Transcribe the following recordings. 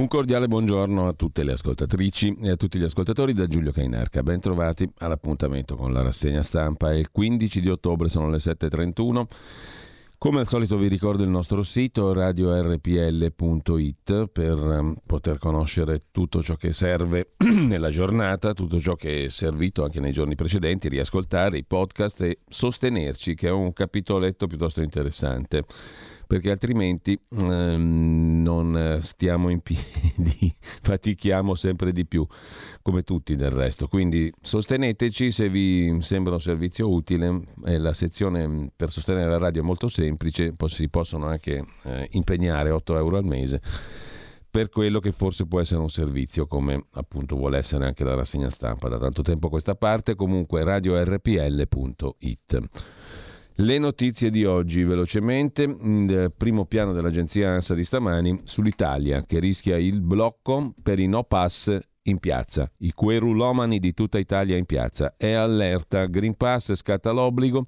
Un cordiale buongiorno a tutte le ascoltatrici e a tutti gli ascoltatori da Giulio Cainarca. Ben trovati all'appuntamento con la rassegna stampa. È il 15 di ottobre, sono le 7.31. Come al solito vi ricordo il nostro sito radiorpl.it per um, poter conoscere tutto ciò che serve nella giornata, tutto ciò che è servito anche nei giorni precedenti, riascoltare i podcast e sostenerci, che è un capitoletto piuttosto interessante perché altrimenti ehm, non stiamo in piedi, fatichiamo sempre di più, come tutti del resto. Quindi sosteneteci se vi sembra un servizio utile, eh, la sezione per sostenere la radio è molto semplice, si possono anche eh, impegnare 8 euro al mese per quello che forse può essere un servizio come appunto vuole essere anche la rassegna stampa. Da tanto tempo a questa parte comunque radiorpl.it le notizie di oggi, velocemente, il primo piano dell'agenzia ANSA di stamani sull'Italia che rischia il blocco per i no pass in piazza. I querulomani di tutta Italia in piazza. È allerta, Green Pass scatta l'obbligo.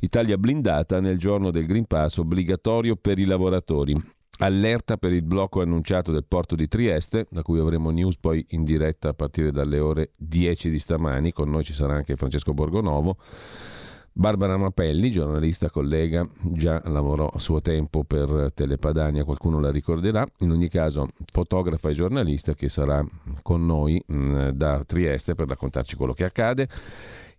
Italia blindata nel giorno del Green Pass obbligatorio per i lavoratori. Allerta per il blocco annunciato del porto di Trieste, da cui avremo news poi in diretta a partire dalle ore 10 di stamani. Con noi ci sarà anche Francesco Borgonovo. Barbara Mapelli, giornalista collega, già lavorò a suo tempo per Telepadania, qualcuno la ricorderà, in ogni caso fotografa e giornalista che sarà con noi mh, mm, da Trieste per raccontarci quello che accade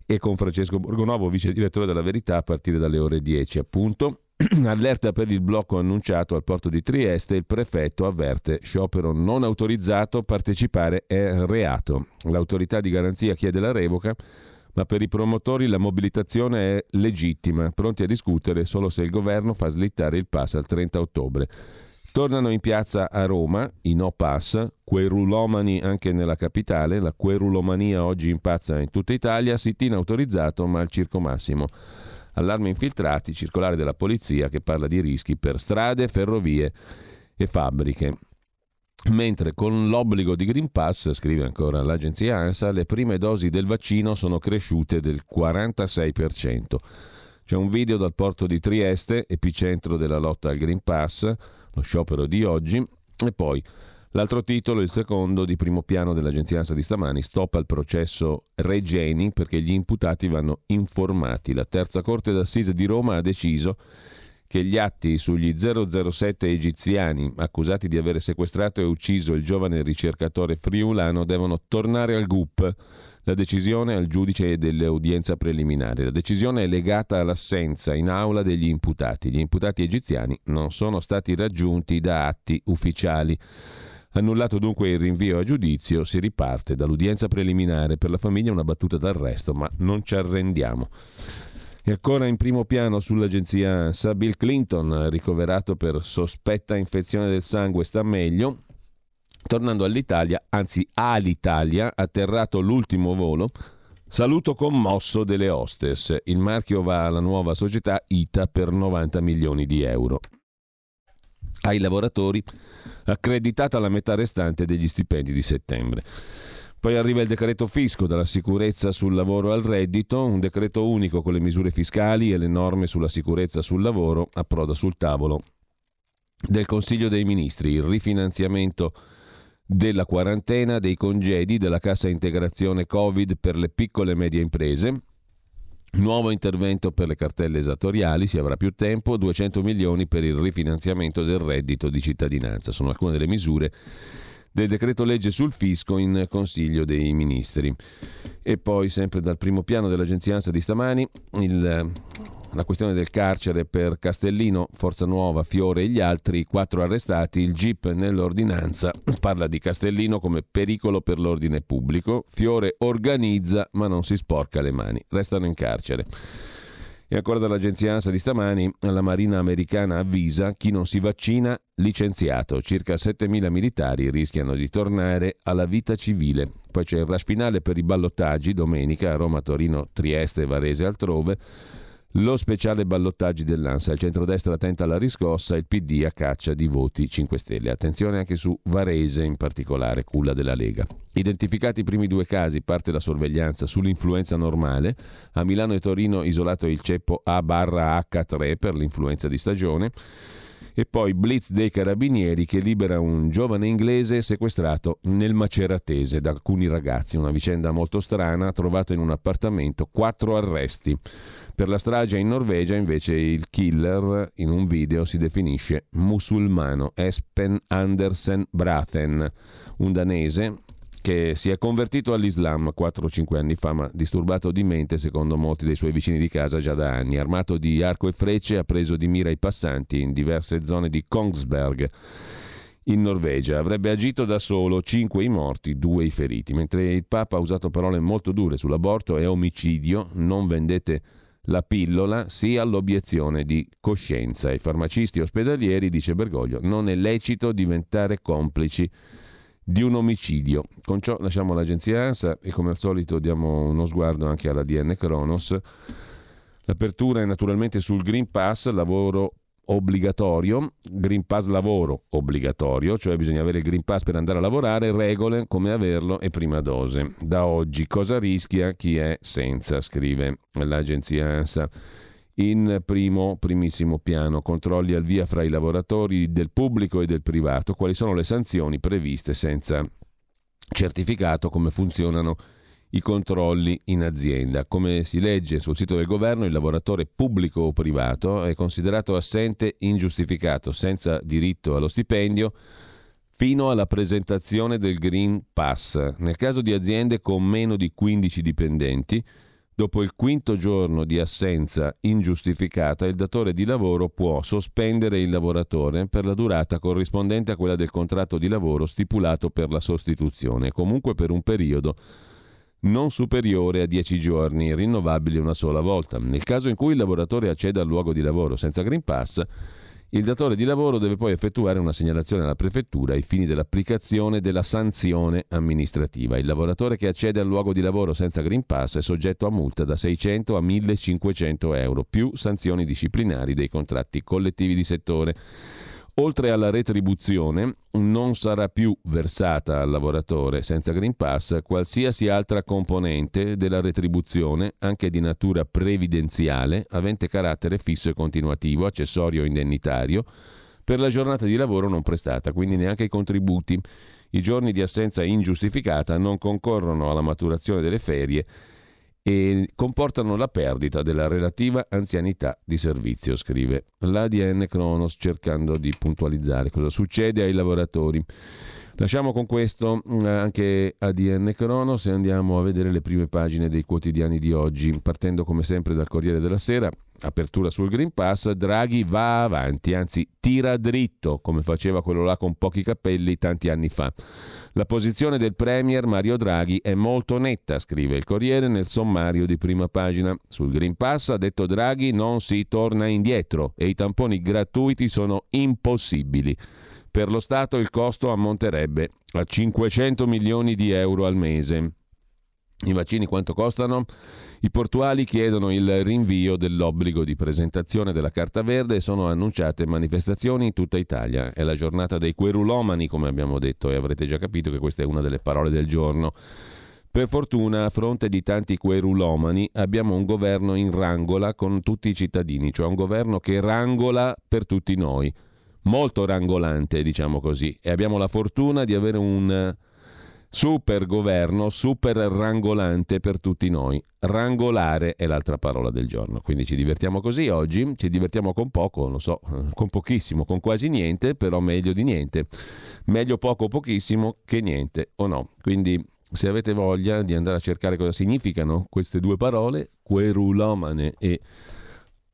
e con Francesco Borgonovo, vice direttore della Verità, a partire dalle ore 10 appunto. Allerta per il blocco annunciato al porto di Trieste, il prefetto avverte sciopero non autorizzato, partecipare è reato. L'autorità di garanzia chiede la revoca ma per i promotori la mobilitazione è legittima, pronti a discutere solo se il governo fa slittare il pass al 30 ottobre. Tornano in piazza a Roma i no pass, querulomani anche nella capitale, la querulomania oggi impazza in tutta Italia, sit-in autorizzato ma al circo massimo. Allarme infiltrati, circolare della polizia che parla di rischi per strade, ferrovie e fabbriche. Mentre con l'obbligo di Green Pass, scrive ancora l'agenzia ANSA, le prime dosi del vaccino sono cresciute del 46%. C'è un video dal porto di Trieste, epicentro della lotta al Green Pass, lo sciopero di oggi, e poi l'altro titolo, il secondo di primo piano dell'agenzia ANSA di stamani, stop al processo Regeni perché gli imputati vanno informati. La terza corte d'assise di Roma ha deciso che gli atti sugli 007 egiziani accusati di aver sequestrato e ucciso il giovane ricercatore friulano devono tornare al GUP. La decisione al giudice dell'udienza preliminare. La decisione è legata all'assenza in aula degli imputati. Gli imputati egiziani non sono stati raggiunti da atti ufficiali. Annullato dunque il rinvio a giudizio, si riparte dall'udienza preliminare. Per la famiglia una battuta d'arresto, ma non ci arrendiamo. E ancora in primo piano sull'agenzia ANSA, Bill Clinton, ricoverato per sospetta infezione del sangue, sta meglio. Tornando all'Italia, anzi all'Italia, atterrato l'ultimo volo, saluto commosso delle hostess. Il marchio va alla nuova società ITA per 90 milioni di euro. Ai lavoratori accreditata la metà restante degli stipendi di settembre. Poi arriva il decreto fisco, dalla sicurezza sul lavoro al reddito, un decreto unico con le misure fiscali e le norme sulla sicurezza sul lavoro approda sul tavolo del Consiglio dei Ministri, il rifinanziamento della quarantena, dei congedi, della cassa integrazione Covid per le piccole e medie imprese, nuovo intervento per le cartelle esattoriali, si avrà più tempo, 200 milioni per il rifinanziamento del reddito di cittadinanza. Sono alcune delle misure del decreto legge sul fisco in Consiglio dei Ministri. E poi, sempre dal primo piano dell'agenzia ANSA di stamani, il, la questione del carcere per Castellino, Forza Nuova, Fiore e gli altri, quattro arrestati, il GIP nell'ordinanza parla di Castellino come pericolo per l'ordine pubblico, Fiore organizza ma non si sporca le mani, restano in carcere. E ancora dall'agenzia ANSA di stamani, la Marina americana avvisa chi non si vaccina licenziato. Circa 7.000 militari rischiano di tornare alla vita civile. Poi c'è il rush finale per i ballottaggi domenica a Roma, Torino, Trieste, Varese e altrove. Lo speciale ballottaggi dell'ANSA, il centrodestra tenta la riscossa, il PD a caccia di voti 5 Stelle. Attenzione anche su Varese in particolare, culla della Lega. Identificati i primi due casi, parte la sorveglianza sull'influenza normale. A Milano e Torino isolato il ceppo A-H3 per l'influenza di stagione. E poi blitz dei carabinieri che libera un giovane inglese sequestrato nel Maceratese da alcuni ragazzi. Una vicenda molto strana, trovato in un appartamento, quattro arresti. Per la strage in Norvegia invece il killer in un video si definisce musulmano Espen Andersen Brathen, un danese che si è convertito all'Islam 4-5 anni fa, ma disturbato di mente secondo molti dei suoi vicini di casa già da anni. Armato di arco e frecce ha preso di mira i passanti in diverse zone di Kongsberg in Norvegia. Avrebbe agito da solo, 5 i morti, 2 i feriti. Mentre il Papa ha usato parole molto dure sull'aborto e omicidio, non vendete la pillola sia all'obiezione di coscienza. I farmacisti ospedalieri, dice Bergoglio, non è lecito diventare complici di un omicidio. Con ciò lasciamo l'agenzia ANSA e come al solito diamo uno sguardo anche alla DN Kronos. L'apertura è naturalmente sul Green Pass, lavoro obbligatorio, Green Pass lavoro obbligatorio, cioè bisogna avere il Green Pass per andare a lavorare, regole come averlo e prima dose. Da oggi cosa rischia chi è senza, scrive l'agenzia ANSA. In primo, primissimo piano, controlli al via fra i lavoratori del pubblico e del privato, quali sono le sanzioni previste senza certificato, come funzionano i controlli in azienda. Come si legge sul sito del governo, il lavoratore pubblico o privato è considerato assente ingiustificato, senza diritto allo stipendio, fino alla presentazione del Green Pass. Nel caso di aziende con meno di 15 dipendenti, dopo il quinto giorno di assenza ingiustificata, il datore di lavoro può sospendere il lavoratore per la durata corrispondente a quella del contratto di lavoro stipulato per la sostituzione, comunque per un periodo non superiore a 10 giorni, rinnovabili una sola volta. Nel caso in cui il lavoratore acceda al luogo di lavoro senza Green Pass, il datore di lavoro deve poi effettuare una segnalazione alla prefettura ai fini dell'applicazione della sanzione amministrativa. Il lavoratore che accede al luogo di lavoro senza Green Pass è soggetto a multa da 600 a 1500 euro, più sanzioni disciplinari dei contratti collettivi di settore. Oltre alla retribuzione, non sarà più versata al lavoratore senza Green Pass qualsiasi altra componente della retribuzione, anche di natura previdenziale, avente carattere fisso e continuativo, accessorio o indennitario, per la giornata di lavoro non prestata, quindi neanche i contributi. I giorni di assenza ingiustificata non concorrono alla maturazione delle ferie e comportano la perdita della relativa anzianità di servizio, scrive l'ADN Kronos cercando di puntualizzare cosa succede ai lavoratori. Lasciamo con questo mm, anche ADN Cronos e andiamo a vedere le prime pagine dei quotidiani di oggi, partendo come sempre dal Corriere della Sera. Apertura sul Green Pass, Draghi va avanti, anzi tira dritto, come faceva quello là con pochi capelli tanti anni fa. La posizione del Premier Mario Draghi è molto netta, scrive il Corriere nel sommario di prima pagina. Sul Green Pass, ha detto Draghi, non si torna indietro e i tamponi gratuiti sono impossibili. Per lo Stato il costo ammonterebbe a 500 milioni di euro al mese. I vaccini quanto costano? I portuali chiedono il rinvio dell'obbligo di presentazione della carta verde e sono annunciate manifestazioni in tutta Italia. È la giornata dei querulomani, come abbiamo detto, e avrete già capito che questa è una delle parole del giorno. Per fortuna, a fronte di tanti querulomani, abbiamo un governo in rangola con tutti i cittadini, cioè un governo che rangola per tutti noi molto rangolante, diciamo così, e abbiamo la fortuna di avere un super governo, super rangolante per tutti noi. Rangolare è l'altra parola del giorno, quindi ci divertiamo così oggi, ci divertiamo con poco, lo so, con pochissimo, con quasi niente, però meglio di niente. Meglio poco o pochissimo che niente o no. Quindi se avete voglia di andare a cercare cosa significano queste due parole, querulomane e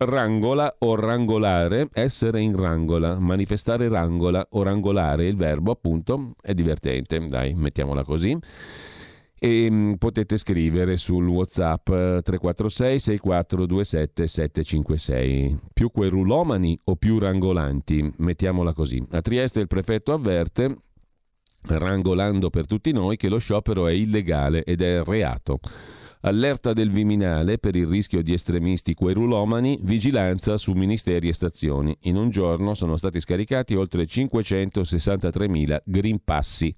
rangola o rangolare, essere in rangola, manifestare rangola o rangolare, il verbo appunto è divertente, dai, mettiamola così. E mm, potete scrivere sul WhatsApp 346 6427 756. Più querulomani o più rangolanti? Mettiamola così. A Trieste il prefetto avverte, rangolando per tutti noi, che lo sciopero è illegale ed è reato. Allerta del Viminale per il rischio di estremisti querulomani, vigilanza su ministeri e stazioni. In un giorno sono stati scaricati oltre 563.000 green passi,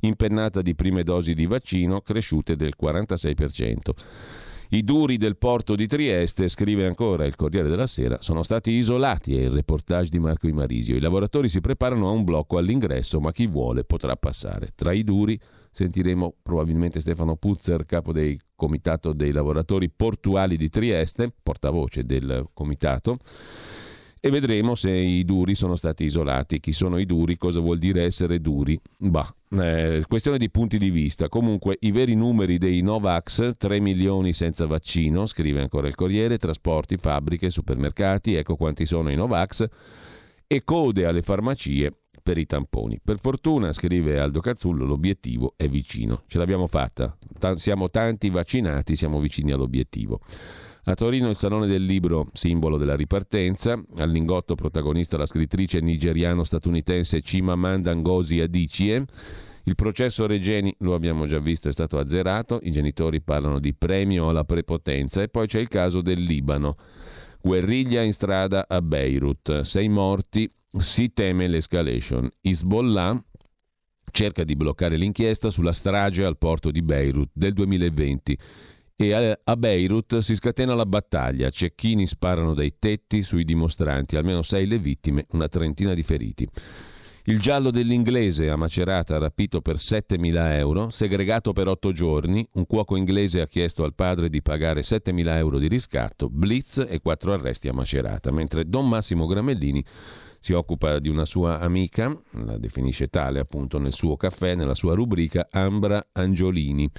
impennata di prime dosi di vaccino cresciute del 46%. I duri del porto di Trieste, scrive ancora il Corriere della Sera, sono stati isolati, è il reportage di Marco Imarisio. I lavoratori si preparano a un blocco all'ingresso, ma chi vuole potrà passare. Tra i duri sentiremo probabilmente Stefano Puzzer, capo del Comitato dei lavoratori portuali di Trieste, portavoce del comitato e vedremo se i duri sono stati isolati. Chi sono i duri? Cosa vuol dire essere duri? Bah, eh, questione di punti di vista. Comunque, i veri numeri dei Novax, 3 milioni senza vaccino, scrive ancora il Corriere, trasporti, fabbriche, supermercati, ecco quanti sono i Novax, e code alle farmacie per i tamponi. Per fortuna, scrive Aldo Cazzullo, l'obiettivo è vicino. Ce l'abbiamo fatta. T- siamo tanti vaccinati, siamo vicini all'obiettivo. A Torino il Salone del Libro, simbolo della ripartenza, al Lingotto protagonista la scrittrice nigeriano-statunitense Chimamanda Ngozi Adichie. Il processo Regeni, lo abbiamo già visto, è stato azzerato, i genitori parlano di premio alla prepotenza e poi c'è il caso del Libano. Guerriglia in strada a Beirut, sei morti, si teme l'escalation. Hezbollah cerca di bloccare l'inchiesta sulla strage al porto di Beirut del 2020 e a Beirut si scatena la battaglia, cecchini sparano dai tetti sui dimostranti, almeno sei le vittime, una trentina di feriti. Il giallo dell'inglese a Macerata rapito per 7.000 euro, segregato per otto giorni, un cuoco inglese ha chiesto al padre di pagare 7.000 euro di riscatto, blitz e quattro arresti a Macerata, mentre Don Massimo Gramellini si occupa di una sua amica, la definisce tale appunto nel suo caffè, nella sua rubrica Ambra Angiolini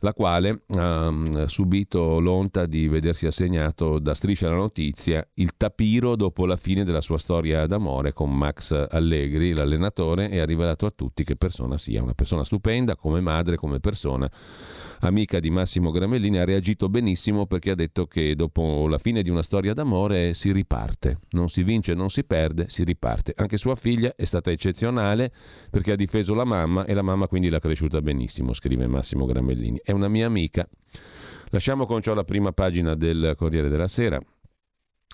la quale ha mm, subito l'onta di vedersi assegnato da Striscia la Notizia il tapiro dopo la fine della sua storia d'amore con Max Allegri, l'allenatore, e ha rivelato a tutti che persona sia, una persona stupenda come madre, come persona amica di Massimo Gramellini, ha reagito benissimo perché ha detto che dopo la fine di una storia d'amore si riparte, non si vince, non si perde, si riparte. Anche sua figlia è stata eccezionale perché ha difeso la mamma e la mamma quindi l'ha cresciuta benissimo, scrive Massimo Gramellini. È una mia amica. Lasciamo con ciò la prima pagina del Corriere della Sera.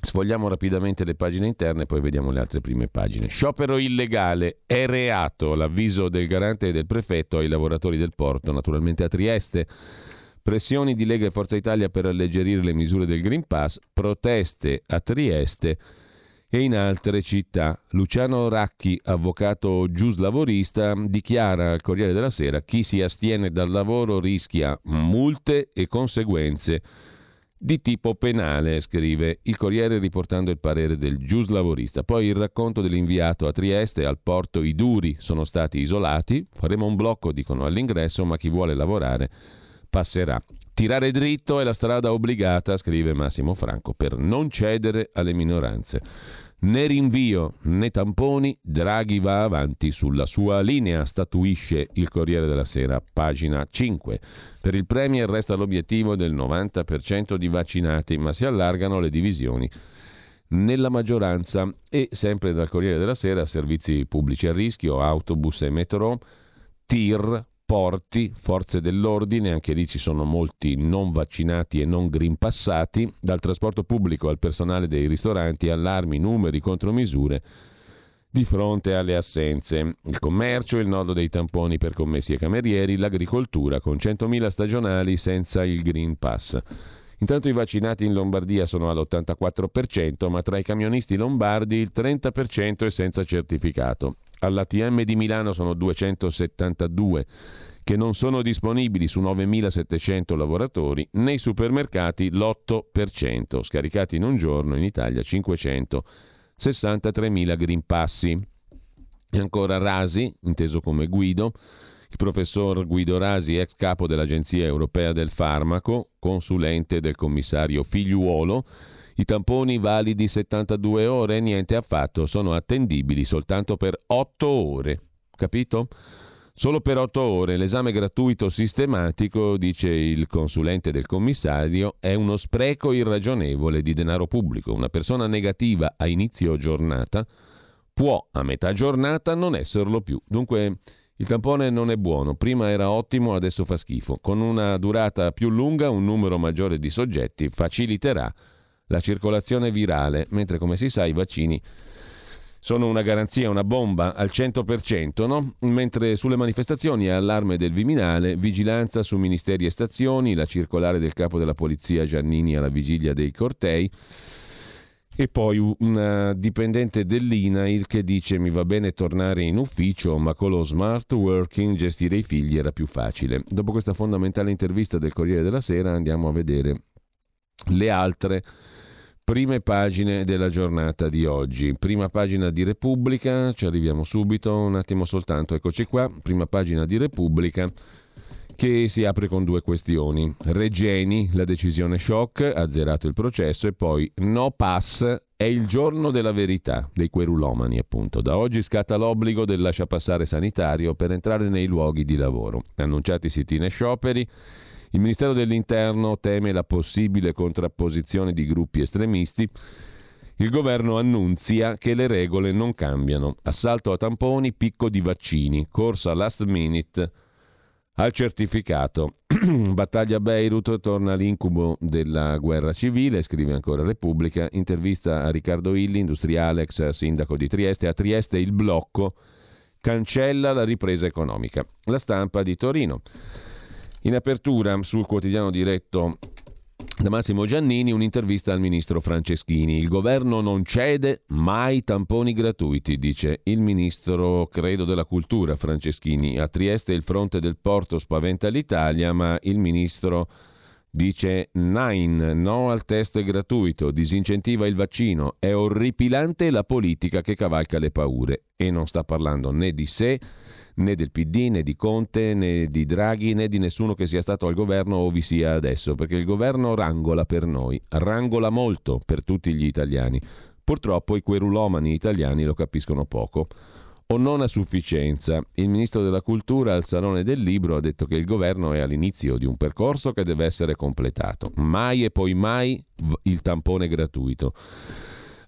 Sfogliamo rapidamente le pagine interne, poi vediamo le altre prime pagine. Sciopero illegale, è reato l'avviso del garante e del prefetto ai lavoratori del porto, naturalmente a Trieste. Pressioni di Lega e Forza Italia per alleggerire le misure del Green Pass, proteste a Trieste e in altre città. Luciano Racchi, avvocato giuslavorista, dichiara al Corriere della Sera chi si astiene dal lavoro rischia multe e conseguenze di tipo penale, scrive il Corriere riportando il parere del giuslavorista. Poi il racconto dell'inviato a Trieste, al porto i duri sono stati isolati, faremo un blocco, dicono all'ingresso, ma chi vuole lavorare passerà. Tirare dritto è la strada obbligata, scrive Massimo Franco, per non cedere alle minoranze. Né rinvio né tamponi, Draghi va avanti sulla sua linea, statuisce il Corriere della Sera, pagina 5. Per il Premier resta l'obiettivo del 90% di vaccinati, ma si allargano le divisioni nella maggioranza e sempre dal Corriere della Sera servizi pubblici a rischio, autobus e metro, tir, porti, forze dell'ordine, anche lì ci sono molti non vaccinati e non green passati, dal trasporto pubblico al personale dei ristoranti, allarmi, numeri, contromisure di fronte alle assenze. Il commercio, il nodo dei tamponi per commessi e camerieri, l'agricoltura con 100.000 stagionali senza il Green Pass. Intanto i vaccinati in Lombardia sono all'84%, ma tra i camionisti lombardi il 30% è senza certificato. All'ATM di Milano sono 272 che non sono disponibili su 9.700 lavoratori, nei supermercati l'8%, scaricati in un giorno in Italia 563.000 green passi. E ancora Rasi, inteso come Guido, il professor Guido Rasi, ex capo dell'Agenzia Europea del Farmaco, consulente del commissario Figliuolo, i tamponi validi 72 ore, niente affatto, sono attendibili soltanto per 8 ore. Capito? Solo per 8 ore l'esame gratuito sistematico, dice il consulente del commissario, è uno spreco irragionevole di denaro pubblico. Una persona negativa a inizio giornata può a metà giornata non esserlo più. Dunque il tampone non è buono, prima era ottimo, adesso fa schifo. Con una durata più lunga, un numero maggiore di soggetti faciliterà la circolazione virale, mentre come si sa i vaccini sono una garanzia, una bomba al 100%, no? mentre sulle manifestazioni allarme del Viminale, vigilanza su ministeri e stazioni, la circolare del capo della polizia Giannini alla vigilia dei cortei e poi una dipendente dell'INAIL che dice mi va bene tornare in ufficio, ma con lo smart working gestire i figli era più facile. Dopo questa fondamentale intervista del Corriere della Sera andiamo a vedere le altre prime pagine della giornata di oggi. Prima pagina di Repubblica, ci arriviamo subito, un attimo soltanto, eccoci qua, prima pagina di Repubblica che si apre con due questioni. Regeni, la decisione shock, ha zerato il processo e poi no pass è il giorno della verità dei querulomani, appunto. Da oggi scatta l'obbligo del lasciapassare sanitario per entrare nei luoghi di lavoro. Annunciati sit-in e scioperi, il Ministero dell'Interno teme la possibile contrapposizione di gruppi estremisti. Il governo annunzia che le regole non cambiano. Assalto a tamponi, picco di vaccini, corsa last minute al certificato. Battaglia Beirut torna l'incubo della guerra civile, scrive ancora Repubblica. Intervista a Riccardo Illi, industriale, ex sindaco di Trieste. A Trieste il blocco cancella la ripresa economica. La stampa di Torino. In apertura sul quotidiano diretto da Massimo Giannini un'intervista al ministro Franceschini. Il governo non cede mai tamponi gratuiti, dice il ministro, credo, della cultura Franceschini. A Trieste il fronte del porto spaventa l'Italia, ma il ministro dice nine, no al test gratuito, disincentiva il vaccino. È orripilante la politica che cavalca le paure e non sta parlando né di sé né del PD, né di Conte, né di Draghi, né di nessuno che sia stato al governo o vi sia adesso, perché il governo rangola per noi, rangola molto per tutti gli italiani. Purtroppo i querulomani italiani lo capiscono poco o non a sufficienza. Il ministro della Cultura al Salone del Libro ha detto che il governo è all'inizio di un percorso che deve essere completato. Mai e poi mai il tampone gratuito.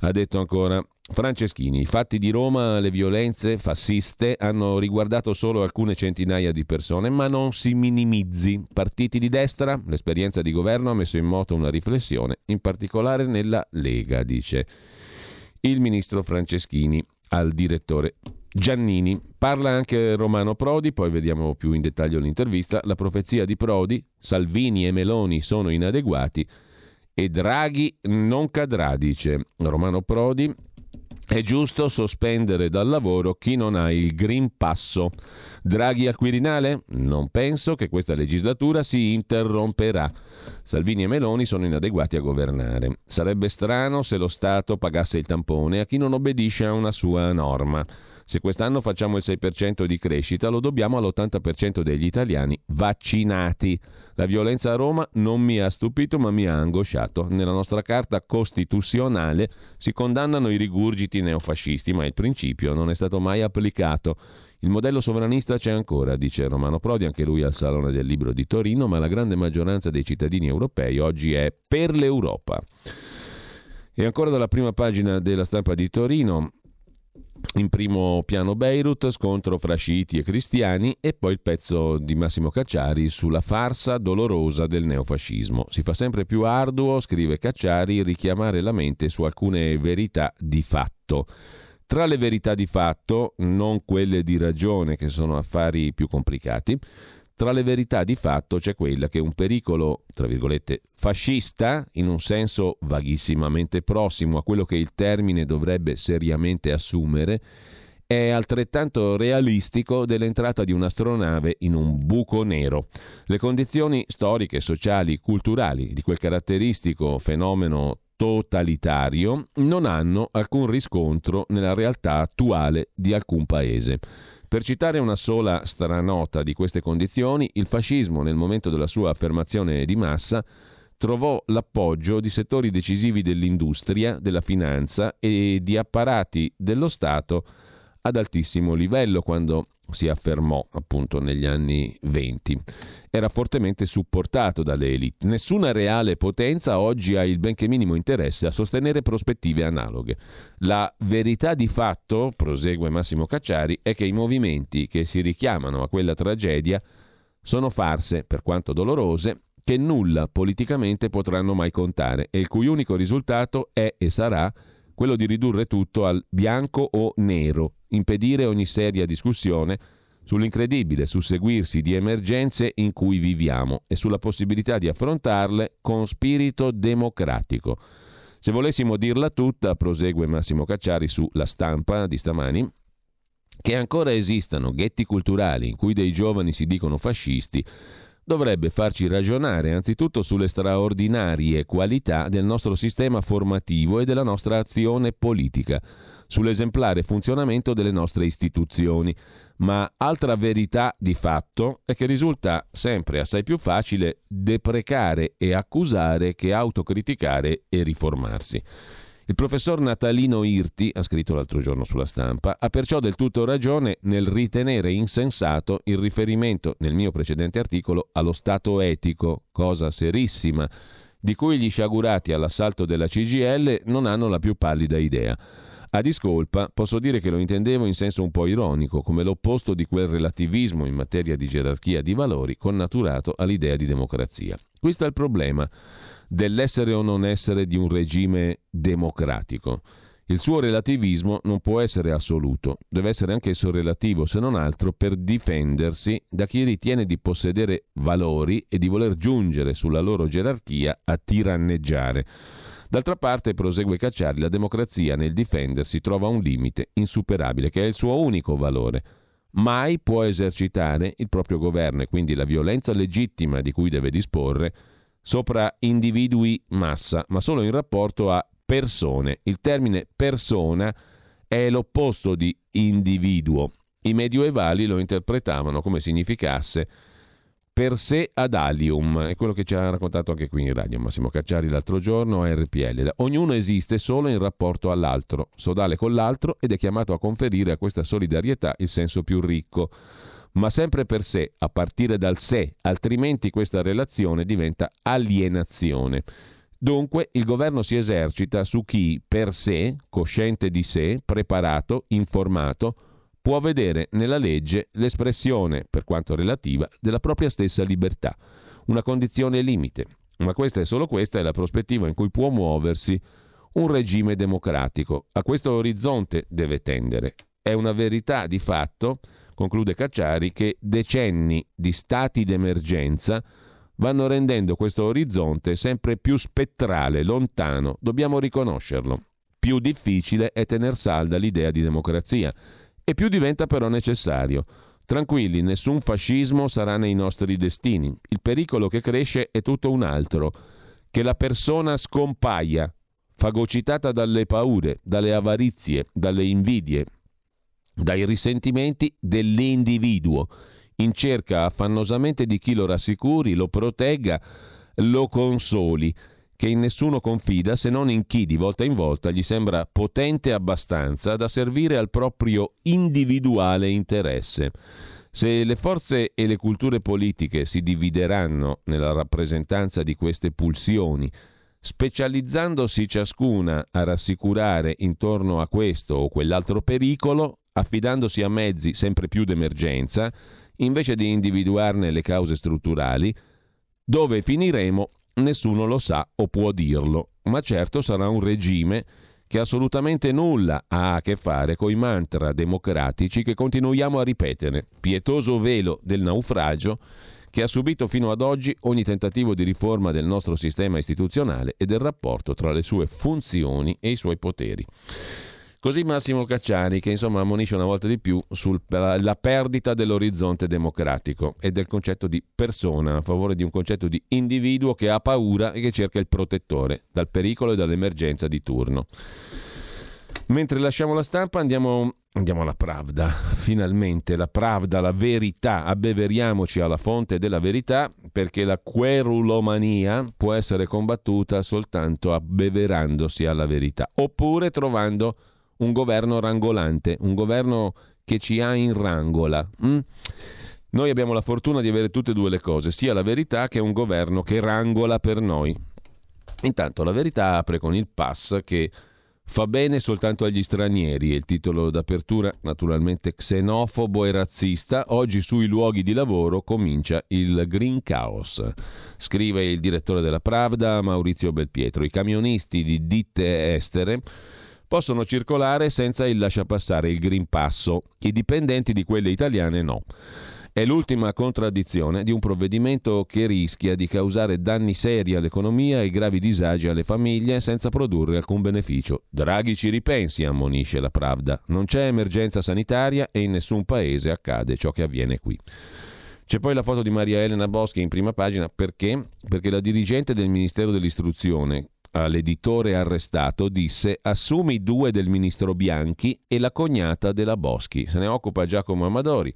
Ha detto ancora Franceschini, i fatti di Roma, le violenze fasciste hanno riguardato solo alcune centinaia di persone, ma non si minimizzi. Partiti di destra, l'esperienza di governo ha messo in moto una riflessione, in particolare nella Lega, dice il ministro Franceschini al direttore Giannini. Parla anche Romano Prodi, poi vediamo più in dettaglio l'intervista. La profezia di Prodi, Salvini e Meloni sono inadeguati e Draghi non cadrà, dice Romano Prodi è giusto sospendere dal lavoro chi non ha il Green Passo. Draghi al Quirinale? Non penso che questa legislatura si interromperà. Salvini e Meloni sono inadeguati a governare. Sarebbe strano se lo Stato pagasse il tampone a chi non obbedisce a una sua norma. Se quest'anno facciamo il 6% di crescita, lo dobbiamo all'80% degli italiani vaccinati. La violenza a Roma non mi ha stupito ma mi ha angosciato. Nella nostra carta costituzionale si condannano i rigurgiti neofascisti, ma il principio non è stato mai applicato. Il modello sovranista c'è ancora, dice Romano Prodi, anche lui al Salone del Libro di Torino, ma la grande maggioranza dei cittadini europei oggi è per l'Europa. E ancora dalla prima pagina della stampa di Torino, in primo piano Beirut, scontro fra sciiti e cristiani e poi il pezzo di Massimo Cacciari sulla farsa dolorosa del neofascismo. Si fa sempre più arduo, scrive Cacciari, richiamare la mente su alcune verità di fatto. Tra le verità di fatto, non quelle di ragione che sono affari più complicati, tra le verità di fatto c'è quella che un pericolo, tra virgolette, fascista, in un senso vaghissimamente prossimo a quello che il termine dovrebbe seriamente assumere, è altrettanto realistico dell'entrata di un'astronave in un buco nero. Le condizioni storiche, sociali, culturali di quel caratteristico fenomeno totalitario non hanno alcun riscontro nella realtà attuale di alcun paese. Per citare una sola stranota di queste condizioni, il fascismo nel momento della sua affermazione di massa trovò l'appoggio di settori decisivi dell'industria, della finanza e di apparati dello Stato ad altissimo livello quando si affermò appunto negli anni 20. Era fortemente supportato dalle elite. Nessuna reale potenza oggi ha il benché minimo interesse a sostenere prospettive analoghe. La verità di fatto, prosegue Massimo Cacciari, è che i movimenti che si richiamano a quella tragedia sono farse, per quanto dolorose, che nulla politicamente potranno mai contare e il cui unico risultato è e sarà quello di ridurre tutto al bianco o nero, impedire ogni seria discussione sull'incredibile susseguirsi di emergenze in cui viviamo e sulla possibilità di affrontarle con spirito democratico. Se volessimo dirla tutta, prosegue Massimo Cacciari su La Stampa di stamani, che ancora esistano ghetti culturali in cui dei giovani si dicono fascisti, dovrebbe farci ragionare anzitutto sulle straordinarie qualità del nostro sistema formativo e della nostra azione politica, sull'esemplare funzionamento delle nostre istituzioni. Ma altra verità di fatto è che risulta sempre assai più facile deprecare e accusare che autocriticare e riformarsi. Il professor Natalino Irti, ha scritto l'altro giorno sulla stampa, ha perciò del tutto ragione nel ritenere insensato il riferimento nel mio precedente articolo allo stato etico, cosa serissima, di cui gli sciagurati all'assalto della CGL non hanno la più pallida idea. A discolpa posso dire che lo intendevo in senso un po' ironico, come l'opposto di quel relativismo in materia di gerarchia di valori connaturato all'idea di democrazia. Questo è il problema dell'essere o non essere di un regime democratico. Il suo relativismo non può essere assoluto, deve essere anch'esso relativo, se non altro per difendersi da chi ritiene di possedere valori e di voler giungere sulla loro gerarchia a tiranneggiare. D'altra parte, prosegue Cacciari, la democrazia nel difendersi trova un limite insuperabile, che è il suo unico valore. Mai può esercitare il proprio governo e quindi la violenza legittima di cui deve disporre sopra individui massa, ma solo in rapporto a persone. Il termine persona è l'opposto di individuo. I medievali lo interpretavano come significasse per sé ad alium, è quello che ci ha raccontato anche qui in radio Massimo Cacciari l'altro giorno a RPL. Ognuno esiste solo in rapporto all'altro, sodale con l'altro ed è chiamato a conferire a questa solidarietà il senso più ricco ma sempre per sé, a partire dal sé, altrimenti questa relazione diventa alienazione. Dunque il governo si esercita su chi per sé, cosciente di sé, preparato, informato, può vedere nella legge l'espressione, per quanto relativa, della propria stessa libertà, una condizione limite. Ma questa è solo questa è la prospettiva in cui può muoversi un regime democratico. A questo orizzonte deve tendere. È una verità di fatto conclude Cacciari, che decenni di stati d'emergenza vanno rendendo questo orizzonte sempre più spettrale, lontano. Dobbiamo riconoscerlo. Più difficile è tener salda l'idea di democrazia e più diventa però necessario. Tranquilli, nessun fascismo sarà nei nostri destini. Il pericolo che cresce è tutto un altro, che la persona scompaia, fagocitata dalle paure, dalle avarizie, dalle invidie, dai risentimenti dell'individuo, in cerca affannosamente di chi lo rassicuri, lo protegga, lo consoli, che in nessuno confida se non in chi di volta in volta gli sembra potente abbastanza da servire al proprio individuale interesse. Se le forze e le culture politiche si divideranno nella rappresentanza di queste pulsioni, specializzandosi ciascuna a rassicurare intorno a questo o quell'altro pericolo, affidandosi a mezzi sempre più d'emergenza, invece di individuarne le cause strutturali, dove finiremo nessuno lo sa o può dirlo, ma certo sarà un regime che assolutamente nulla ha a che fare con i mantra democratici che continuiamo a ripetere, pietoso velo del naufragio che ha subito fino ad oggi ogni tentativo di riforma del nostro sistema istituzionale e del rapporto tra le sue funzioni e i suoi poteri. Così Massimo Cacciari, che insomma ammonisce una volta di più sulla perdita dell'orizzonte democratico e del concetto di persona, a favore di un concetto di individuo che ha paura e che cerca il protettore dal pericolo e dall'emergenza di turno. Mentre lasciamo la stampa andiamo, andiamo alla Pravda, finalmente la Pravda, la verità, abbeveriamoci alla fonte della verità perché la querulomania può essere combattuta soltanto abbeverandosi alla verità oppure trovando un governo rangolante, un governo che ci ha in rangola. Mm? Noi abbiamo la fortuna di avere tutte e due le cose, sia la verità che un governo che rangola per noi. Intanto la verità apre con il pass che fa bene soltanto agli stranieri e il titolo d'apertura naturalmente xenofobo e razzista. Oggi sui luoghi di lavoro comincia il Green Chaos. Scrive il direttore della Pravda Maurizio Belpietro. I camionisti di ditte estere possono circolare senza il lasciapassare, il Green Passo. I dipendenti di quelle italiane no. È l'ultima contraddizione di un provvedimento che rischia di causare danni seri all'economia e gravi disagi alle famiglie senza produrre alcun beneficio. Draghi ci ripensi, ammonisce la Pravda. Non c'è emergenza sanitaria e in nessun paese accade ciò che avviene qui. C'è poi la foto di Maria Elena Boschi in prima pagina perché? Perché la dirigente del Ministero dell'Istruzione all'editore arrestato disse assumi due del ministro Bianchi e la cognata della Boschi. Se ne occupa Giacomo Amadori.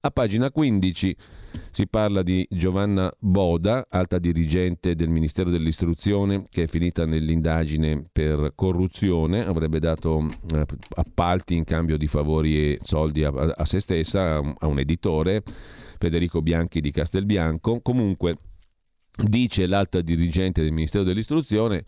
A pagina 15 si parla di Giovanna Boda, alta dirigente del Ministero dell'Istruzione, che è finita nell'indagine per corruzione, avrebbe dato eh, appalti in cambio di favori e soldi a, a se stessa a un editore, Federico Bianchi di Castelbianco. Comunque, dice l'alta dirigente del Ministero dell'Istruzione,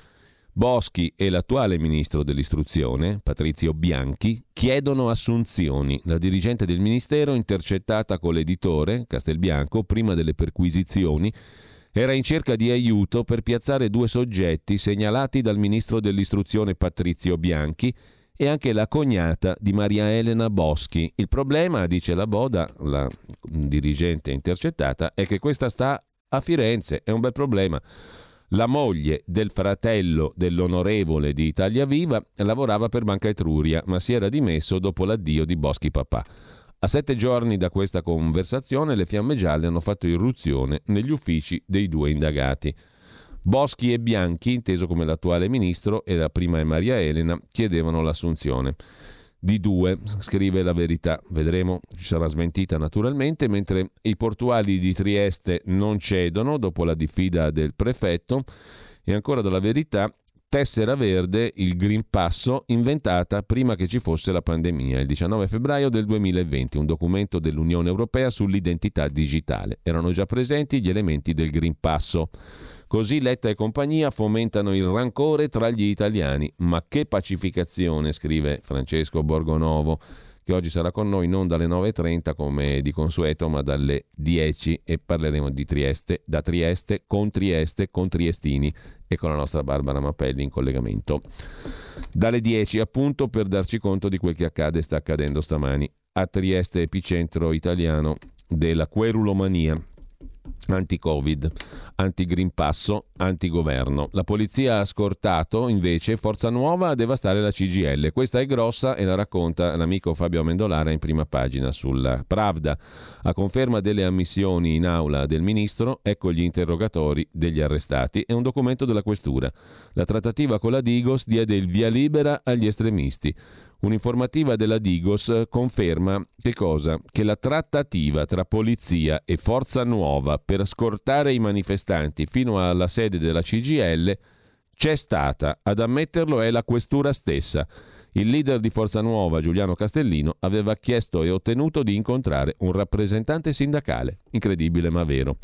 Boschi e l'attuale ministro dell'istruzione, Patrizio Bianchi, chiedono assunzioni. La dirigente del ministero, intercettata con l'editore, Castelbianco, prima delle perquisizioni, era in cerca di aiuto per piazzare due soggetti segnalati dal ministro dell'istruzione Patrizio Bianchi e anche la cognata di Maria Elena Boschi. Il problema, dice la Boda, la dirigente intercettata, è che questa sta a Firenze. È un bel problema. La moglie del fratello dell'onorevole di Italia Viva lavorava per Banca Etruria, ma si era dimesso dopo l'addio di Boschi papà. A sette giorni da questa conversazione le fiamme gialle hanno fatto irruzione negli uffici dei due indagati. Boschi e Bianchi, inteso come l'attuale ministro, e la prima è Maria Elena, chiedevano l'assunzione di due, scrive la verità. Vedremo, ci sarà smentita naturalmente, mentre i portuali di Trieste non cedono dopo la diffida del prefetto e ancora dalla verità tessera verde, il Green Passo, inventata prima che ci fosse la pandemia, il 19 febbraio del 2020, un documento dell'Unione Europea sull'identità digitale. Erano già presenti gli elementi del Green Passo. Così Letta e compagnia fomentano il rancore tra gli italiani. Ma che pacificazione, scrive Francesco Borgonovo, che oggi sarà con noi non dalle 9.30 come di consueto, ma dalle 10 e parleremo di Trieste, da Trieste, con Trieste, con Triestini e con la nostra Barbara Mappelli in collegamento. Dalle 10 appunto per darci conto di quel che accade e sta accadendo stamani a Trieste, epicentro italiano della querulomania anti-Covid, anti-Green Passo, anti-governo. La polizia ha scortato invece Forza Nuova a devastare la CGL. Questa è grossa e la racconta l'amico Fabio Amendolara in prima pagina sulla Pravda. A conferma delle ammissioni in aula del ministro, ecco gli interrogatori degli arrestati e un documento della questura. La trattativa con la Digos diede il via libera agli estremisti. Un'informativa della Digos conferma che? Che la trattativa tra polizia e forza nuova per scortare i manifestanti fino alla sede della CGL c'è stata. Ad ammetterlo è la questura stessa. Il leader di Forza Nuova, Giuliano Castellino, aveva chiesto e ottenuto di incontrare un rappresentante sindacale. Incredibile ma vero.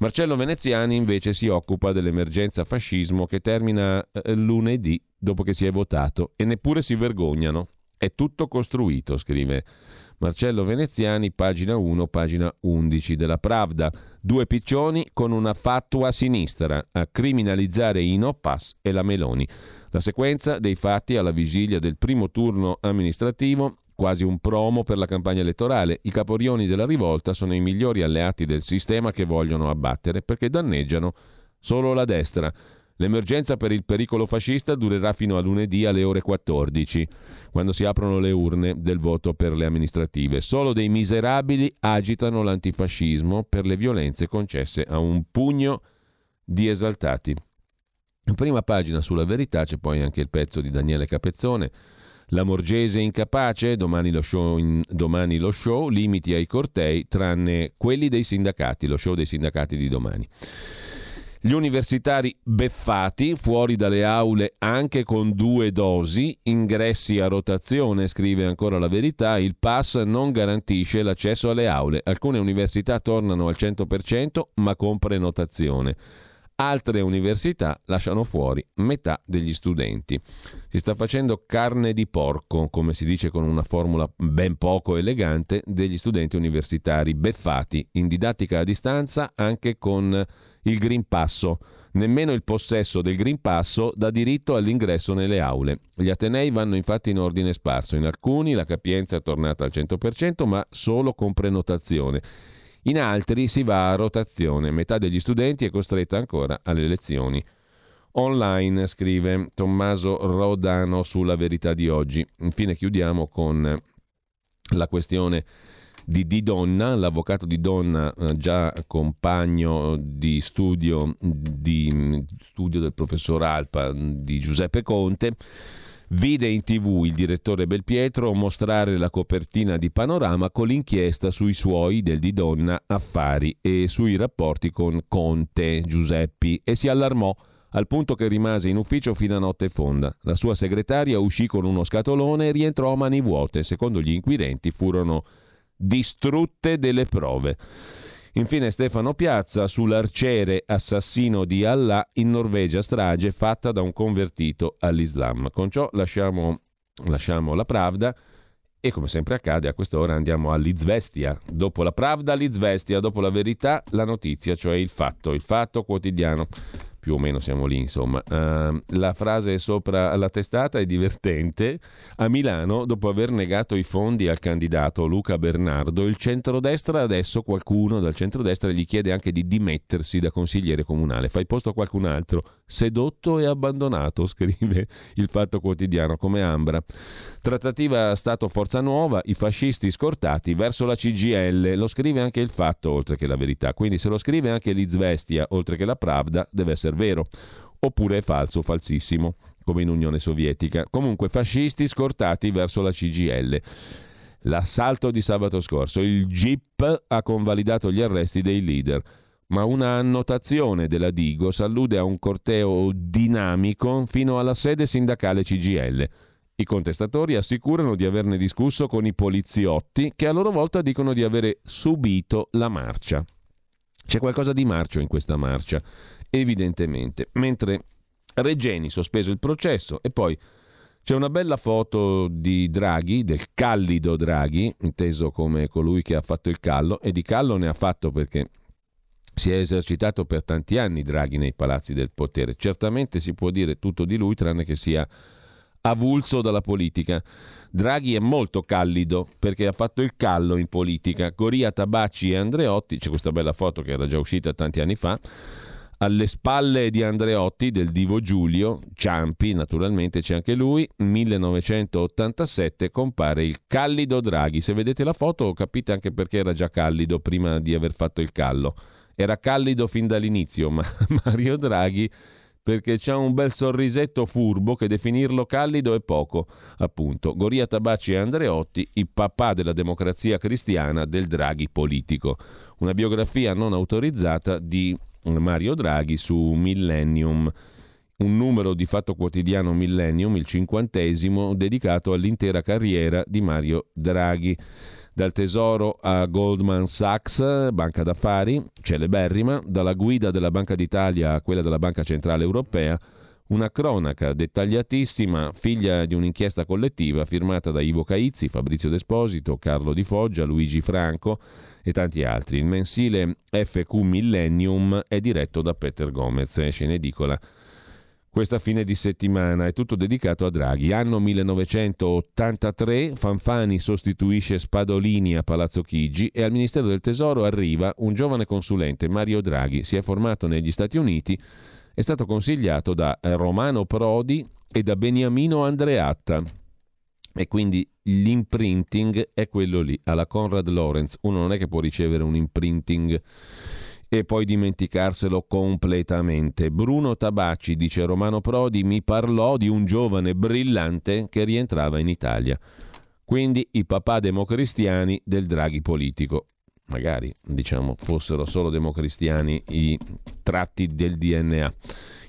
Marcello Veneziani invece si occupa dell'emergenza fascismo che termina eh, lunedì dopo che si è votato e neppure si vergognano. È tutto costruito, scrive Marcello Veneziani, pagina 1, pagina 11 della Pravda. Due piccioni con una fatua sinistra a criminalizzare i no pass e la Meloni. La sequenza dei fatti alla vigilia del primo turno amministrativo quasi un promo per la campagna elettorale. I caporioni della rivolta sono i migliori alleati del sistema che vogliono abbattere perché danneggiano solo la destra. L'emergenza per il pericolo fascista durerà fino a lunedì alle ore 14, quando si aprono le urne del voto per le amministrative. Solo dei miserabili agitano l'antifascismo per le violenze concesse a un pugno di esaltati. In prima pagina sulla verità c'è poi anche il pezzo di Daniele Capezzone la Morgese incapace, domani lo, show in, domani lo show, limiti ai cortei, tranne quelli dei sindacati, lo show dei sindacati di domani. Gli universitari beffati, fuori dalle aule anche con due dosi, ingressi a rotazione, scrive ancora la verità, il pass non garantisce l'accesso alle aule. Alcune università tornano al 100% ma con prenotazione. Altre università lasciano fuori metà degli studenti. Si sta facendo carne di porco, come si dice con una formula ben poco elegante, degli studenti universitari beffati in didattica a distanza anche con il Green Passo Nemmeno il possesso del Green Passo dà diritto all'ingresso nelle aule. Gli Atenei vanno infatti in ordine sparso. In alcuni la capienza è tornata al 100%, ma solo con prenotazione. In altri si va a rotazione. Metà degli studenti è costretta ancora alle lezioni. Online, scrive Tommaso Rodano sulla verità di oggi. Infine chiudiamo con la questione di Di Donna, l'avvocato Di Donna, eh, già compagno di studio, di studio del professor Alpa di Giuseppe Conte, vide in tv il direttore Belpietro mostrare la copertina di Panorama con l'inchiesta sui suoi del Di Donna affari e sui rapporti con Conte Giuseppi e si allarmò al punto che rimase in ufficio fino a notte fonda. La sua segretaria uscì con uno scatolone e rientrò a mani vuote. Secondo gli inquirenti furono distrutte delle prove. Infine Stefano Piazza sull'arciere assassino di Allah in Norvegia, strage fatta da un convertito all'Islam. Con ciò lasciamo, lasciamo la Pravda e come sempre accade a quest'ora andiamo all'Izvestia. Dopo la Pravda, l'Izvestia, dopo la verità, la notizia, cioè il fatto, il fatto quotidiano più o meno siamo lì, insomma. Uh, la frase sopra la testata è divertente. A Milano, dopo aver negato i fondi al candidato Luca Bernardo, il centrodestra adesso qualcuno dal centrodestra gli chiede anche di dimettersi da consigliere comunale. Fai posto a qualcun altro. Sedotto e abbandonato, scrive il Fatto Quotidiano come Ambra. Trattativa Stato-Forza Nuova, i fascisti scortati verso la CGL. Lo scrive anche il Fatto, oltre che la verità. Quindi se lo scrive anche l'Izvestia, oltre che la Pravda, deve essere vero, oppure è falso, falsissimo, come in Unione Sovietica. Comunque fascisti scortati verso la CGL. L'assalto di sabato scorso, il GIP ha convalidato gli arresti dei leader, ma una annotazione della Digos allude a un corteo dinamico fino alla sede sindacale CGL. I contestatori assicurano di averne discusso con i poliziotti che a loro volta dicono di avere subito la marcia. C'è qualcosa di marcio in questa marcia evidentemente. Mentre Regeni sospeso il processo e poi c'è una bella foto di Draghi, del callido Draghi, inteso come colui che ha fatto il callo, e di callo ne ha fatto perché si è esercitato per tanti anni Draghi nei palazzi del potere. Certamente si può dire tutto di lui tranne che sia avulso dalla politica. Draghi è molto callido perché ha fatto il callo in politica. Goria Tabacci e Andreotti, c'è questa bella foto che era già uscita tanti anni fa, alle spalle di Andreotti, del divo Giulio, Ciampi, naturalmente c'è anche lui, 1987 compare il callido Draghi. Se vedete la foto capite anche perché era già callido prima di aver fatto il callo. Era callido fin dall'inizio, ma Mario Draghi perché c'ha un bel sorrisetto furbo che definirlo callido è poco, appunto. Goria Tabacci e Andreotti, i papà della democrazia cristiana del Draghi politico. Una biografia non autorizzata di Mario Draghi su Millennium, un numero di fatto quotidiano Millennium, il cinquantesimo, dedicato all'intera carriera di Mario Draghi. Dal tesoro a Goldman Sachs, banca d'affari, celeberrima, dalla guida della Banca d'Italia a quella della Banca Centrale Europea, una cronaca dettagliatissima, figlia di un'inchiesta collettiva firmata da Ivo Caizzi, Fabrizio Desposito, Carlo Di Foggia, Luigi Franco, e tanti altri. Il mensile FQ Millennium è diretto da Peter Gomez, esce in edicola questa fine di settimana è tutto dedicato a Draghi. Anno 1983, Fanfani sostituisce Spadolini a Palazzo Chigi e al Ministero del Tesoro arriva un giovane consulente, Mario Draghi. Si è formato negli Stati Uniti, è stato consigliato da Romano Prodi e da Beniamino Andreatta. E quindi l'imprinting è quello lì, alla Conrad Lorenz. Uno non è che può ricevere un imprinting e poi dimenticarselo completamente. Bruno Tabacci, dice Romano Prodi, mi parlò di un giovane brillante che rientrava in Italia. Quindi i papà democristiani del Draghi politico. Magari, diciamo, fossero solo democristiani i tratti del DNA.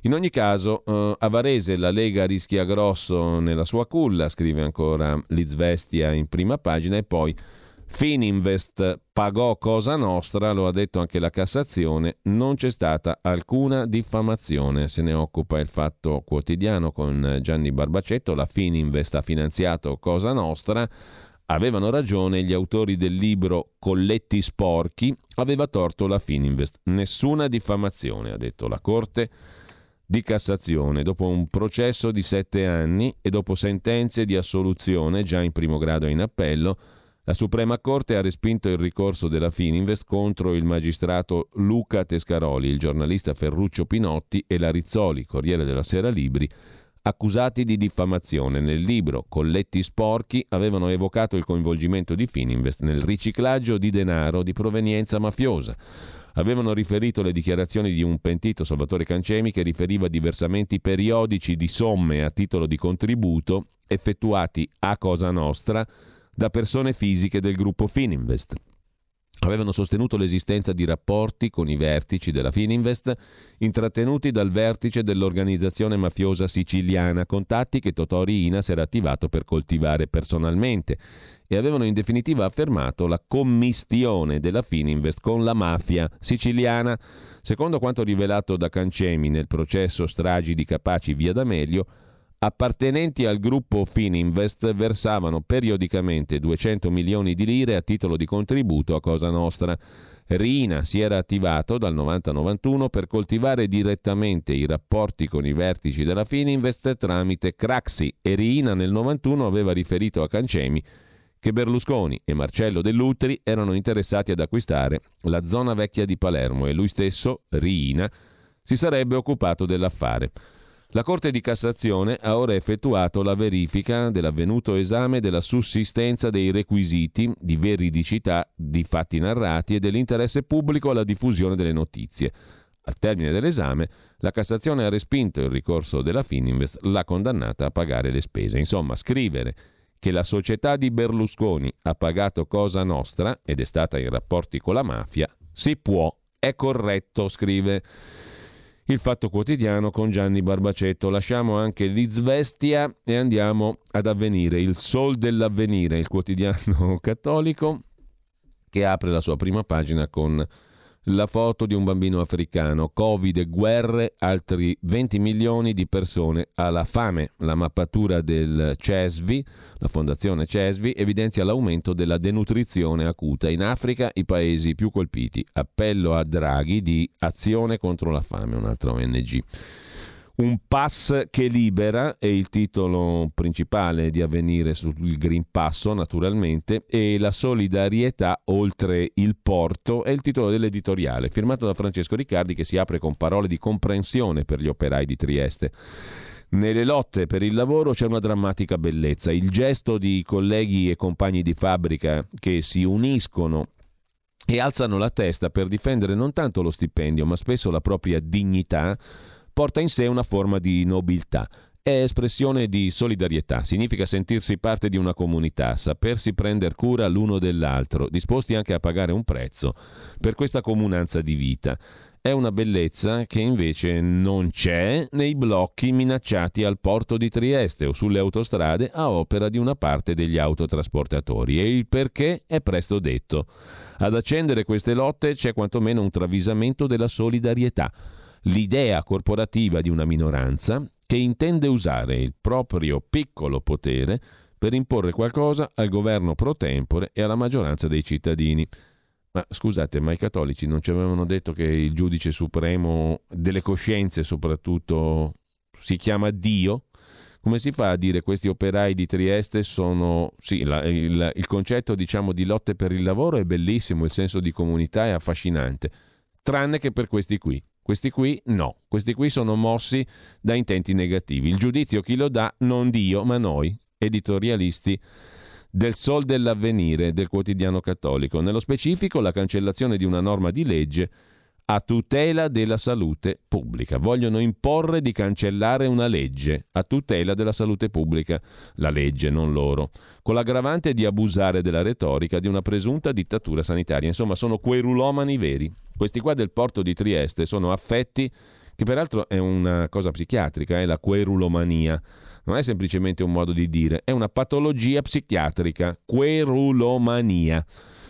In ogni caso, eh, a Varese la Lega rischia grosso nella sua culla, scrive ancora Lizvestia in prima pagina, e poi Fininvest pagò Cosa Nostra, lo ha detto anche la Cassazione, non c'è stata alcuna diffamazione, se ne occupa il Fatto Quotidiano con Gianni Barbacetto, la Fininvest ha finanziato Cosa Nostra, avevano ragione gli autori del libro Colletti sporchi, aveva torto la Fininvest, nessuna diffamazione, ha detto la Corte di Cassazione, dopo un processo di sette anni e dopo sentenze di assoluzione già in primo grado e in appello, la Suprema Corte ha respinto il ricorso della Fininvest contro il magistrato Luca Tescaroli, il giornalista Ferruccio Pinotti e la Rizzoli, Corriere della Sera Libri, accusati di diffamazione. Nel libro Colletti sporchi avevano evocato il coinvolgimento di Fininvest nel riciclaggio di denaro di provenienza mafiosa. Avevano riferito le dichiarazioni di un pentito, Salvatore Cancemi, che riferiva di versamenti periodici di somme a titolo di contributo effettuati a Cosa Nostra da persone fisiche del gruppo Fininvest. Avevano sostenuto l'esistenza di rapporti con i vertici della Fininvest intrattenuti dal vertice dell'organizzazione mafiosa siciliana, contatti che Totori Inas era attivato per coltivare personalmente e avevano in definitiva affermato la commistione della Fininvest con la mafia siciliana. Secondo quanto rivelato da Cancemi nel processo stragi di Capaci via D'Amelio, appartenenti al gruppo Fininvest versavano periodicamente 200 milioni di lire a titolo di contributo a Cosa Nostra. Rina si era attivato dal 90-91 per coltivare direttamente i rapporti con i vertici della Fininvest tramite Craxi e Rina nel 91 aveva riferito a Cancemi che Berlusconi e Marcello Dell'Utri erano interessati ad acquistare la zona vecchia di Palermo e lui stesso, Riina, si sarebbe occupato dell'affare. La Corte di Cassazione ha ora effettuato la verifica dell'avvenuto esame della sussistenza dei requisiti di veridicità di fatti narrati e dell'interesse pubblico alla diffusione delle notizie. Al termine dell'esame, la Cassazione ha respinto il ricorso della Fininvest, l'ha condannata a pagare le spese. Insomma, scrivere che la società di Berlusconi ha pagato Cosa Nostra ed è stata in rapporti con la mafia, si può, è corretto, scrive il Fatto Quotidiano con Gianni Barbacetto. Lasciamo anche l'Izvestia e andiamo ad Avvenire, il Sol dell'Avvenire, il quotidiano cattolico che apre la sua prima pagina con la foto di un bambino africano, Covid e guerre, altri 20 milioni di persone alla fame. La mappatura del CESVI, la fondazione CESVI, evidenzia l'aumento della denutrizione acuta in Africa, i paesi più colpiti. Appello a Draghi di Azione contro la fame, un'altra ONG. Un pass che libera è il titolo principale di avvenire sul Green Passo, naturalmente, e la solidarietà oltre il porto è il titolo dell'editoriale, firmato da Francesco Riccardi che si apre con parole di comprensione per gli operai di Trieste. Nelle lotte per il lavoro c'è una drammatica bellezza. Il gesto di colleghi e compagni di fabbrica che si uniscono e alzano la testa per difendere non tanto lo stipendio, ma spesso la propria dignità porta in sé una forma di nobiltà. È espressione di solidarietà, significa sentirsi parte di una comunità, sapersi prendere cura l'uno dell'altro, disposti anche a pagare un prezzo per questa comunanza di vita. È una bellezza che invece non c'è nei blocchi minacciati al porto di Trieste o sulle autostrade a opera di una parte degli autotrasportatori e il perché è presto detto. Ad accendere queste lotte c'è quantomeno un travisamento della solidarietà l'idea corporativa di una minoranza che intende usare il proprio piccolo potere per imporre qualcosa al governo pro tempore e alla maggioranza dei cittadini. Ma scusate, ma i cattolici non ci avevano detto che il giudice supremo delle coscienze soprattutto si chiama Dio? Come si fa a dire questi operai di Trieste sono... Sì, la, il, il concetto diciamo di lotte per il lavoro è bellissimo, il senso di comunità è affascinante, tranne che per questi qui. Questi qui no, questi qui sono mossi da intenti negativi. Il giudizio chi lo dà? Non Dio, ma noi, editorialisti del Sol dell'Avvenire del quotidiano cattolico. Nello specifico la cancellazione di una norma di legge a tutela della salute pubblica. Vogliono imporre di cancellare una legge a tutela della salute pubblica, la legge, non loro, con l'aggravante di abusare della retorica di una presunta dittatura sanitaria. Insomma, sono quei rulomani veri. Questi qua del porto di Trieste sono affetti, che peraltro è una cosa psichiatrica, è la querulomania. Non è semplicemente un modo di dire, è una patologia psichiatrica, querulomania.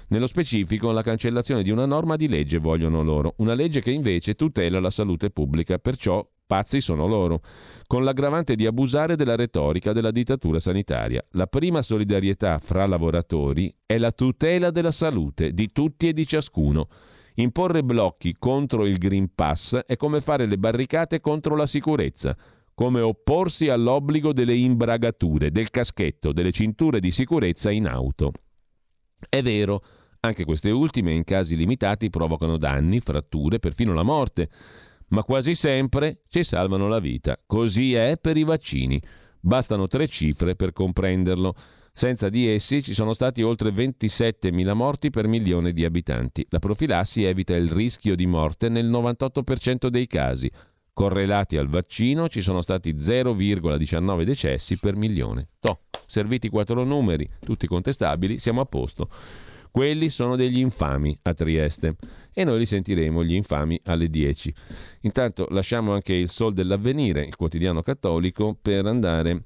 Nello specifico, la cancellazione di una norma di legge vogliono loro, una legge che invece tutela la salute pubblica, perciò pazzi sono loro, con l'aggravante di abusare della retorica della dittatura sanitaria. La prima solidarietà fra lavoratori è la tutela della salute di tutti e di ciascuno. Imporre blocchi contro il Green Pass è come fare le barricate contro la sicurezza, come opporsi all'obbligo delle imbragature, del caschetto, delle cinture di sicurezza in auto. È vero, anche queste ultime in casi limitati provocano danni, fratture, perfino la morte, ma quasi sempre ci salvano la vita. Così è per i vaccini. Bastano tre cifre per comprenderlo. Senza di essi ci sono stati oltre 27.000 morti per milione di abitanti. La profilassi evita il rischio di morte nel 98% dei casi. Correlati al vaccino ci sono stati 0,19 decessi per milione. Toh, serviti quattro numeri, tutti contestabili, siamo a posto. Quelli sono degli infami a Trieste e noi li sentiremo gli infami alle 10. Intanto lasciamo anche il Sol dell'Avvenire, il quotidiano cattolico, per andare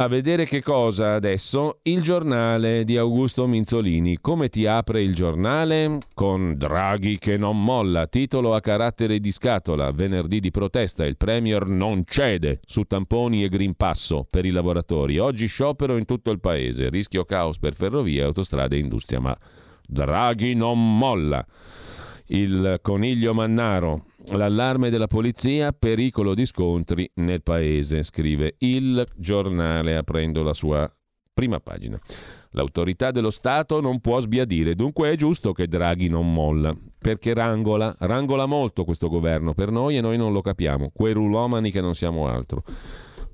a vedere che cosa adesso? Il giornale di Augusto Minzolini. Come ti apre il giornale? Con Draghi che non molla, titolo a carattere di scatola. Venerdì di protesta, il Premier non cede su tamponi e green passo per i lavoratori. Oggi sciopero in tutto il paese, rischio caos per ferrovie, autostrade e industria, ma Draghi non molla. Il coniglio Mannaro, L'allarme della polizia, pericolo di scontri nel paese, scrive il giornale aprendo la sua prima pagina. L'autorità dello Stato non può sbiadire, dunque è giusto che Draghi non molla, perché rangola, rangola molto questo governo per noi e noi non lo capiamo, quei rulomani che non siamo altro.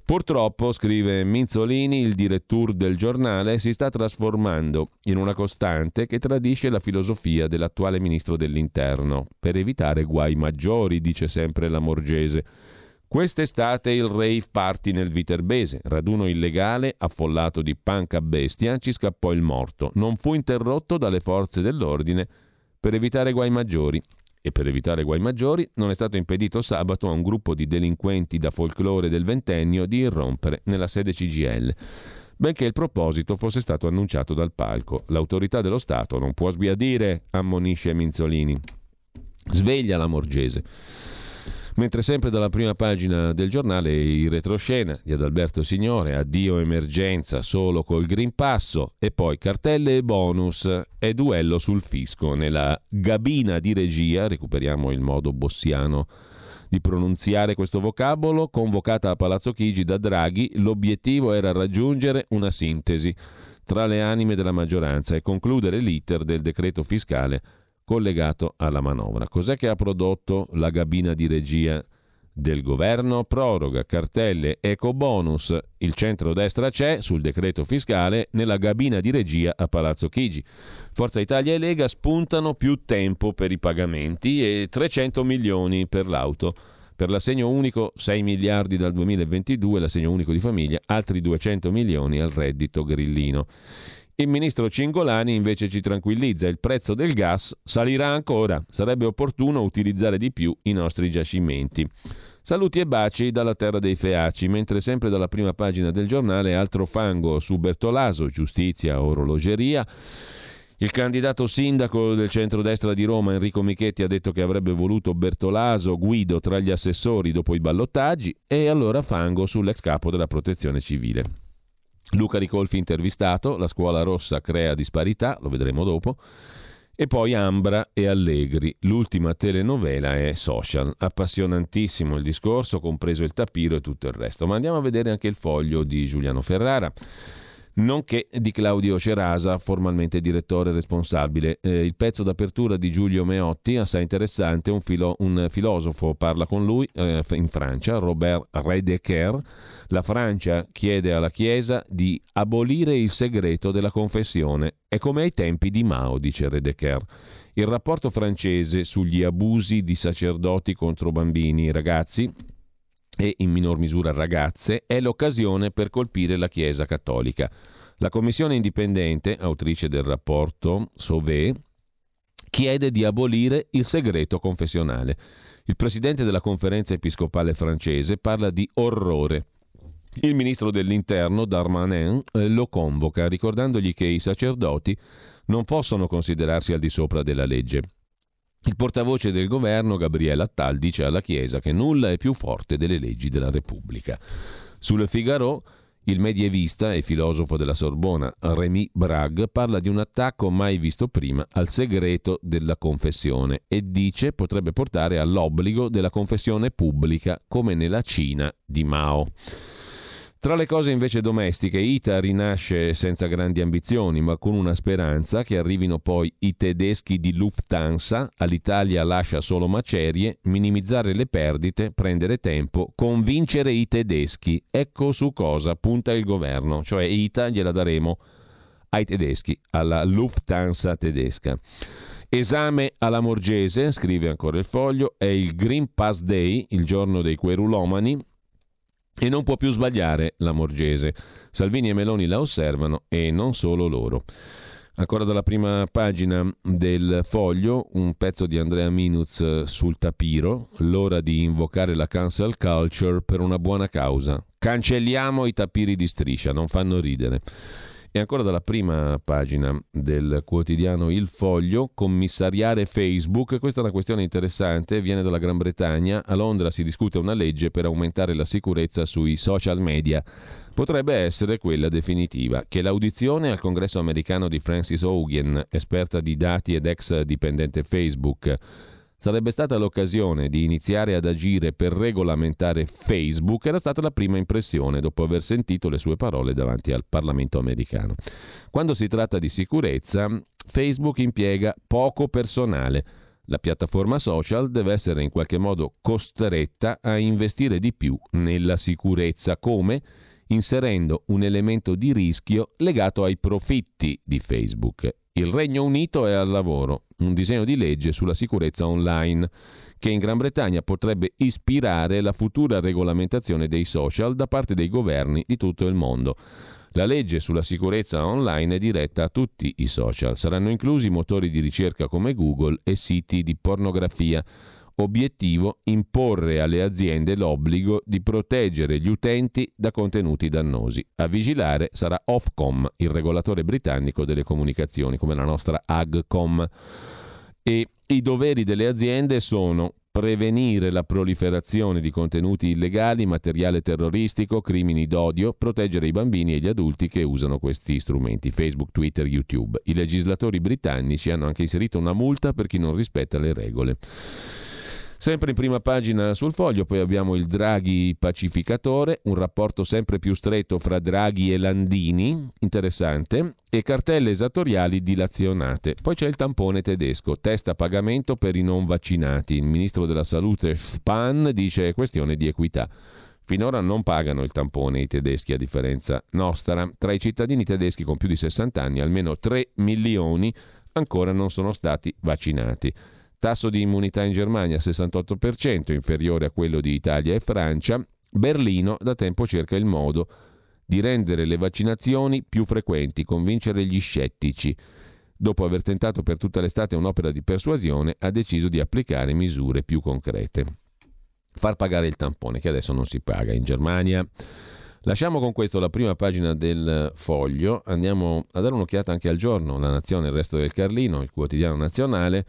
Purtroppo, scrive Minzolini, il direttore del giornale si sta trasformando in una costante che tradisce la filosofia dell'attuale ministro dell'Interno. Per evitare guai maggiori, dice sempre la Morgese. Quest'estate il rave party nel Viterbese, raduno illegale, affollato di panca bestia, ci scappò il morto. Non fu interrotto dalle forze dell'ordine per evitare guai maggiori e per evitare guai maggiori non è stato impedito sabato a un gruppo di delinquenti da folklore del ventennio di irrompere nella sede CGL, benché il proposito fosse stato annunciato dal palco. L'autorità dello Stato non può sbiadire, ammonisce Minzolini. Sveglia la Morgese. Mentre sempre dalla prima pagina del giornale il retroscena di Adalberto Signore, addio emergenza solo col Green Passo e poi cartelle e bonus e duello sul fisco. Nella gabina di regia, recuperiamo il modo bossiano di pronunziare questo vocabolo, convocata a Palazzo Chigi da Draghi, l'obiettivo era raggiungere una sintesi tra le anime della maggioranza e concludere l'iter del decreto fiscale collegato alla manovra. Cos'è che ha prodotto la gabina di regia del governo? Proroga, cartelle, eco bonus. Il centro-destra c'è sul decreto fiscale nella gabina di regia a Palazzo Chigi. Forza Italia e Lega spuntano più tempo per i pagamenti e 300 milioni per l'auto. Per l'assegno unico 6 miliardi dal 2022, l'assegno unico di famiglia altri 200 milioni al reddito grillino. Il ministro Cingolani invece ci tranquillizza, il prezzo del gas salirà ancora, sarebbe opportuno utilizzare di più i nostri giacimenti. Saluti e baci dalla terra dei Feaci, mentre sempre dalla prima pagina del giornale altro fango su Bertolaso, giustizia, orologeria. Il candidato sindaco del centrodestra di Roma, Enrico Michetti, ha detto che avrebbe voluto Bertolaso, Guido tra gli assessori dopo i ballottaggi e allora fango sull'ex capo della protezione civile. Luca Ricolfi intervistato, la scuola rossa crea disparità, lo vedremo dopo. E poi Ambra e Allegri, l'ultima telenovela è Social, appassionantissimo il discorso, compreso il tapiro e tutto il resto. Ma andiamo a vedere anche il foglio di Giuliano Ferrara nonché di Claudio Cerasa, formalmente direttore responsabile. Eh, il pezzo d'apertura di Giulio Meotti, assai interessante, un, filo- un filosofo parla con lui eh, in Francia, Robert Redeker. La Francia chiede alla Chiesa di abolire il segreto della confessione. È come ai tempi di Mao, dice Redeker. Il rapporto francese sugli abusi di sacerdoti contro bambini e ragazzi e in minor misura ragazze, è l'occasione per colpire la Chiesa cattolica. La commissione indipendente, autrice del rapporto Sauvé, chiede di abolire il segreto confessionale. Il presidente della conferenza episcopale francese parla di orrore. Il ministro dell'interno, Darmanin, eh, lo convoca ricordandogli che i sacerdoti non possono considerarsi al di sopra della legge. Il portavoce del governo, Gabriele Attal, dice alla Chiesa che nulla è più forte delle leggi della Repubblica. Sul Figaro, Il medievista e filosofo della Sorbona Rémy Bragg parla di un attacco mai visto prima al segreto della confessione e dice potrebbe portare all'obbligo della confessione pubblica come nella Cina di Mao. Tra le cose invece domestiche, Ita rinasce senza grandi ambizioni, ma con una speranza che arrivino poi i tedeschi di Lufthansa, all'Italia lascia solo macerie, minimizzare le perdite, prendere tempo, convincere i tedeschi. Ecco su cosa punta il governo, cioè Ita gliela daremo ai tedeschi, alla Lufthansa tedesca. Esame alla Morgese, scrive ancora il foglio, è il Green Pass Day, il giorno dei querulomani, e non può più sbagliare la Morgese. Salvini e Meloni la osservano e non solo loro. Ancora dalla prima pagina del foglio, un pezzo di Andrea Minuz sul tapiro, l'ora di invocare la cancel culture per una buona causa. Cancelliamo i tapiri di striscia, non fanno ridere. E ancora dalla prima pagina del quotidiano Il Foglio, commissariare Facebook, questa è una questione interessante, viene dalla Gran Bretagna, a Londra si discute una legge per aumentare la sicurezza sui social media. Potrebbe essere quella definitiva, che l'audizione al congresso americano di Francis Hogan, esperta di dati ed ex dipendente Facebook, sarebbe stata l'occasione di iniziare ad agire per regolamentare Facebook era stata la prima impressione dopo aver sentito le sue parole davanti al Parlamento americano. Quando si tratta di sicurezza, Facebook impiega poco personale. La piattaforma social deve essere in qualche modo costretta a investire di più nella sicurezza, come inserendo un elemento di rischio legato ai profitti di Facebook. Il Regno Unito è al lavoro, un disegno di legge sulla sicurezza online che in Gran Bretagna potrebbe ispirare la futura regolamentazione dei social da parte dei governi di tutto il mondo. La legge sulla sicurezza online è diretta a tutti i social. Saranno inclusi motori di ricerca come Google e siti di pornografia. Obiettivo imporre alle aziende l'obbligo di proteggere gli utenti da contenuti dannosi. A vigilare sarà Ofcom, il regolatore britannico delle comunicazioni, come la nostra Agcom. E i doveri delle aziende sono prevenire la proliferazione di contenuti illegali, materiale terroristico, crimini d'odio, proteggere i bambini e gli adulti che usano questi strumenti, Facebook, Twitter, YouTube. I legislatori britannici hanno anche inserito una multa per chi non rispetta le regole. Sempre in prima pagina sul foglio poi abbiamo il Draghi pacificatore, un rapporto sempre più stretto fra Draghi e Landini, interessante, e cartelle esattoriali dilazionate. Poi c'è il tampone tedesco, test a pagamento per i non vaccinati. Il ministro della salute Spahn dice è questione di equità. Finora non pagano il tampone i tedeschi a differenza nostra. Tra i cittadini tedeschi con più di 60 anni almeno 3 milioni ancora non sono stati vaccinati. Tasso di immunità in Germania 68%, inferiore a quello di Italia e Francia. Berlino da tempo cerca il modo di rendere le vaccinazioni più frequenti, convincere gli scettici. Dopo aver tentato per tutta l'estate un'opera di persuasione, ha deciso di applicare misure più concrete. Far pagare il tampone, che adesso non si paga in Germania. Lasciamo con questo la prima pagina del foglio, andiamo a dare un'occhiata anche al giorno, La Nazione il resto del Carlino, il quotidiano nazionale.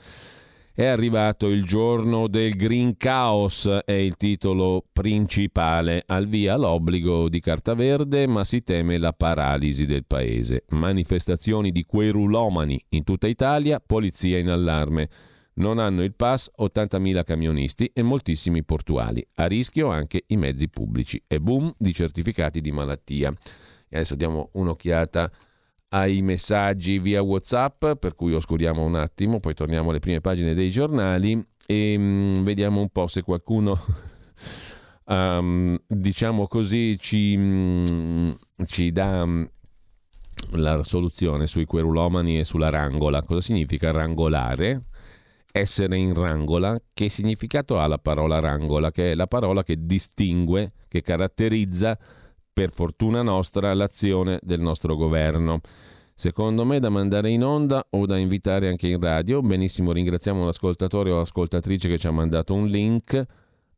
È arrivato il giorno del Green Chaos, è il titolo principale. Al via l'obbligo di carta verde, ma si teme la paralisi del paese. Manifestazioni di querulomani in tutta Italia, polizia in allarme. Non hanno il pass 80.000 camionisti e moltissimi portuali. A rischio anche i mezzi pubblici. E boom di certificati di malattia. E adesso diamo un'occhiata ai messaggi via WhatsApp, per cui oscuriamo un attimo, poi torniamo alle prime pagine dei giornali e um, vediamo un po' se qualcuno, um, diciamo così, ci, um, ci dà la soluzione sui querulomani e sulla rangola. Cosa significa rangolare? Essere in rangola, che significato ha la parola rangola? Che è la parola che distingue, che caratterizza per fortuna nostra, l'azione del nostro governo. Secondo me da mandare in onda o da invitare anche in radio. Benissimo, ringraziamo l'ascoltatore o ascoltatrice che ci ha mandato un link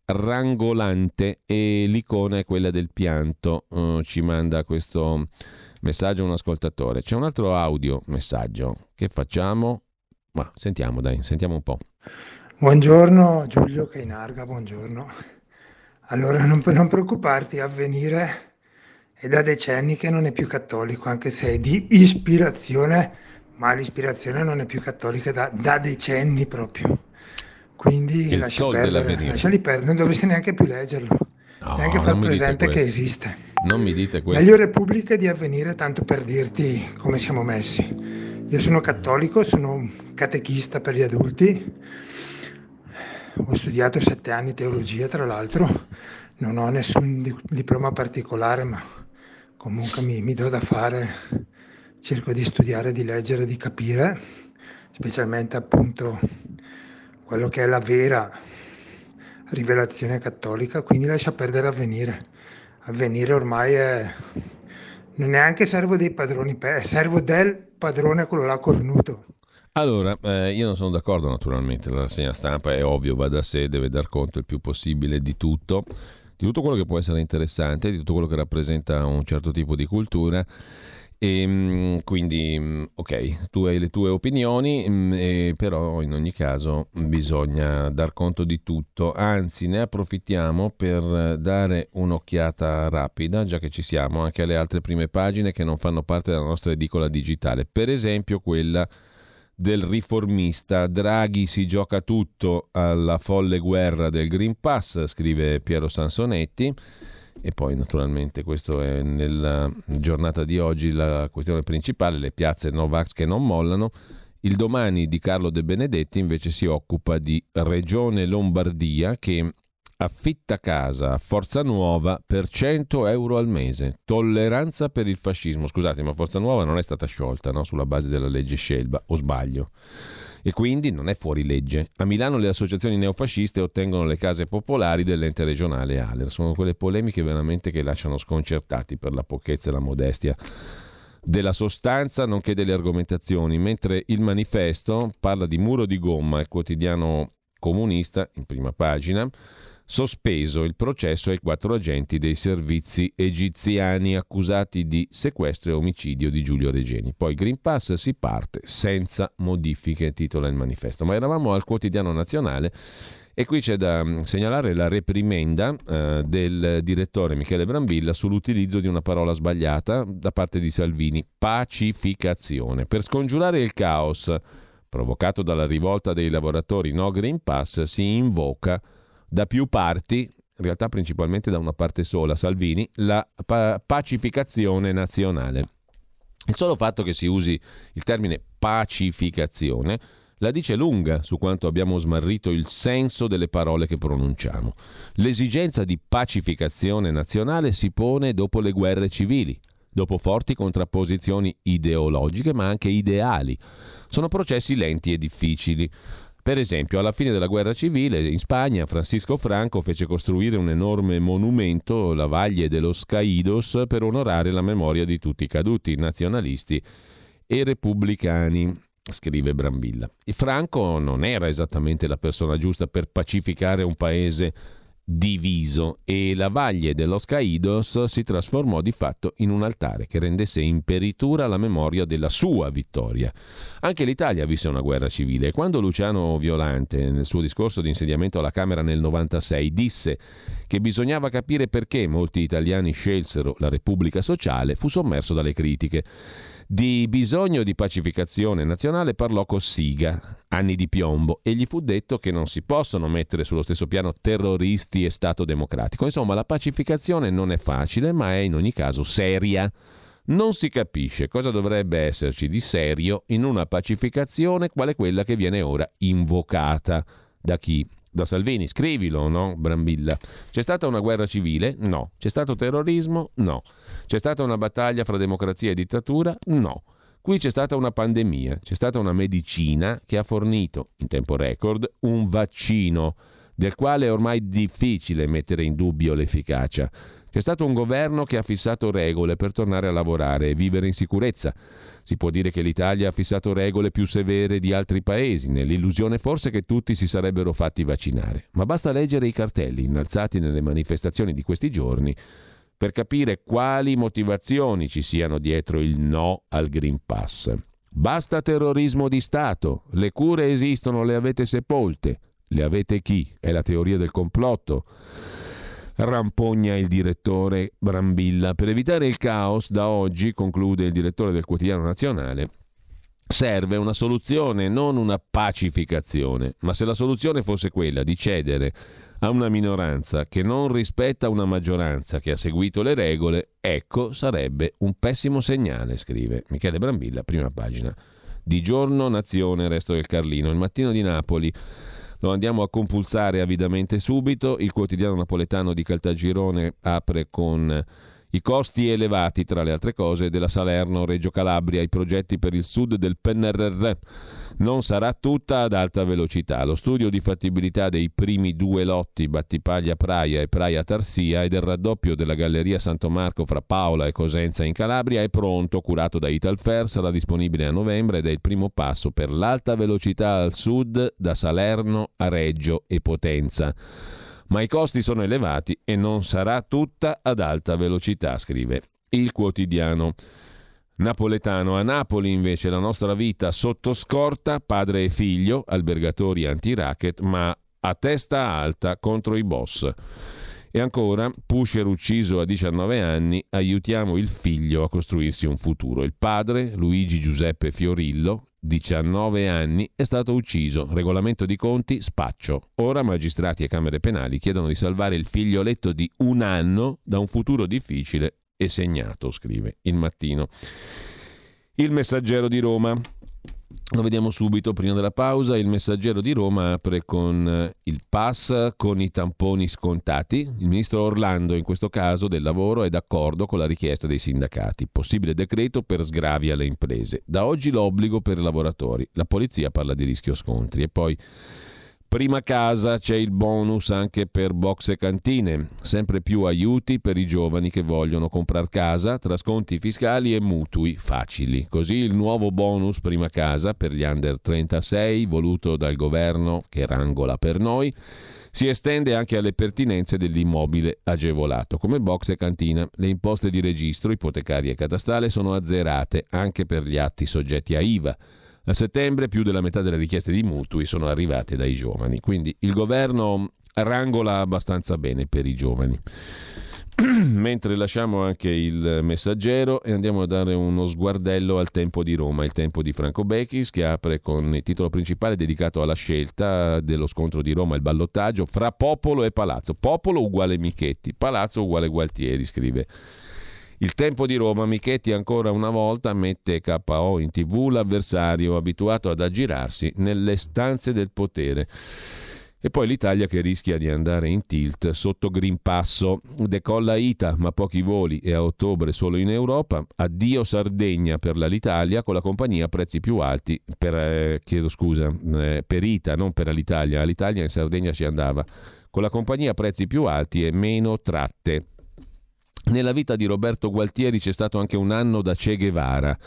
rangolante e l'icona è quella del pianto. Uh, ci manda questo messaggio un ascoltatore. C'è un altro audio messaggio che facciamo? Ma sentiamo dai, sentiamo un po'. Buongiorno Giulio Cainarga, buongiorno. Allora non, non preoccuparti, avvenire è da decenni che non è più cattolico, anche se è di ispirazione, ma l'ispirazione non è più cattolica da, da decenni proprio. Quindi lascia perdere, lasciali perdere, non dovresti neanche più leggerlo, no, neanche far presente che esiste. Non mi dite questo. Meglio Repubblica di avvenire, tanto per dirti come siamo messi. Io sono cattolico, sono un catechista per gli adulti, ho studiato sette anni teologia tra l'altro, non ho nessun diploma particolare, ma comunque mi, mi do da fare, cerco di studiare, di leggere, di capire, specialmente appunto quello che è la vera rivelazione cattolica, quindi lascia perdere avvenire. Avvenire ormai è non neanche servo dei padroni, servo del padrone quello là cornuto. Allora, eh, io non sono d'accordo naturalmente, la rassegna stampa è ovvio, va da sé, deve dar conto il più possibile di tutto, di tutto quello che può essere interessante, di tutto quello che rappresenta un certo tipo di cultura e, ehm, quindi, mm, ok, tu hai le tue opinioni, mm, però in ogni caso bisogna dar conto di tutto. Anzi, ne approfittiamo per dare un'occhiata rapida, già che ci siamo, anche alle altre prime pagine che non fanno parte della nostra edicola digitale. Per esempio, quella del riformista. Draghi si gioca tutto alla folle guerra del Green Pass, scrive Piero Sansonetti. E poi naturalmente questo è nella giornata di oggi la questione principale, le piazze Novax che non mollano. Il domani di Carlo De Benedetti invece si occupa di Regione Lombardia che affitta casa a Forza Nuova per 100 euro al mese. Tolleranza per il fascismo. Scusate, ma Forza Nuova non è stata sciolta no? sulla base della legge Scelba, o sbaglio? e quindi non è fuori legge. A Milano le associazioni neofasciste ottengono le case popolari dell'ente regionale ALER. Sono quelle polemiche veramente che lasciano sconcertati per la pochezza e la modestia della sostanza nonché delle argomentazioni, mentre il manifesto parla di muro di gomma, il quotidiano comunista in prima pagina sospeso il processo ai quattro agenti dei servizi egiziani accusati di sequestro e omicidio di Giulio Regeni. Poi Green Pass si parte senza modifiche, titola il manifesto. Ma eravamo al quotidiano nazionale e qui c'è da mm, segnalare la reprimenda eh, del direttore Michele Brambilla sull'utilizzo di una parola sbagliata da parte di Salvini, pacificazione. Per scongiurare il caos provocato dalla rivolta dei lavoratori no Green Pass si invoca da più parti, in realtà principalmente da una parte sola, Salvini, la pa- pacificazione nazionale. Il solo fatto che si usi il termine pacificazione la dice lunga su quanto abbiamo smarrito il senso delle parole che pronunciamo. L'esigenza di pacificazione nazionale si pone dopo le guerre civili, dopo forti contrapposizioni ideologiche ma anche ideali. Sono processi lenti e difficili. Per esempio, alla fine della guerra civile in Spagna Francisco Franco fece costruire un enorme monumento, la Valle de los Caídos, per onorare la memoria di tutti i caduti, nazionalisti e repubblicani scrive Brambilla. E Franco non era esattamente la persona giusta per pacificare un paese diviso e la Valle dello Caídos si trasformò di fatto in un altare che rendesse imperitura la memoria della sua vittoria. Anche l'Italia visse una guerra civile e quando Luciano Violante nel suo discorso di insediamento alla Camera nel 96 disse che bisognava capire perché molti italiani scelsero la Repubblica Sociale fu sommerso dalle critiche. Di bisogno di pacificazione nazionale parlò Cossiga, anni di piombo, e gli fu detto che non si possono mettere sullo stesso piano terroristi e Stato democratico. Insomma, la pacificazione non è facile, ma è in ogni caso seria. Non si capisce cosa dovrebbe esserci di serio in una pacificazione quale quella che viene ora invocata da chi? Da Salvini, scrivilo, no? Brambilla. C'è stata una guerra civile? No. C'è stato terrorismo? No. C'è stata una battaglia fra democrazia e dittatura? No. Qui c'è stata una pandemia, c'è stata una medicina che ha fornito, in tempo record, un vaccino, del quale è ormai difficile mettere in dubbio l'efficacia. C'è stato un governo che ha fissato regole per tornare a lavorare e vivere in sicurezza. Si può dire che l'Italia ha fissato regole più severe di altri paesi, nell'illusione forse che tutti si sarebbero fatti vaccinare. Ma basta leggere i cartelli innalzati nelle manifestazioni di questi giorni per capire quali motivazioni ci siano dietro il no al Green Pass. Basta terrorismo di Stato, le cure esistono, le avete sepolte. Le avete chi? È la teoria del complotto. Rampogna il direttore Brambilla. Per evitare il caos, da oggi, conclude il direttore del quotidiano nazionale, serve una soluzione, non una pacificazione. Ma se la soluzione fosse quella di cedere a una minoranza che non rispetta una maggioranza che ha seguito le regole, ecco sarebbe un pessimo segnale, scrive Michele Brambilla, prima pagina. Di giorno, Nazione, Resto del Carlino, il mattino di Napoli. Lo andiamo a compulsare avidamente subito. Il quotidiano napoletano di Caltagirone apre con i costi elevati, tra le altre cose, della Salerno-Reggio Calabria, i progetti per il sud del PNRR. Non sarà tutta ad alta velocità. Lo studio di fattibilità dei primi due lotti Battipaglia Praia e Praia Tarsia e del raddoppio della Galleria Santo Marco fra Paola e Cosenza in Calabria è pronto, curato da Italfer, sarà disponibile a novembre ed è il primo passo per l'alta velocità al sud da Salerno a Reggio e Potenza ma i costi sono elevati e non sarà tutta ad alta velocità, scrive il quotidiano napoletano. A Napoli invece la nostra vita sotto scorta, padre e figlio, albergatori anti-racket, ma a testa alta contro i boss. E ancora, Pusher ucciso a 19 anni, aiutiamo il figlio a costruirsi un futuro. Il padre, Luigi Giuseppe Fiorillo, 19 anni, è stato ucciso. Regolamento di conti, spaccio. Ora magistrati e camere penali chiedono di salvare il figlioletto di un anno da un futuro difficile e segnato, scrive il mattino. Il messaggero di Roma. Lo vediamo subito prima della pausa. Il messaggero di Roma apre con eh, il pass con i tamponi scontati. Il ministro Orlando, in questo caso del lavoro, è d'accordo con la richiesta dei sindacati. Possibile decreto per sgravi alle imprese. Da oggi l'obbligo per i lavoratori. La polizia parla di rischio scontri. E poi Prima casa c'è il bonus anche per box e cantine, sempre più aiuti per i giovani che vogliono comprare casa, trasconti fiscali e mutui facili. Così il nuovo bonus prima casa per gli under 36, voluto dal governo che rangola per noi, si estende anche alle pertinenze dell'immobile agevolato, come box e cantina. Le imposte di registro, ipotecarie e catastale sono azzerate anche per gli atti soggetti a IVA. A settembre più della metà delle richieste di mutui sono arrivate dai giovani, quindi il governo rangola abbastanza bene per i giovani. Mentre lasciamo anche il messaggero e andiamo a dare uno sguardello al tempo di Roma, il tempo di Franco Bechis che apre con il titolo principale dedicato alla scelta dello scontro di Roma, il ballottaggio fra popolo e palazzo. Popolo uguale Michetti, palazzo uguale Gualtieri, scrive il tempo di Roma, Michetti ancora una volta mette KO in tv l'avversario abituato ad aggirarsi nelle stanze del potere. E poi l'Italia che rischia di andare in tilt sotto Green Passo. Decolla ITA, ma pochi voli e a ottobre solo in Europa. Addio Sardegna per l'Italia con la compagnia a prezzi più alti per, eh, chiedo scusa, eh, per ITA, non per l'Italia. L'Italia in Sardegna ci andava. Con la compagnia a prezzi più alti e meno tratte. Nella vita di Roberto Gualtieri c'è stato anche un anno da Che Guevara.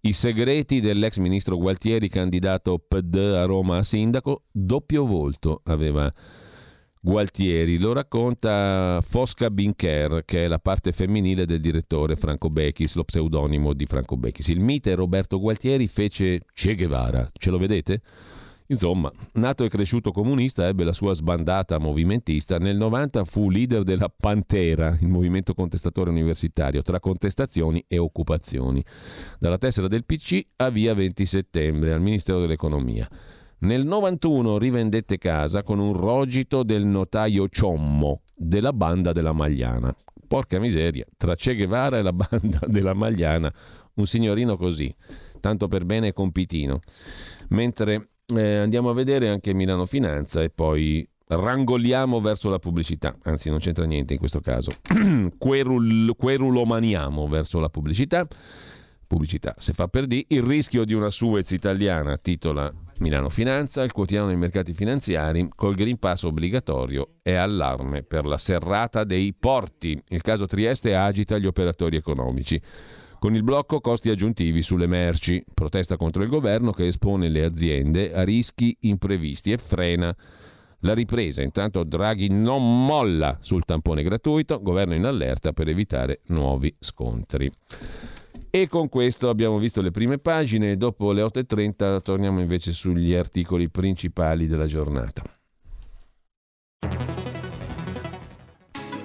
I segreti dell'ex ministro Gualtieri, candidato PD a Roma a sindaco, doppio volto aveva Gualtieri. Lo racconta Fosca Binker, che è la parte femminile del direttore Franco Bechis, lo pseudonimo di Franco Bechis. Il mite Roberto Gualtieri fece Che Guevara. Ce lo vedete? Insomma, nato e cresciuto comunista, ebbe la sua sbandata movimentista. Nel 90 fu leader della Pantera, il movimento contestatore universitario, tra contestazioni e occupazioni. Dalla tessera del PC a via 20 settembre al Ministero dell'Economia. Nel 91 rivendette casa con un rogito del notaio Ciommo della banda della Magliana. Porca miseria, tra Che Guevara e la banda della Magliana, un signorino così, tanto per bene e compitino. Mentre eh, andiamo a vedere anche Milano Finanza e poi rangoliamo verso la pubblicità, anzi non c'entra niente in questo caso, Querul, querulomaniamo verso la pubblicità, pubblicità se fa per di, il rischio di una Suez italiana, titola Milano Finanza, il quotidiano dei mercati finanziari, col Green Pass obbligatorio e allarme per la serrata dei porti, il caso Trieste agita gli operatori economici. Con il blocco costi aggiuntivi sulle merci, protesta contro il governo che espone le aziende a rischi imprevisti e frena la ripresa. Intanto Draghi non molla sul tampone gratuito, governo in allerta per evitare nuovi scontri. E con questo abbiamo visto le prime pagine, dopo le 8.30 torniamo invece sugli articoli principali della giornata.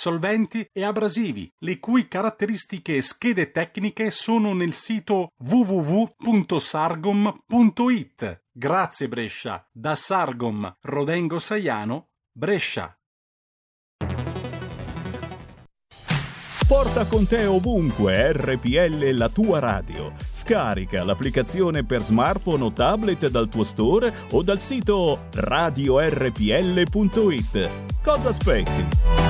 solventi e abrasivi, le cui caratteristiche e schede tecniche sono nel sito www.sargom.it. Grazie Brescia, da Sargom Rodengo Saiano, Brescia. Porta con te ovunque RPL la tua radio. Scarica l'applicazione per smartphone o tablet dal tuo store o dal sito radiorpl.it. Cosa aspetti?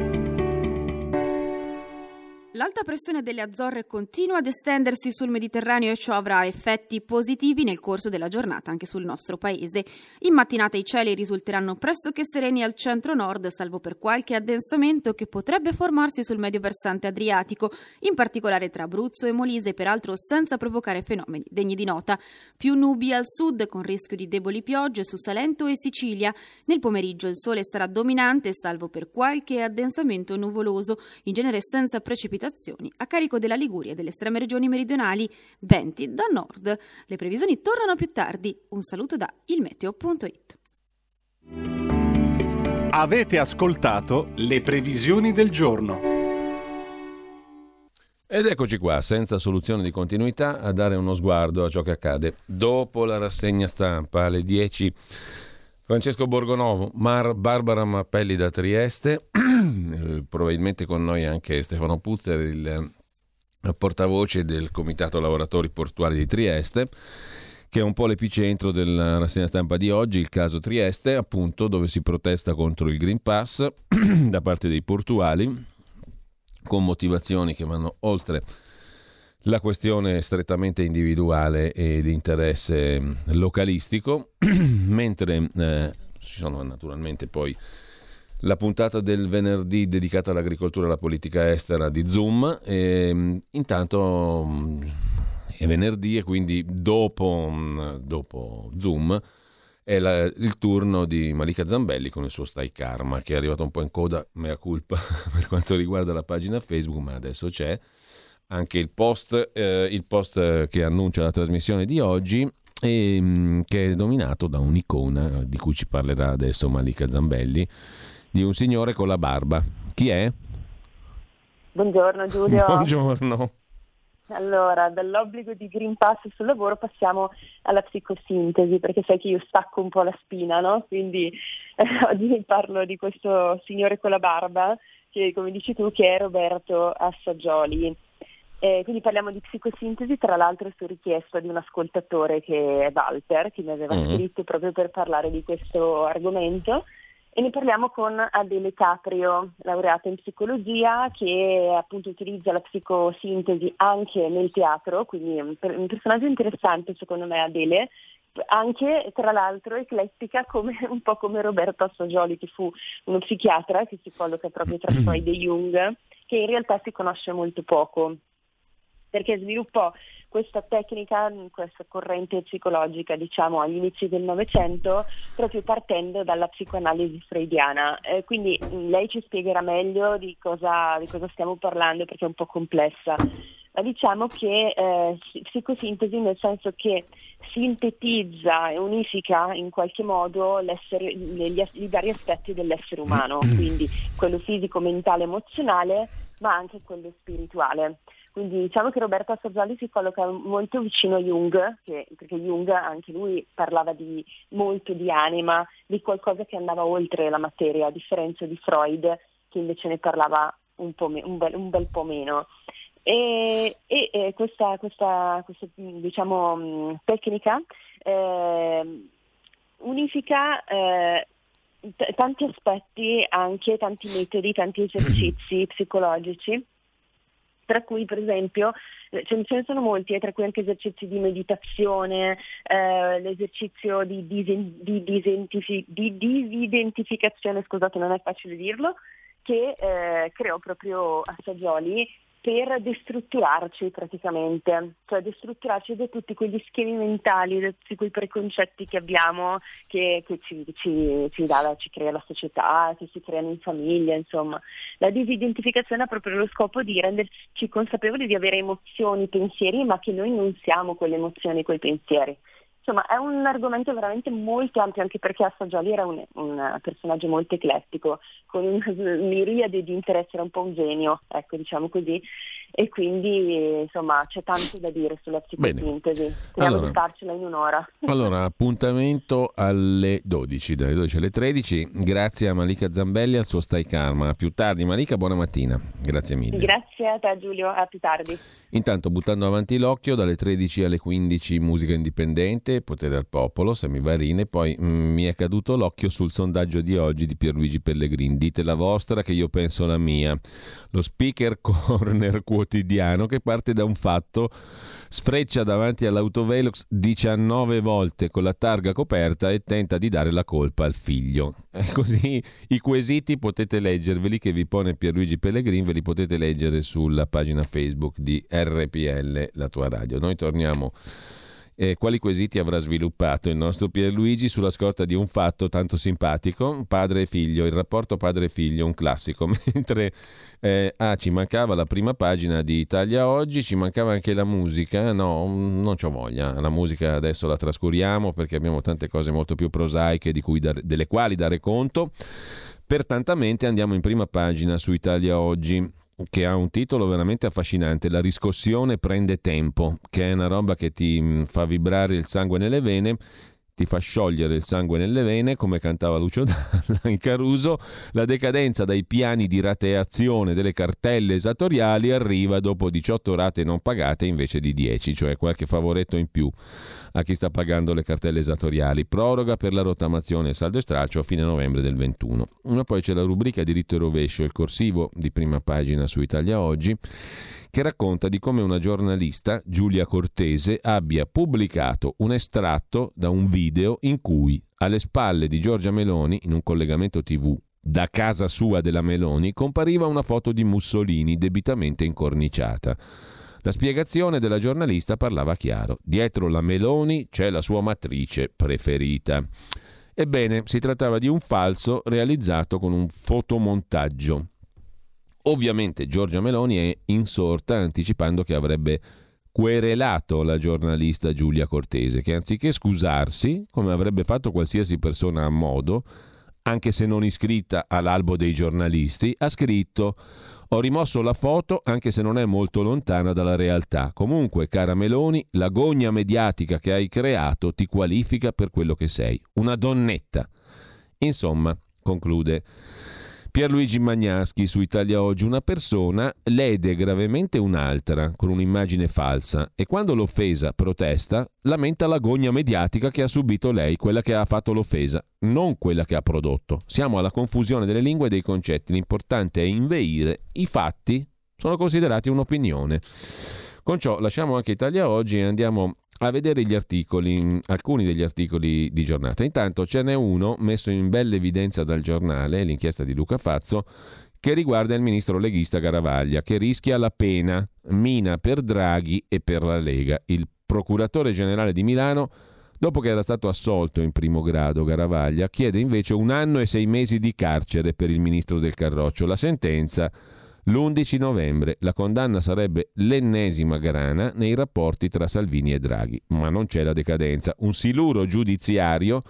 L'alta pressione delle Azzorre continua ad estendersi sul Mediterraneo e ciò avrà effetti positivi nel corso della giornata anche sul nostro paese. In mattinata i cieli risulteranno pressoché sereni al centro-nord, salvo per qualche addensamento che potrebbe formarsi sul medio versante adriatico, in particolare tra Abruzzo e Molise, peraltro senza provocare fenomeni degni di nota. Più nubi al sud con rischio di deboli piogge su Salento e Sicilia. Nel pomeriggio il sole sarà dominante, salvo per qualche addensamento nuvoloso, in genere senza precipitazioni a carico della Liguria e delle estreme regioni meridionali, venti da nord. Le previsioni tornano più tardi. Un saluto da ilmeteo.it. Avete ascoltato le previsioni del giorno. Ed eccoci qua, senza soluzione di continuità, a dare uno sguardo a ciò che accade. Dopo la rassegna stampa alle 10, Francesco Borgonovo, Mar Barbara Mappelli da Trieste, eh, probabilmente con noi anche Stefano Puzzer, il eh, portavoce del Comitato Lavoratori Portuali di Trieste, che è un po' l'epicentro della rassegna stampa di oggi, il caso Trieste, appunto, dove si protesta contro il Green Pass da parte dei portuali, con motivazioni che vanno oltre la questione strettamente individuale e di interesse mm, localistico, mentre eh, ci sono naturalmente poi la puntata del venerdì dedicata all'agricoltura e alla politica estera di Zoom. E, mm, intanto mm, è venerdì e quindi dopo, dopo Zoom è la, il turno di Malika Zambelli con il suo Stai Karma che è arrivato un po' in coda, mea culpa per quanto riguarda la pagina Facebook, ma adesso c'è anche il post, eh, il post che annuncia la trasmissione di oggi e, mh, che è dominato da un'icona di cui ci parlerà adesso Malika Zambelli, di un signore con la barba. Chi è? Buongiorno Giulio. Buongiorno. Allora, dall'obbligo di Green Pass sul lavoro passiamo alla psicosintesi, perché sai che io stacco un po' la spina, no? Quindi eh, oggi parlo di questo signore con la barba, che come dici tu, che è Roberto Assaggioli. Eh, quindi parliamo di psicosintesi, tra l'altro su richiesta di un ascoltatore che è Walter, che mi aveva Mm. scritto proprio per parlare di questo argomento. E ne parliamo con Adele Caprio, laureata in psicologia, che appunto utilizza la psicosintesi anche nel teatro, quindi è un, per- un personaggio interessante secondo me Adele, anche tra l'altro eclettica come, un po' come Roberto Assoggioli che fu uno psichiatra che si colloca proprio tra Freud e Jung, che in realtà si conosce molto poco. Perché sviluppò questa tecnica, questa corrente psicologica, diciamo, agli inizi del Novecento, proprio partendo dalla psicoanalisi freudiana. Eh, quindi lei ci spiegherà meglio di cosa, di cosa stiamo parlando perché è un po' complessa ma diciamo che eh, psicosintesi nel senso che sintetizza e unifica in qualche modo gli, i vari aspetti dell'essere umano, quindi quello fisico, mentale, emozionale, ma anche quello spirituale. Quindi diciamo che Roberta Saggiali si colloca molto vicino a Jung, che, perché Jung anche lui parlava di, molto di anima, di qualcosa che andava oltre la materia, a differenza di Freud che invece ne parlava un, me, un, bel, un bel, po' meno. E, e, e questa, questa, questa diciamo, tecnica eh, unifica eh, t- tanti aspetti, anche tanti metodi, tanti esercizi psicologici. Tra cui per esempio eh, ce ne sono molti, eh, tra cui anche esercizi di meditazione, eh, l'esercizio di, disen- di, disentifi- di, disidentificazione, scusate non è facile dirlo, che eh, creò proprio a Saggioli per destrutturarci praticamente, cioè destrutturarci da tutti quegli schemi mentali, da tutti quei preconcetti che abbiamo, che, che ci, ci, ci, dà, ci, crea la società, che si creano in famiglia, insomma. La disidentificazione ha proprio lo scopo di renderci consapevoli di avere emozioni, pensieri, ma che noi non siamo quelle emozioni, quei pensieri. Insomma, è un argomento veramente molto ampio, anche perché Assaggioli era un, un, personaggio molto eclettico, con una miriade di interessi, era un po' un genio, ecco, diciamo così, e quindi insomma c'è tanto da dire sulla psicosintesi. Speriamo allora, di farcela in un'ora. allora, appuntamento alle 12, dalle 12 alle 13. Grazie a Malika Zambelli al suo Stai Karma. A più tardi, Malika, buona mattina. Grazie mille. Grazie a te Giulio, a più tardi. Intanto buttando avanti l'occhio dalle 13 alle 15 musica indipendente, potere al popolo, semivarine, poi mm, mi è caduto l'occhio sul sondaggio di oggi di Pierluigi Pellegrini, dite la vostra che io penso la mia. Lo speaker corner quotidiano che parte da un fatto sfreccia davanti all'autovelox 19 volte con la targa coperta e tenta di dare la colpa al figlio. E così i quesiti potete leggerveli che vi pone Pierluigi Pellegrin, ve li potete leggere sulla pagina Facebook di RPL, la tua radio. Noi torniamo eh, quali quesiti avrà sviluppato il nostro Pierluigi sulla scorta di un fatto tanto simpatico, padre e figlio, il rapporto padre e figlio, un classico, mentre eh, ah, ci mancava la prima pagina di Italia Oggi, ci mancava anche la musica, no, non c'ho voglia, la musica adesso la trascuriamo perché abbiamo tante cose molto più prosaiche dare, delle quali dare conto. Pertantamente andiamo in prima pagina su Italia Oggi che ha un titolo veramente affascinante, La riscossione prende tempo, che è una roba che ti mm, fa vibrare il sangue nelle vene ti fa sciogliere il sangue nelle vene, come cantava Lucio Dalla in Caruso, la decadenza dai piani di rateazione delle cartelle esattoriali arriva dopo 18 rate non pagate invece di 10, cioè qualche favoretto in più a chi sta pagando le cartelle esattoriali. Proroga per la rottamazione saldo e straccio a fine novembre del 21. Ma poi c'è la rubrica diritto e rovescio, il corsivo di prima pagina su Italia Oggi che racconta di come una giornalista, Giulia Cortese, abbia pubblicato un estratto da un video in cui alle spalle di Giorgia Meloni, in un collegamento tv da casa sua della Meloni, compariva una foto di Mussolini debitamente incorniciata. La spiegazione della giornalista parlava chiaro. Dietro la Meloni c'è la sua matrice preferita. Ebbene, si trattava di un falso realizzato con un fotomontaggio. Ovviamente Giorgia Meloni è insorta anticipando che avrebbe querelato la giornalista Giulia Cortese, che anziché scusarsi, come avrebbe fatto qualsiasi persona a modo, anche se non iscritta all'albo dei giornalisti, ha scritto ho rimosso la foto anche se non è molto lontana dalla realtà. Comunque, cara Meloni, la gogna mediatica che hai creato ti qualifica per quello che sei, una donnetta. Insomma, conclude Pierluigi Magnaschi su Italia Oggi, una persona lede gravemente un'altra con un'immagine falsa e quando l'offesa protesta lamenta l'agonia mediatica che ha subito lei, quella che ha fatto l'offesa, non quella che ha prodotto. Siamo alla confusione delle lingue e dei concetti, l'importante è inveire, i fatti sono considerati un'opinione. Con ciò lasciamo anche Italia Oggi e andiamo a vedere gli articoli, alcuni degli articoli di giornata. Intanto ce n'è uno messo in bella evidenza dal giornale, l'inchiesta di Luca Fazzo, che riguarda il ministro leghista Garavaglia, che rischia la pena, mina per Draghi e per la Lega. Il procuratore generale di Milano Dopo che era stato assolto in primo grado Garavaglia, chiede invece un anno e sei mesi di carcere per il ministro del Carroccio. La sentenza l'11 novembre. La condanna sarebbe l'ennesima grana nei rapporti tra Salvini e Draghi, ma non c'è la decadenza. Un siluro giudiziario,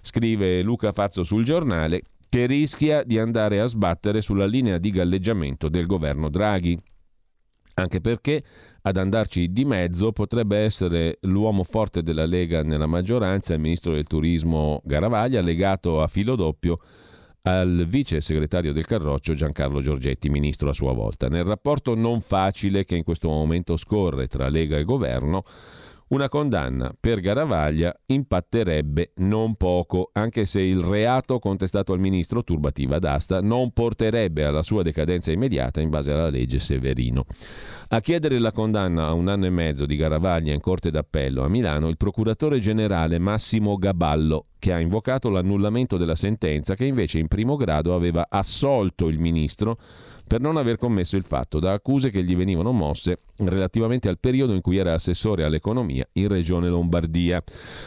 scrive Luca Fazzo sul giornale, che rischia di andare a sbattere sulla linea di galleggiamento del governo Draghi. Anche perché ad andarci di mezzo potrebbe essere l'uomo forte della Lega nella maggioranza, il ministro del turismo Garavaglia, legato a filo doppio al vice segretario del Carroccio Giancarlo Giorgetti, ministro a sua volta. Nel rapporto non facile che in questo momento scorre tra Lega e governo, una condanna per Garavaglia impatterebbe non poco, anche se il reato contestato al ministro turbativa d'asta non porterebbe alla sua decadenza immediata in base alla legge Severino. A chiedere la condanna a un anno e mezzo di Garavaglia in Corte d'Appello a Milano il procuratore generale Massimo Gaballo, che ha invocato l'annullamento della sentenza che invece in primo grado aveva assolto il ministro per non aver commesso il fatto da accuse che gli venivano mosse relativamente al periodo in cui era assessore all'economia in regione Lombardia.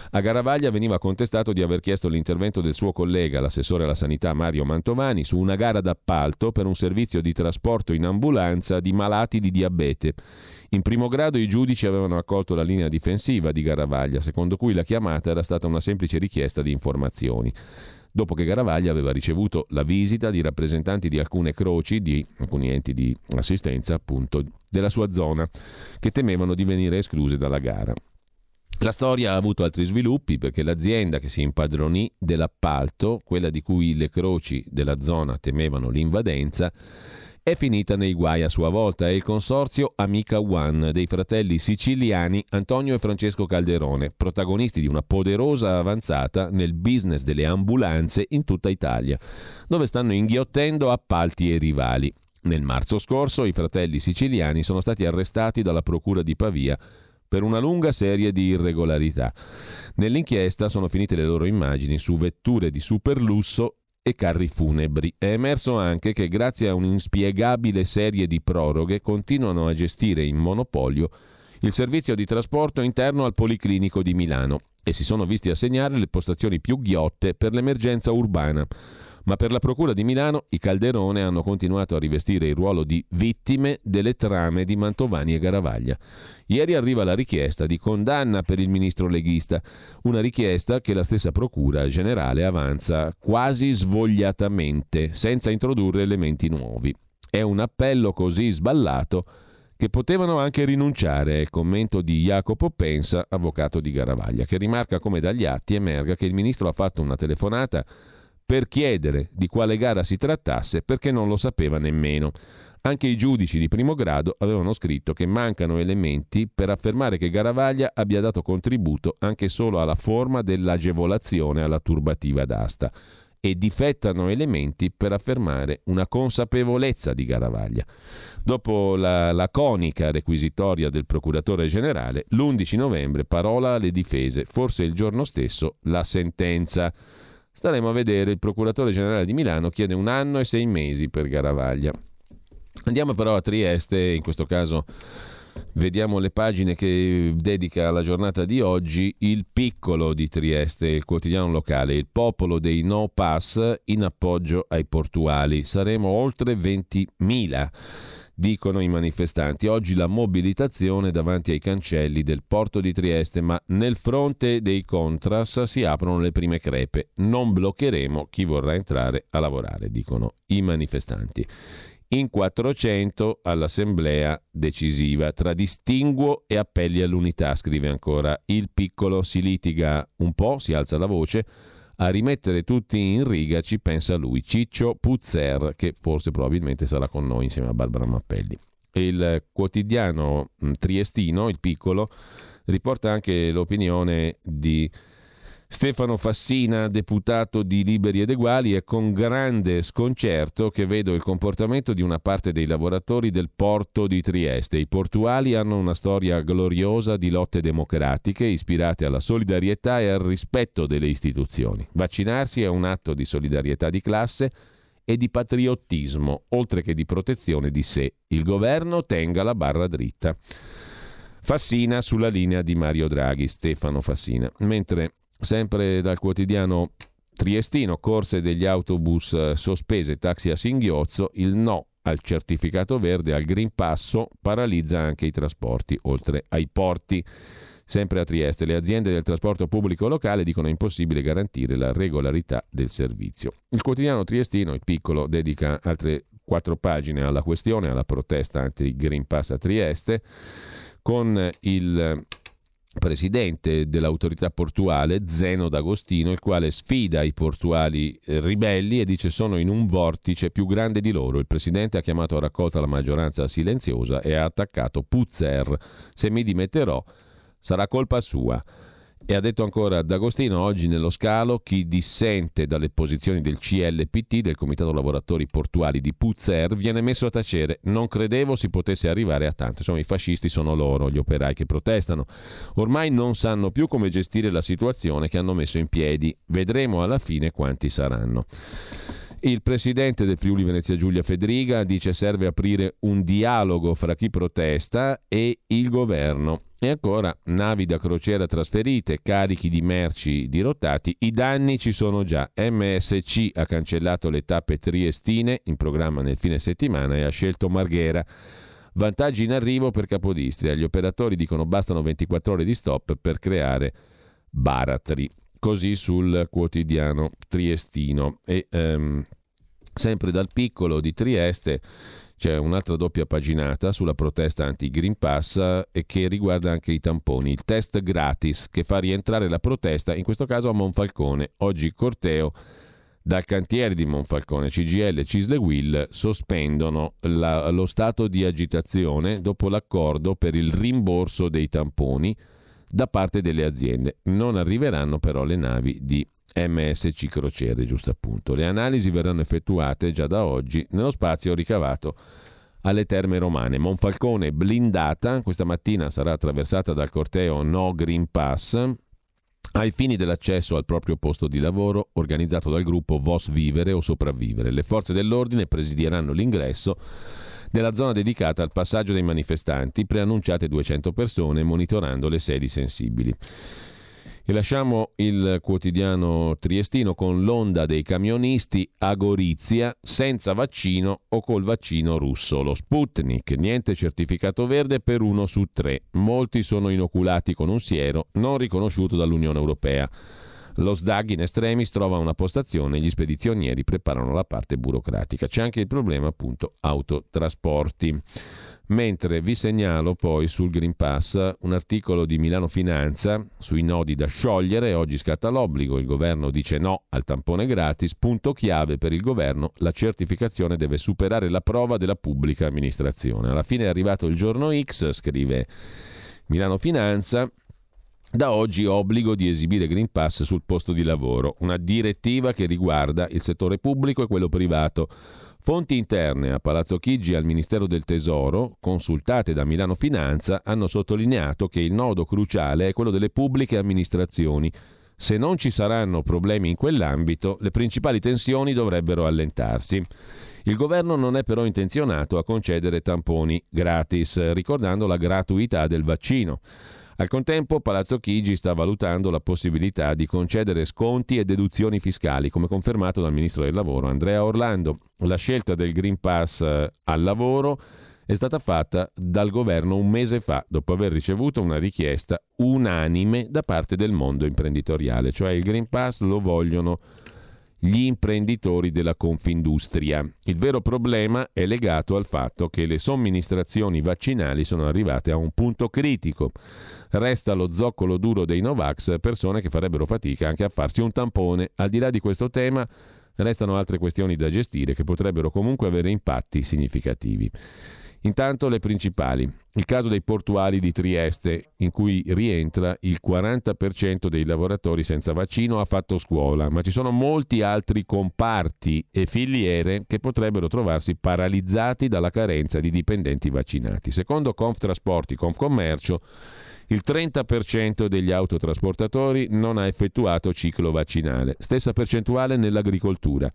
A Garavaglia veniva contestato di aver chiesto l'intervento del suo collega, l'assessore alla sanità Mario Mantovani, su una gara d'appalto per un servizio di trasporto in ambulanza di malati di diabete. In primo grado i giudici avevano accolto la linea difensiva di Garavaglia, secondo cui la chiamata era stata una semplice richiesta di informazioni dopo che Garavaglia aveva ricevuto la visita di rappresentanti di alcune croci, di alcuni enti di assistenza appunto della sua zona, che temevano di venire escluse dalla gara. La storia ha avuto altri sviluppi perché l'azienda che si impadronì dell'appalto, quella di cui le croci della zona temevano l'invadenza, è finita nei guai a sua volta. È il consorzio Amica One dei fratelli siciliani Antonio e Francesco Calderone, protagonisti di una poderosa avanzata nel business delle ambulanze in tutta Italia, dove stanno inghiottendo appalti e rivali. Nel marzo scorso i fratelli siciliani sono stati arrestati dalla Procura di Pavia per una lunga serie di irregolarità. Nell'inchiesta sono finite le loro immagini su vetture di superlusso e carri funebri. È emerso anche che grazie a un'inspiegabile serie di proroghe continuano a gestire in monopolio il servizio di trasporto interno al Policlinico di Milano e si sono visti assegnare le postazioni più ghiotte per l'emergenza urbana ma per la Procura di Milano i Calderone hanno continuato a rivestire il ruolo di vittime delle trame di Mantovani e Garavaglia. Ieri arriva la richiesta di condanna per il ministro leghista, una richiesta che la stessa Procura generale avanza quasi svogliatamente, senza introdurre elementi nuovi. È un appello così sballato che potevano anche rinunciare, è il commento di Jacopo Pensa, avvocato di Garavaglia, che rimarca come dagli atti emerga che il ministro ha fatto una telefonata per chiedere di quale gara si trattasse perché non lo sapeva nemmeno. Anche i giudici di primo grado avevano scritto che mancano elementi per affermare che Garavaglia abbia dato contributo anche solo alla forma dell'agevolazione alla turbativa d'asta e difettano elementi per affermare una consapevolezza di Garavaglia. Dopo la laconica requisitoria del procuratore generale, l'11 novembre parola alle difese, forse il giorno stesso la sentenza. Staremo a vedere, il procuratore generale di Milano chiede un anno e sei mesi per Garavaglia. Andiamo però a Trieste, in questo caso vediamo le pagine che dedica alla giornata di oggi il piccolo di Trieste, il quotidiano locale, il popolo dei no pass in appoggio ai portuali. Saremo oltre 20.000 dicono i manifestanti. Oggi la mobilitazione davanti ai cancelli del porto di Trieste, ma nel fronte dei contras si aprono le prime crepe. Non bloccheremo chi vorrà entrare a lavorare, dicono i manifestanti. In 400 all'assemblea decisiva tra distinguo e appelli all'unità, scrive ancora. Il piccolo si litiga un po', si alza la voce a rimettere tutti in riga ci pensa lui, Ciccio Puzzer, che forse probabilmente sarà con noi insieme a Barbara Mappelli. Il quotidiano mm, triestino, il piccolo, riporta anche l'opinione di Stefano Fassina, deputato di Liberi ed Eguali, è con grande sconcerto che vedo il comportamento di una parte dei lavoratori del porto di Trieste. I portuali hanno una storia gloriosa di lotte democratiche ispirate alla solidarietà e al rispetto delle istituzioni. Vaccinarsi è un atto di solidarietà di classe e di patriottismo, oltre che di protezione di sé. Il governo tenga la barra dritta. Fassina sulla linea di Mario Draghi, Stefano Fassina. Mentre sempre dal quotidiano triestino, corse degli autobus eh, sospese, taxi a singhiozzo, il no al certificato verde, al Green Passo, paralizza anche i trasporti, oltre ai porti. Sempre a Trieste, le aziende del trasporto pubblico locale dicono impossibile garantire la regolarità del servizio. Il quotidiano triestino, il piccolo, dedica altre quattro pagine alla questione, alla protesta anti-Green Pass a Trieste, con il presidente dell'autorità portuale Zeno D'Agostino, il quale sfida i portuali eh, ribelli e dice sono in un vortice più grande di loro. Il presidente ha chiamato a raccolta la maggioranza silenziosa e ha attaccato Puzzer. Se mi dimetterò sarà colpa sua. E ha detto ancora D'Agostino, oggi nello scalo chi dissente dalle posizioni del CLPT, del Comitato Lavoratori Portuali di Puzzer, viene messo a tacere. Non credevo si potesse arrivare a tanto. Insomma, i fascisti sono loro, gli operai che protestano. Ormai non sanno più come gestire la situazione che hanno messo in piedi. Vedremo alla fine quanti saranno. Il presidente del Friuli Venezia Giulia Federica dice serve aprire un dialogo fra chi protesta e il governo. E ancora navi da crociera trasferite, carichi di merci dirottati, i danni ci sono già. MSC ha cancellato le tappe triestine in programma nel fine settimana e ha scelto Marghera. Vantaggi in arrivo per Capodistria. Gli operatori dicono bastano 24 ore di stop per creare baratri così sul quotidiano triestino. E ehm, sempre dal piccolo di Trieste c'è un'altra doppia paginata sulla protesta anti-Green Pass e eh, che riguarda anche i tamponi. Il test gratis che fa rientrare la protesta, in questo caso a Monfalcone. Oggi corteo dal cantiere di Monfalcone, CGL e Cisle Will sospendono la, lo stato di agitazione dopo l'accordo per il rimborso dei tamponi da parte delle aziende. Non arriveranno però le navi di MSC Crociere, giusto appunto. Le analisi verranno effettuate già da oggi nello spazio ricavato alle terme romane. Monfalcone blindata, questa mattina sarà attraversata dal corteo No Green Pass ai fini dell'accesso al proprio posto di lavoro organizzato dal gruppo VOS Vivere o Sopravvivere. Le forze dell'ordine presidieranno l'ingresso della zona dedicata al passaggio dei manifestanti, preannunciate 200 persone, monitorando le sedi sensibili. E lasciamo il quotidiano triestino con l'onda dei camionisti a Gorizia senza vaccino o col vaccino russo, lo Sputnik. Niente certificato verde per uno su tre. Molti sono inoculati con un siero non riconosciuto dall'Unione Europea. Lo SDAG in estremis trova una postazione e gli spedizionieri preparano la parte burocratica. C'è anche il problema appunto autotrasporti. Mentre vi segnalo poi sul Green Pass un articolo di Milano Finanza sui nodi da sciogliere, oggi scatta l'obbligo, il governo dice no al tampone gratis, punto chiave per il governo, la certificazione deve superare la prova della pubblica amministrazione. Alla fine è arrivato il giorno X, scrive Milano Finanza, da oggi obbligo di esibire Green Pass sul posto di lavoro, una direttiva che riguarda il settore pubblico e quello privato. Fonti interne a Palazzo Chigi e al Ministero del Tesoro, consultate da Milano Finanza, hanno sottolineato che il nodo cruciale è quello delle pubbliche amministrazioni. Se non ci saranno problemi in quell'ambito, le principali tensioni dovrebbero allentarsi. Il governo non è però intenzionato a concedere tamponi gratis, ricordando la gratuità del vaccino. Al contempo Palazzo Chigi sta valutando la possibilità di concedere sconti e deduzioni fiscali, come confermato dal Ministro del Lavoro Andrea Orlando. La scelta del Green Pass eh, al lavoro è stata fatta dal governo un mese fa, dopo aver ricevuto una richiesta unanime da parte del mondo imprenditoriale, cioè il Green Pass lo vogliono gli imprenditori della Confindustria. Il vero problema è legato al fatto che le somministrazioni vaccinali sono arrivate a un punto critico. Resta lo zoccolo duro dei Novax, persone che farebbero fatica anche a farsi un tampone. Al di là di questo tema, restano altre questioni da gestire che potrebbero comunque avere impatti significativi. Intanto le principali. Il caso dei portuali di Trieste, in cui rientra il 40% dei lavoratori senza vaccino ha fatto scuola, ma ci sono molti altri comparti e filiere che potrebbero trovarsi paralizzati dalla carenza di dipendenti vaccinati. Secondo Conftrasporti, Confcommercio, il 30% degli autotrasportatori non ha effettuato ciclo vaccinale, stessa percentuale nell'agricoltura.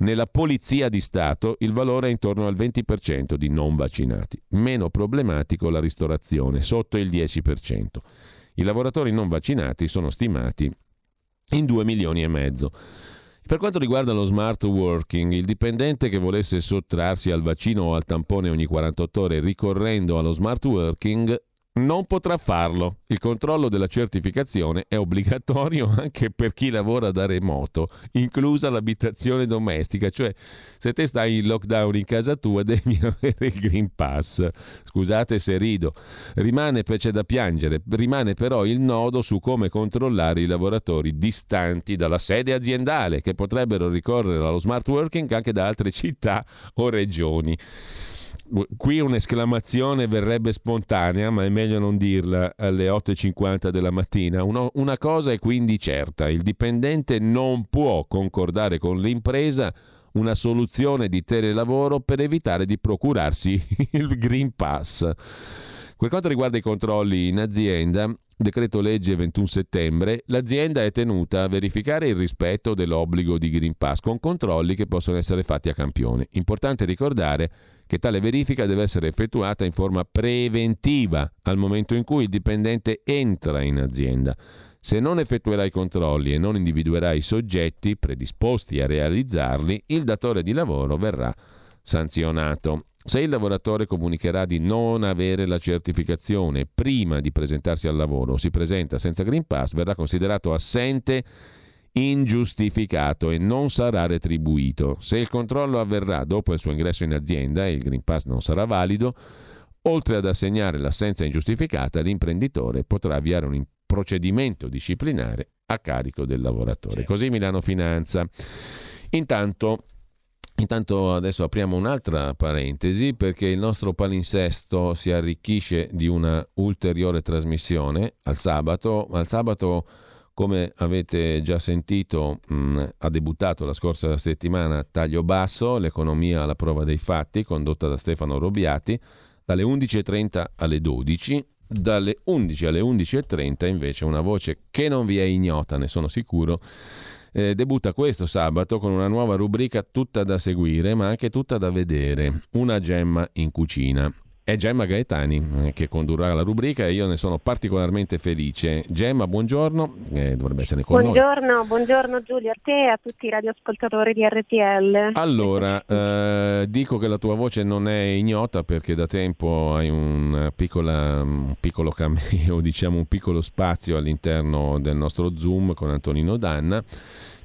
Nella Polizia di Stato il valore è intorno al 20% di non vaccinati. Meno problematico la ristorazione, sotto il 10%. I lavoratori non vaccinati sono stimati in 2 milioni e mezzo. Per quanto riguarda lo smart working, il dipendente che volesse sottrarsi al vaccino o al tampone ogni 48 ore ricorrendo allo smart working non potrà farlo. Il controllo della certificazione è obbligatorio anche per chi lavora da remoto, inclusa l'abitazione domestica, cioè se te stai in lockdown in casa tua devi avere il Green Pass. Scusate se rido. Rimane c'è da piangere, rimane però il nodo su come controllare i lavoratori distanti dalla sede aziendale che potrebbero ricorrere allo smart working anche da altre città o regioni qui un'esclamazione verrebbe spontanea, ma è meglio non dirla alle 8.50 della mattina. Uno, una cosa è quindi certa, il dipendente non può concordare con l'impresa una soluzione di telelavoro per evitare di procurarsi il Green Pass. Per quanto riguarda i controlli in azienda, decreto legge 21 settembre, l'azienda è tenuta a verificare il rispetto dell'obbligo di Green Pass con controlli che possono essere fatti a campione. Importante ricordare che tale verifica deve essere effettuata in forma preventiva al momento in cui il dipendente entra in azienda. Se non effettuerà i controlli e non individuerà i soggetti predisposti a realizzarli, il datore di lavoro verrà sanzionato. Se il lavoratore comunicherà di non avere la certificazione prima di presentarsi al lavoro o si presenta senza Green Pass, verrà considerato assente ingiustificato e non sarà retribuito. Se il controllo avverrà dopo il suo ingresso in azienda e il Green Pass non sarà valido, oltre ad assegnare l'assenza ingiustificata, l'imprenditore potrà avviare un procedimento disciplinare a carico del lavoratore. Così Milano Finanza. Intanto Intanto adesso apriamo un'altra parentesi perché il nostro palinsesto si arricchisce di una ulteriore trasmissione al sabato. Al sabato come avete già sentito, mh, mm, ha debuttato la scorsa settimana Taglio Basso, l'economia alla prova dei fatti, condotta da Stefano Robiati, dalle 11.30 alle 12. Dalle 11 alle 11.30 invece una voce che non vi è ignota, ne sono sicuro, eh, debutta questo sabato con una nuova rubrica tutta da seguire, ma anche tutta da vedere, una gemma in cucina. È Gemma Gaetani eh, che condurrà la rubrica e io ne sono particolarmente felice. Gemma, buongiorno, eh, dovrebbe essere con buongiorno, noi. Buongiorno Giulio, a te e a tutti i radioascoltatori di RTL. Allora, eh, dico che la tua voce non è ignota perché da tempo hai un, piccola, un piccolo cameo, diciamo un piccolo spazio all'interno del nostro Zoom con Antonino Danna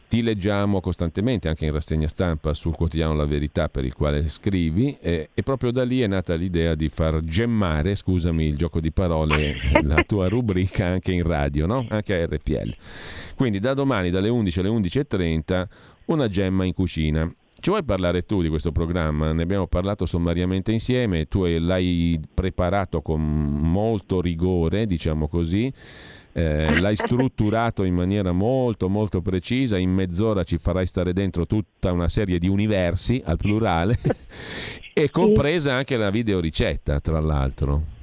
ti leggiamo costantemente anche in rassegna stampa sul quotidiano La Verità per il quale scrivi e, e, proprio da lì è nata l'idea di far gemmare, scusami il gioco di parole, la tua rubrica anche in radio, no? anche a RPL. Quindi da domani dalle 11 alle 11.30 una gemma in cucina. Ci vuoi parlare tu di questo programma? Ne abbiamo parlato sommariamente insieme, tu l'hai preparato con molto rigore, diciamo così eh, l'hai strutturato in maniera molto molto precisa, in mezz'ora ci farai stare dentro tutta una serie di universi al plurale e compresa anche la videoricetta tra l'altro.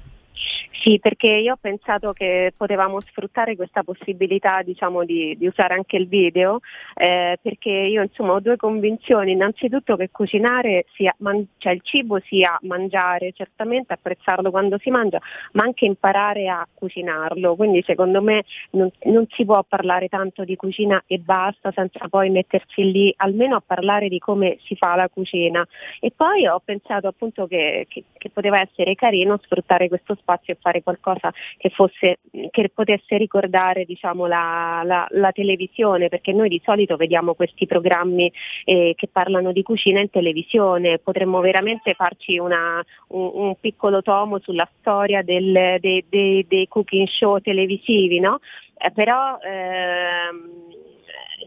Sì, perché io ho pensato che potevamo sfruttare questa possibilità diciamo, di, di, usare anche il video, eh, perché io insomma, ho due convinzioni, innanzitutto che cucinare sia, man- cioè il cibo sia mangiare, certamente apprezzarlo quando si mangia, ma anche imparare a cucinarlo, quindi secondo me non, non si può parlare tanto di cucina e basta senza poi mettersi lì almeno a parlare di come si fa la cucina. E poi ho pensato appunto che, che, che poteva essere carino sfruttare questo spazio e fare qualcosa che, fosse, che potesse ricordare diciamo, la, la, la, televisione, perché noi di solito vediamo questi programmi eh, che parlano di cucina in televisione, potremmo veramente farci una, un, un, piccolo tomo sulla storia del, dei, dei, dei cooking show televisivi, no? eh, però ehm,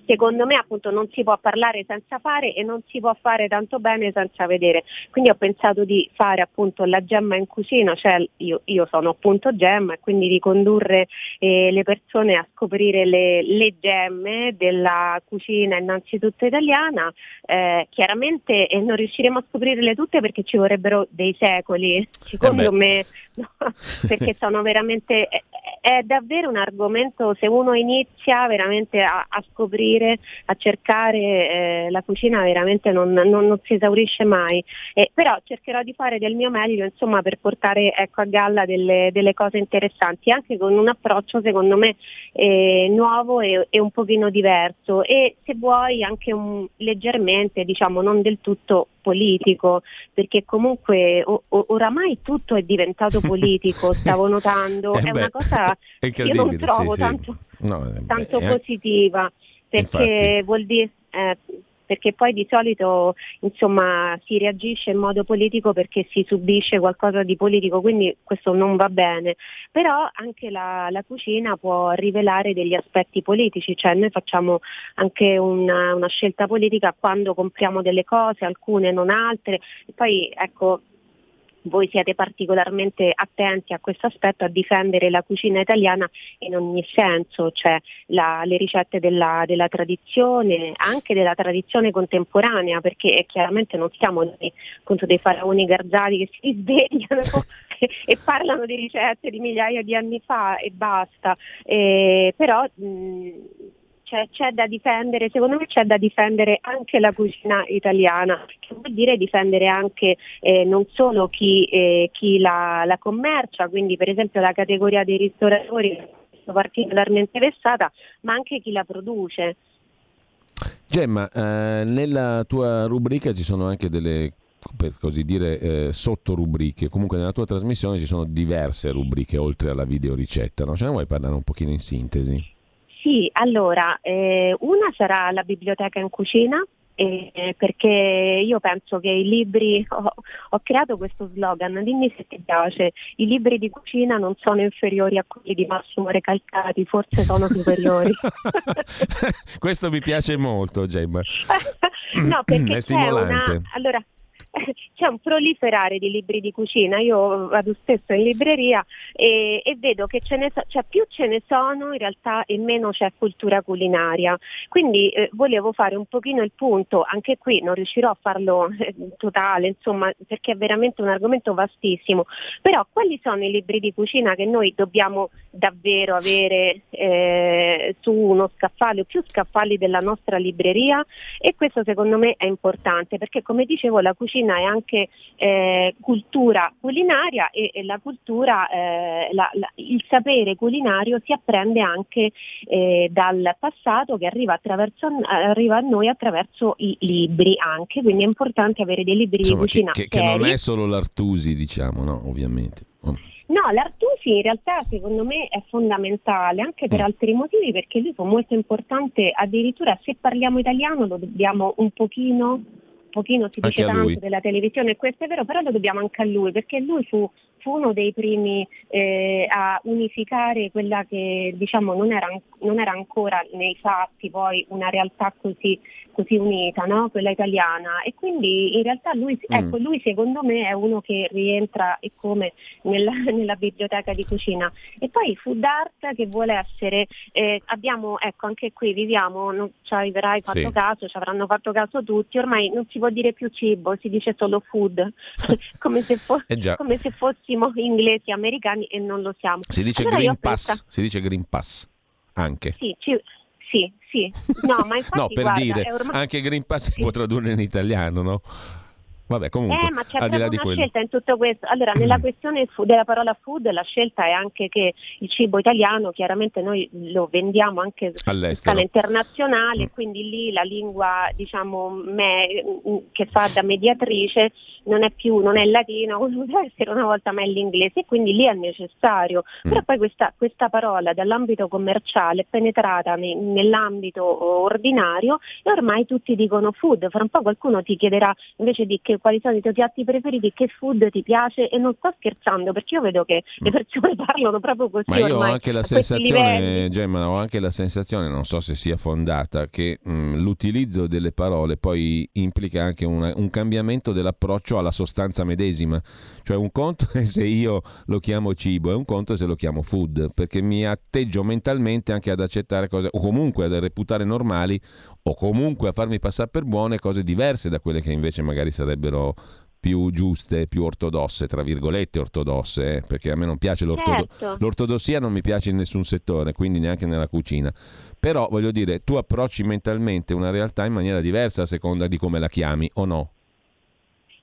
secondo me appunto non si può parlare senza fare e non si può fare tanto bene senza vedere. Quindi ho pensato di fare appunto la gemma in cucina, cioè io, io sono appunto gemma e quindi di condurre eh, le persone a scoprire le, le, gemme della cucina innanzitutto italiana. Eh, chiaramente eh, non riusciremo a scoprirle tutte perché ci vorrebbero dei secoli, secondo eh me, no, perché sono veramente, è, è davvero un argomento, se uno inizia veramente a, a scoprire, a cercare eh, la cucina, veramente non, non, non si esaurisce mai. Eh, però cercherò di fare del mio meglio insomma, per portare ecco, a galla delle, delle, cose interessanti, anche con un approccio secondo me eh, nuovo e, e, un pochino diverso e se vuoi anche un, leggermente, diciamo non del tutto politico, perché comunque o, o, oramai tutto è diventato politico, stavo notando, eh è beh, una cosa che io non trovo sì, tanto, sì. No, eh, tanto beh, positiva, perché infatti. vuol dire... Eh, perché poi di solito insomma, si reagisce in modo politico perché si subisce qualcosa di politico, quindi questo non va bene. Però anche la, la cucina può rivelare degli aspetti politici, cioè noi facciamo anche una, una scelta politica quando compriamo delle cose, alcune non altre, e poi ecco voi siete particolarmente attenti a questo aspetto, a difendere la cucina italiana in ogni senso, cioè la, le ricette della, della, tradizione, anche della tradizione contemporanea, perché chiaramente non siamo noi contro dei faraoni garzati che si svegliano e parlano di ricette di migliaia di anni fa e basta, eh, però mh, c'è, c'è, da difendere, secondo me c'è da difendere anche la cucina italiana, che vuol dire difendere anche eh, non solo chi, eh, chi la, la, commercia, quindi per esempio la categoria dei ristoratori particolarmente vessata, ma anche chi la produce. Gemma, eh, nella tua rubrica ci sono anche delle per così dire eh, sottorubriche, comunque nella tua trasmissione ci sono diverse rubriche oltre alla videoricetta, no? ce ne vuoi parlare un pochino in sintesi? Sì, allora, eh, una sarà la biblioteca in cucina, eh, perché io penso che i libri, ho, ho, creato questo slogan, dimmi se ti piace, i libri di cucina non sono inferiori a quelli di Massimo Recalcati, forse sono superiori. questo mi piace molto, Gemma. no, perché È stimolante. Una, allora, c'è un proliferare di libri di cucina, io vado spesso in libreria e, e vedo che ce ne so, cioè più ce ne sono in realtà e meno c'è cultura culinaria. Quindi eh, volevo fare un pochino il punto, anche qui non riuscirò a farlo eh, totale, insomma, perché è veramente un argomento vastissimo, però quali sono i libri di cucina che noi dobbiamo davvero avere eh, su uno scaffale o più scaffali della nostra libreria? E questo secondo me è importante perché come dicevo la cucina è anche eh, cultura culinaria e, e la cultura, eh, la, la, il sapere culinario si apprende anche eh, dal passato che arriva, arriva, a noi attraverso i libri anche, quindi è importante avere dei libri Insomma, di cucina. Che, che, che non è solo l'Artusi, diciamo, no? ovviamente. Oh. No, l'Artusi in realtà secondo me è fondamentale anche per mm. altri motivi perché lui fu molto importante, addirittura se parliamo italiano lo dobbiamo un pochino pochino si dice tanto della televisione, questo è vero, però lo dobbiamo anche a lui, perché lui fu, fu uno dei primi eh, a unificare quella che diciamo non era, non era, ancora nei fatti poi una realtà così, così unita, no? quella italiana. E quindi in realtà lui, mm. ecco, lui secondo me è uno che rientra e come nella, nella biblioteca di cucina. E poi food art che vuole essere, eh, abbiamo, ecco anche qui viviamo, non ci avrai fatto sì. caso, ci avranno fatto caso tutti, ormai non si può dire più cibo, si dice solo food, come, se fo- eh come, se fossimo inglesi, americani e non lo siamo. Si dice allora Green Pass, si dice Green Pass anche. Sì, ci... sì, sì. No, ma infatti, no, per guarda, dire, ormai... anche Green Pass si può tradurre in italiano, no? Vabbè, comunque, eh, ma c'è al di là di una quello. scelta in tutto questo. Allora, nella questione della parola food, la scelta è anche che il cibo italiano, chiaramente noi lo vendiamo anche su scala internazionale, mm. quindi lì la lingua, diciamo, me, che fa da mediatrice non è più, non è latino, come deve essere una volta, ma è l'inglese, e quindi lì è necessario. Mm. Però poi questa, questa, parola dall'ambito commerciale è penetrata ne, nell'ambito ordinario e ormai tutti dicono food. Fra un po' qualcuno ti chiederà invece di che quali sono i tuoi piatti preferiti, che food ti piace e non sto scherzando perché io vedo che le mm. persone parlano proprio così. Ma io ho anche la sensazione, Gemma, ho anche la sensazione, non so se sia fondata, che mh, mm, l'utilizzo delle parole poi implica anche una, un cambiamento dell'approccio alla sostanza medesima. Cioè un conto è se io lo chiamo cibo e un conto è se lo chiamo food, perché mi atteggio mentalmente anche ad accettare cose o comunque ad reputare normali o comunque a farmi passare per buone cose diverse da quelle che invece magari sarebbero più giuste, più ortodosse, tra virgolette ortodosse, eh, perché a me non piace l'ortodo- certo. l'ortodossia, non mi piace in nessun settore, quindi neanche nella cucina. Però voglio dire, tu approcci mentalmente una realtà in maniera diversa a seconda di come la chiami o no?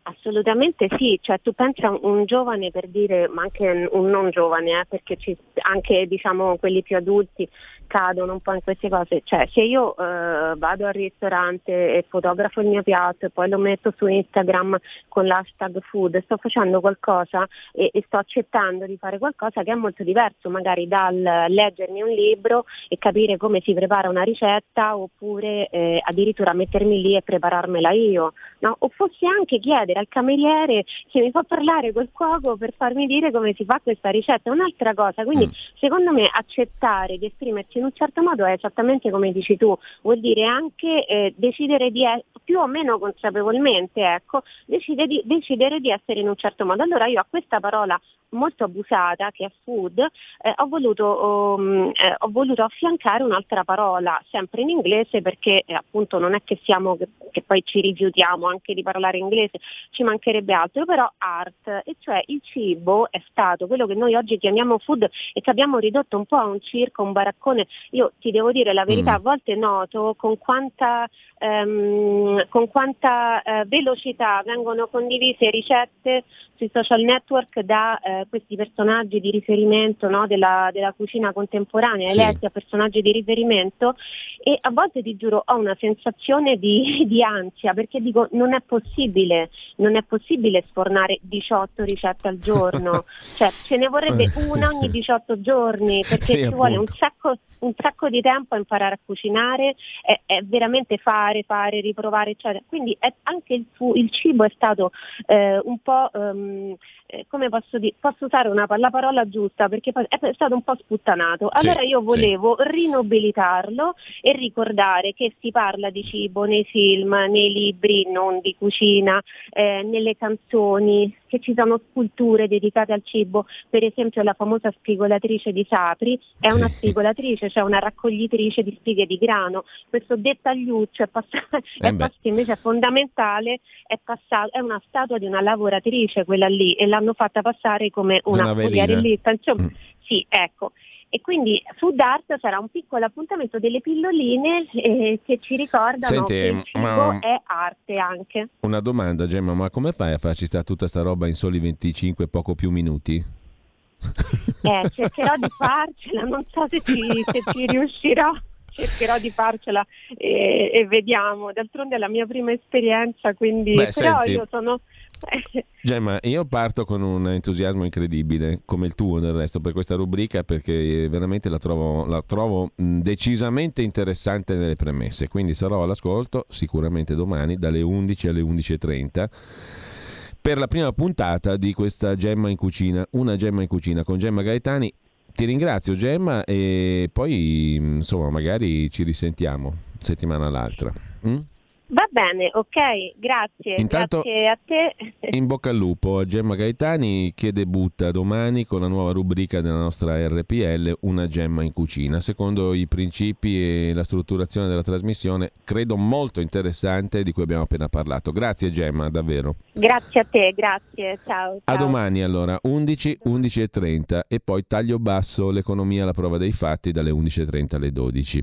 Assolutamente sì, cioè tu pensi a un giovane per dire, ma anche un non giovane, eh, perché ci, anche diciamo, quelli più adulti cadono un po' in queste cose, cioè se io eh, vado al ristorante e fotografo il mio piatto e poi lo metto su Instagram con l'hashtag food, sto facendo qualcosa e, e sto accettando di fare qualcosa che è molto diverso magari dal leggermi un libro e capire come si prepara una ricetta oppure eh, addirittura mettermi lì e prepararmela io, no? o forse anche chiedere chiedere al cameriere se mi fa parlare col cuoco per farmi dire come si fa questa ricetta, è un'altra cosa. Quindi mm. secondo me accettare di esprimersi in un certo modo è esattamente come dici tu, vuol dire anche eh, decidere di essere più o meno consapevolmente, ecco, decide di, decidere di essere in un certo modo. Allora io a questa parola molto abusata che è food, eh, ho, voluto, um, eh, ho, voluto, affiancare un'altra parola, sempre in inglese perché eh, appunto non è che siamo che, che, poi ci rifiutiamo anche di parlare inglese, ci mancherebbe altro, però art, e cioè il cibo è stato quello che noi oggi chiamiamo food e che abbiamo ridotto un po' a un circo, un baraccone. Io ti devo dire la verità, mm. a volte noto con quanta, um, con quanta uh, velocità vengono condivise ricette sui social network da uh, questi personaggi di riferimento no, della, della, cucina contemporanea, sì. eletti a personaggi di riferimento e a volte ti giuro ho una sensazione di, di ansia perché dico non è possibile non è possibile sfornare 18 ricette al giorno, cioè ce ne vorrebbe una ogni 18 giorni perché sì, ci appunto. vuole un sacco, un sacco, di tempo a imparare a cucinare, è, è veramente fare, fare, riprovare, eccetera. Quindi è, anche il, il, cibo è stato eh, un po', um, eh, come posso dire, posso usare una, la parola giusta perché è stato un po' sputtanato. Allora sì, io volevo sì. rinobilitarlo e ricordare che si parla di cibo nei film, nei libri, non di cucina, eh, nelle canzoni, che ci sono sculture dedicate al cibo, per esempio la famosa spigolatrice di Sapri è sì. una spigolatrice, cioè una raccoglitrice di spighe di grano. Questo dettagliuccio è, passato, eh è passato invece è fondamentale, è, passato, è, una statua di una lavoratrice quella lì e l'hanno fatta passare come una, una foliarellista. Insomma, mm. sì, ecco. E quindi Food Art sarà un piccolo appuntamento delle pilloline eh, che ci ricordano Senti, che il cibo ma... è arte anche. Una domanda Gemma, ma come fai a farci stare tutta sta roba in soli 25 poco più minuti? Eh, cercherò di farcela, non so se ci, se ci riuscirò cercherò di farcela e, e, vediamo. D'altronde è la mia prima esperienza, quindi Beh, però senti, io sono. Gemma, io parto con un entusiasmo incredibile, come il tuo del resto, per questa rubrica, perché veramente la trovo, la trovo decisamente interessante nelle premesse. Quindi sarò all'ascolto sicuramente domani dalle 11 alle 11.30 per la prima puntata di questa Gemma in cucina, una Gemma in cucina con Gemma Gaetani ti ringrazio Gemma e poi insomma magari ci risentiamo settimana l'altra. Mm? Va bene, ok, grazie. Intanto, grazie a te. In bocca al lupo a Gemma Gaetani che debutta domani con la nuova rubrica della nostra RPL, Una gemma in cucina, secondo i principi e la strutturazione della trasmissione, credo molto interessante di cui abbiamo appena parlato. Grazie Gemma, davvero. Grazie a te, grazie, ciao. ciao. A domani allora, 11, 11 e 30 e poi taglio basso, l'economia alla prova dei fatti dalle 11.30 alle 12.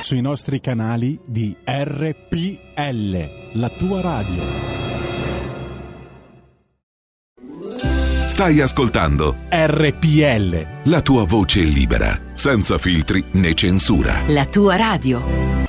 sui nostri canali di RPL, la tua radio. Stai ascoltando RPL. La tua voce libera, senza filtri né censura. La tua radio.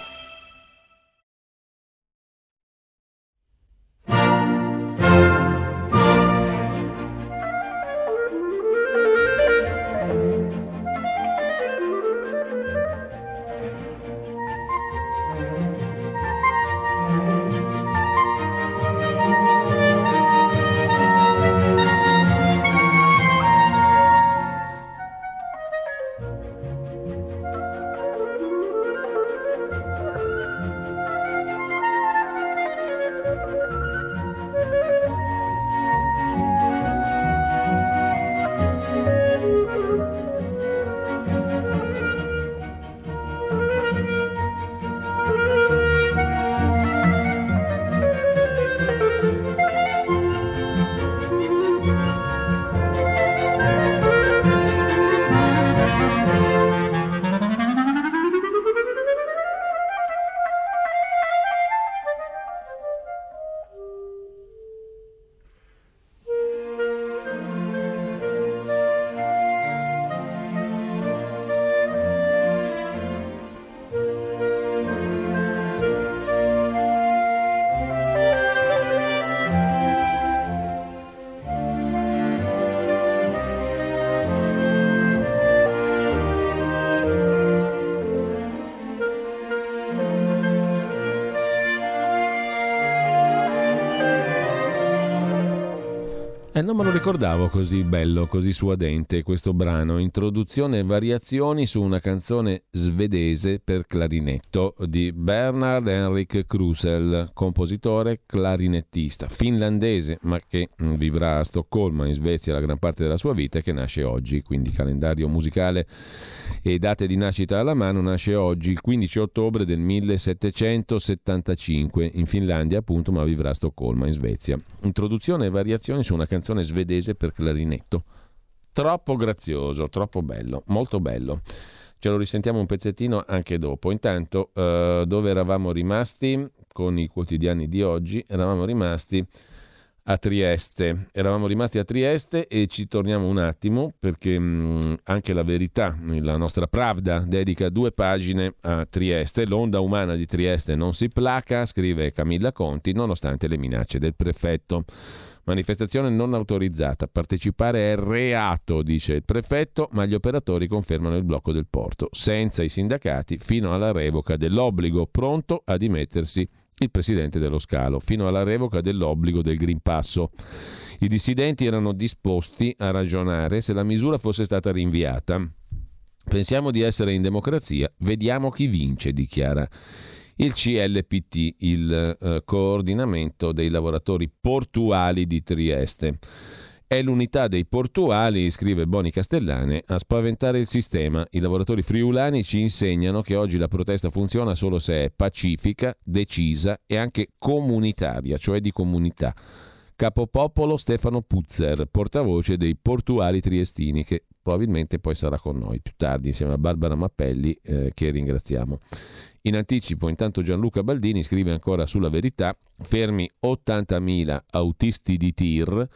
Non me lo ricordavo così bello, così suadente questo brano. Introduzione e variazioni su una canzone svedese per clarinetto di Bernard Henrik Krusel, compositore clarinettista finlandese, ma che vivrà a Stoccolma, in Svezia, la gran parte della sua vita e che nasce oggi, quindi calendario musicale e date di nascita alla mano, nasce oggi il 15 ottobre del 1775 in Finlandia, appunto, ma vivrà a Stoccolma, in Svezia. Introduzione e variazioni su una canzone svedese per clarinetto. Troppo grazioso, troppo bello, molto bello. Ce lo risentiamo un pezzettino anche dopo. Intanto, eh, dove eravamo rimasti con i quotidiani di oggi? Eravamo rimasti a Trieste. Eravamo rimasti a Trieste e ci torniamo un attimo perché mh, anche la verità, la nostra Pravda, dedica due pagine a Trieste. L'onda umana di Trieste non si placa, scrive Camilla Conti, nonostante le minacce del prefetto. Manifestazione non autorizzata. Partecipare è reato, dice il prefetto, ma gli operatori confermano il blocco del porto, senza i sindacati, fino alla revoca dell'obbligo, pronto a dimettersi il presidente dello scalo, fino alla revoca dell'obbligo del Green Passo. I dissidenti erano disposti a ragionare se la misura fosse stata rinviata. Pensiamo di essere in democrazia, vediamo chi vince, dichiara il CLPT, il eh, coordinamento dei lavoratori portuali di Trieste. È l'unità dei portuali, scrive Boni Castellane, a spaventare il sistema. I lavoratori friulani ci insegnano che oggi la protesta funziona solo se è pacifica, decisa e anche comunitaria, cioè di comunità. Capopopolo Stefano Puzzer, portavoce dei portuali triestini, che probabilmente poi sarà con noi più tardi insieme a Barbara Mappelli, eh, che ringraziamo. In anticipo, intanto Gianluca Baldini scrive ancora sulla verità, fermi 80.000 autisti di tir,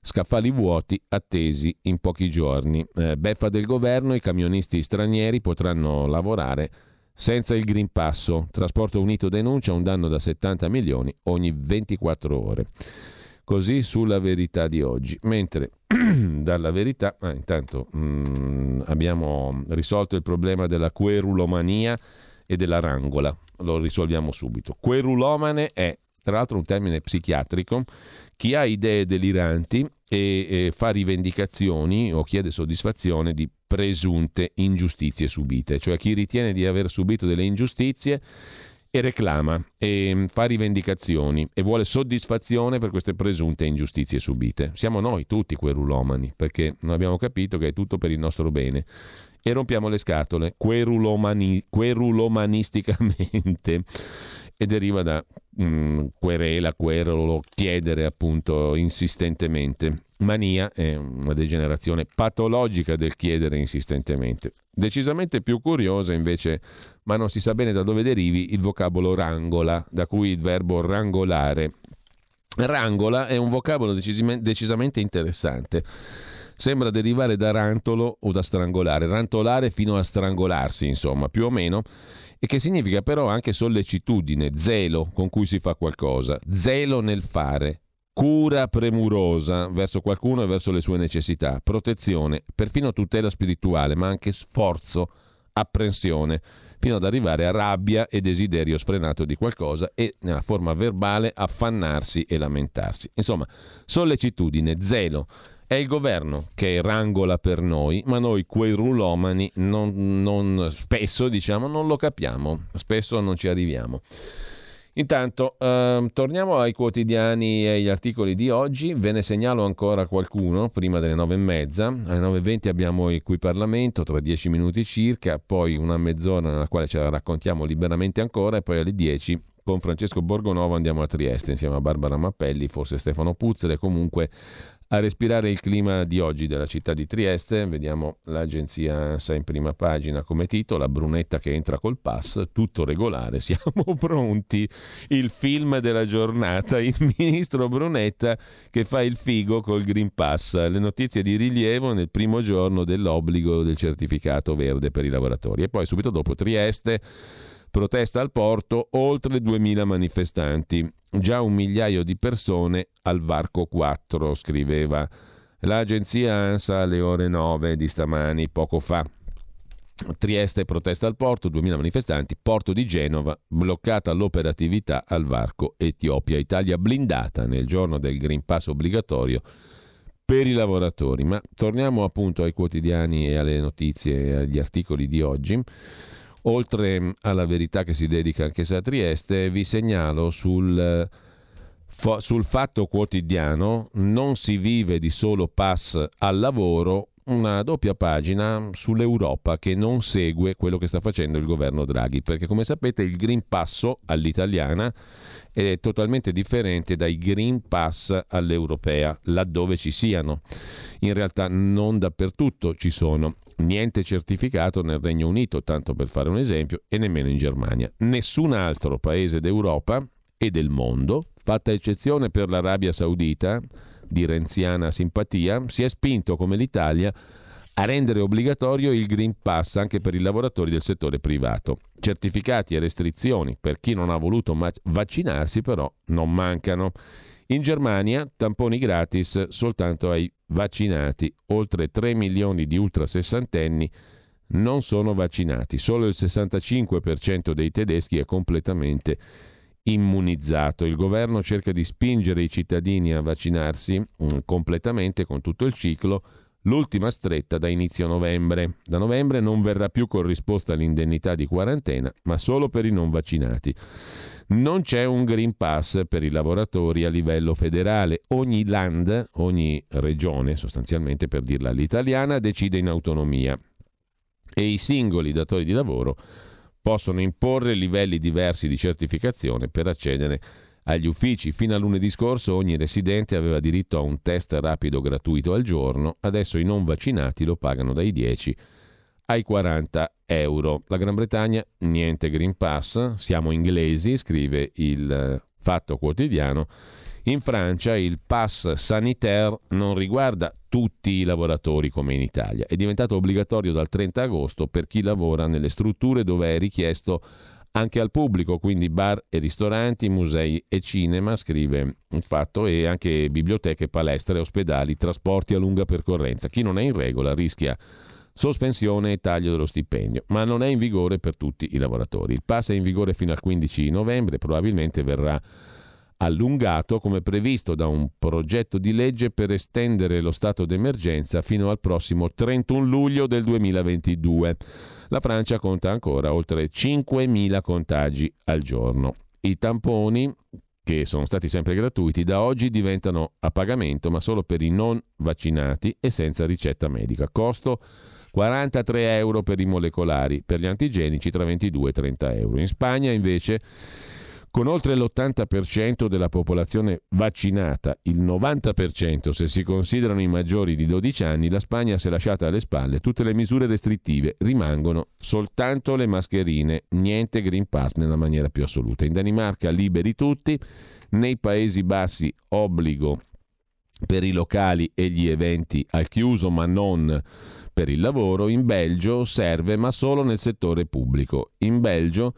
scaffali vuoti attesi in pochi giorni. Eh, beffa del governo, i camionisti stranieri potranno lavorare senza il Green Passo. Trasporto Unito denuncia un danno da 70 milioni ogni 24 ore. Così sulla verità di oggi. Mentre dalla verità, ah, intanto mh, mm, abbiamo risolto il problema della querulomania e della rangola. Lo risolviamo subito. Querulomane è, tra l'altro, un termine psichiatrico chi ha idee deliranti e, e fa rivendicazioni o chiede soddisfazione di presunte ingiustizie subite, cioè chi ritiene di aver subito delle ingiustizie e reclama e mm, fa rivendicazioni e vuole soddisfazione per queste presunte ingiustizie subite. Siamo noi tutti querulomani perché non abbiamo capito che è tutto per il nostro bene e rompiamo le scatole querulomani, querulomanisticamente e deriva da mh, querela, querolo, chiedere appunto insistentemente. Mania è una degenerazione patologica del chiedere insistentemente. Decisamente più curiosa invece, ma non si sa bene da dove derivi, il vocabolo rangola, da cui il verbo rangolare. Rangola è un vocabolo decisamente interessante. Sembra derivare da rantolo o da strangolare, rantolare fino a strangolarsi, insomma, più o meno e che significa però anche sollecitudine, zelo con cui si fa qualcosa, zelo nel fare, cura premurosa verso qualcuno e verso le sue necessità, protezione, perfino tutela spirituale, ma anche sforzo, apprensione, fino ad arrivare a rabbia e desiderio sfrenato di qualcosa e nella forma verbale affannarsi e lamentarsi. Insomma, sollecitudine, zelo è il governo che rangola per noi, ma noi quei rulomani non, non, spesso diciamo, non lo capiamo, spesso non ci arriviamo. Intanto, ehm, torniamo ai quotidiani e agli articoli di oggi. Ve ne segnalo ancora qualcuno prima delle nove e mezza. Alle nove e venti abbiamo il qui Parlamento, tra dieci minuti circa, poi una mezz'ora nella quale ce la raccontiamo liberamente ancora e poi alle dieci con Francesco Borgonovo andiamo a Trieste insieme a Barbara Mappelli, forse Stefano Puzzere, comunque a respirare il clima di oggi della città di Trieste. Vediamo l'agenzia ANSA in prima pagina come titolo, la brunetta che entra col pass, tutto regolare, siamo pronti. Il film della giornata, il ministro Brunetta che fa il figo col Green Pass. Le notizie di rilievo nel primo giorno dell'obbligo del certificato verde per i lavoratori. E poi subito dopo Trieste Protesta al porto, oltre 2000 manifestanti, già un migliaio di persone al varco 4, scriveva l'agenzia ANSA alle ore 9 di stamani, poco fa. Trieste protesta al porto, 2000 manifestanti, porto di Genova, bloccata l'operatività al varco Etiopia, Italia blindata nel giorno del Green Pass obbligatorio per i lavoratori. Ma torniamo appunto ai quotidiani e alle notizie e agli articoli di oggi. Oltre alla verità che si dedica anche a Trieste, vi segnalo sul, sul fatto quotidiano non si vive di solo pass al lavoro, una doppia pagina sull'Europa che non segue quello che sta facendo il governo Draghi, perché come sapete il Green Passo all'italiana è totalmente differente dai Green Pass all'europea, laddove ci siano. In realtà non dappertutto ci sono. Niente certificato nel Regno Unito, tanto per fare un esempio, e nemmeno in Germania. Nessun altro paese d'Europa e del mondo, fatta eccezione per l'Arabia Saudita, di renziana simpatia, si è spinto come l'Italia a rendere obbligatorio il Green Pass anche per i lavoratori del settore privato. Certificati e restrizioni per chi non ha voluto vaccinarsi però non mancano. In Germania tamponi gratis soltanto ai vaccinati, oltre 3 milioni di ultrasessantenni non sono vaccinati, solo il 65% dei tedeschi è completamente immunizzato. Il governo cerca di spingere i cittadini a vaccinarsi mm, completamente con tutto il ciclo, l'ultima stretta da inizio novembre. Da novembre non verrà più corrisposta l'indennità di quarantena, ma solo per i non vaccinati. Non c'è un Green Pass per i lavoratori a livello federale. Ogni land, ogni regione, sostanzialmente per dirla all'italiana, decide in autonomia. E i singoli datori di lavoro possono imporre livelli diversi di certificazione per accedere agli uffici. Fino a lunedì scorso ogni residente aveva diritto a un test rapido gratuito al giorno, adesso i non vaccinati lo pagano dai 10 ai 40 euro. La Gran Bretagna niente Green Pass, siamo inglesi, scrive il Fatto Quotidiano. In Francia il pass sanitaire non riguarda tutti i lavoratori come in Italia. È diventato obbligatorio dal 30 agosto per chi lavora nelle strutture dove è richiesto anche al pubblico, quindi bar e ristoranti, musei e cinema, scrive il fatto, e anche biblioteche, palestre, ospedali, trasporti a lunga percorrenza. Chi non è in regola rischia sospensione e taglio dello stipendio, ma non è in vigore per tutti i lavoratori. Il pass è in vigore fino al 15 novembre, probabilmente verrà allungato come previsto da un progetto di legge per estendere lo stato d'emergenza fino al prossimo 31 luglio del 2022. La Francia conta ancora oltre 5.000 contagi al giorno. I tamponi, che sono stati sempre gratuiti, da oggi diventano a pagamento, ma solo per i non vaccinati e senza ricetta medica. Costo 43 euro per i molecolari, per gli antigenici tra 22 e 30 euro. In Spagna invece con oltre l'80% della popolazione vaccinata, il 90% se si considerano i maggiori di 12 anni, la Spagna si è lasciata alle spalle tutte le misure restrittive, rimangono soltanto le mascherine, niente Green Pass nella maniera più assoluta. In Danimarca liberi tutti, nei Paesi Bassi obbligo per i locali e gli eventi al chiuso ma non per il lavoro, in Belgio serve ma solo nel settore pubblico. In Belgio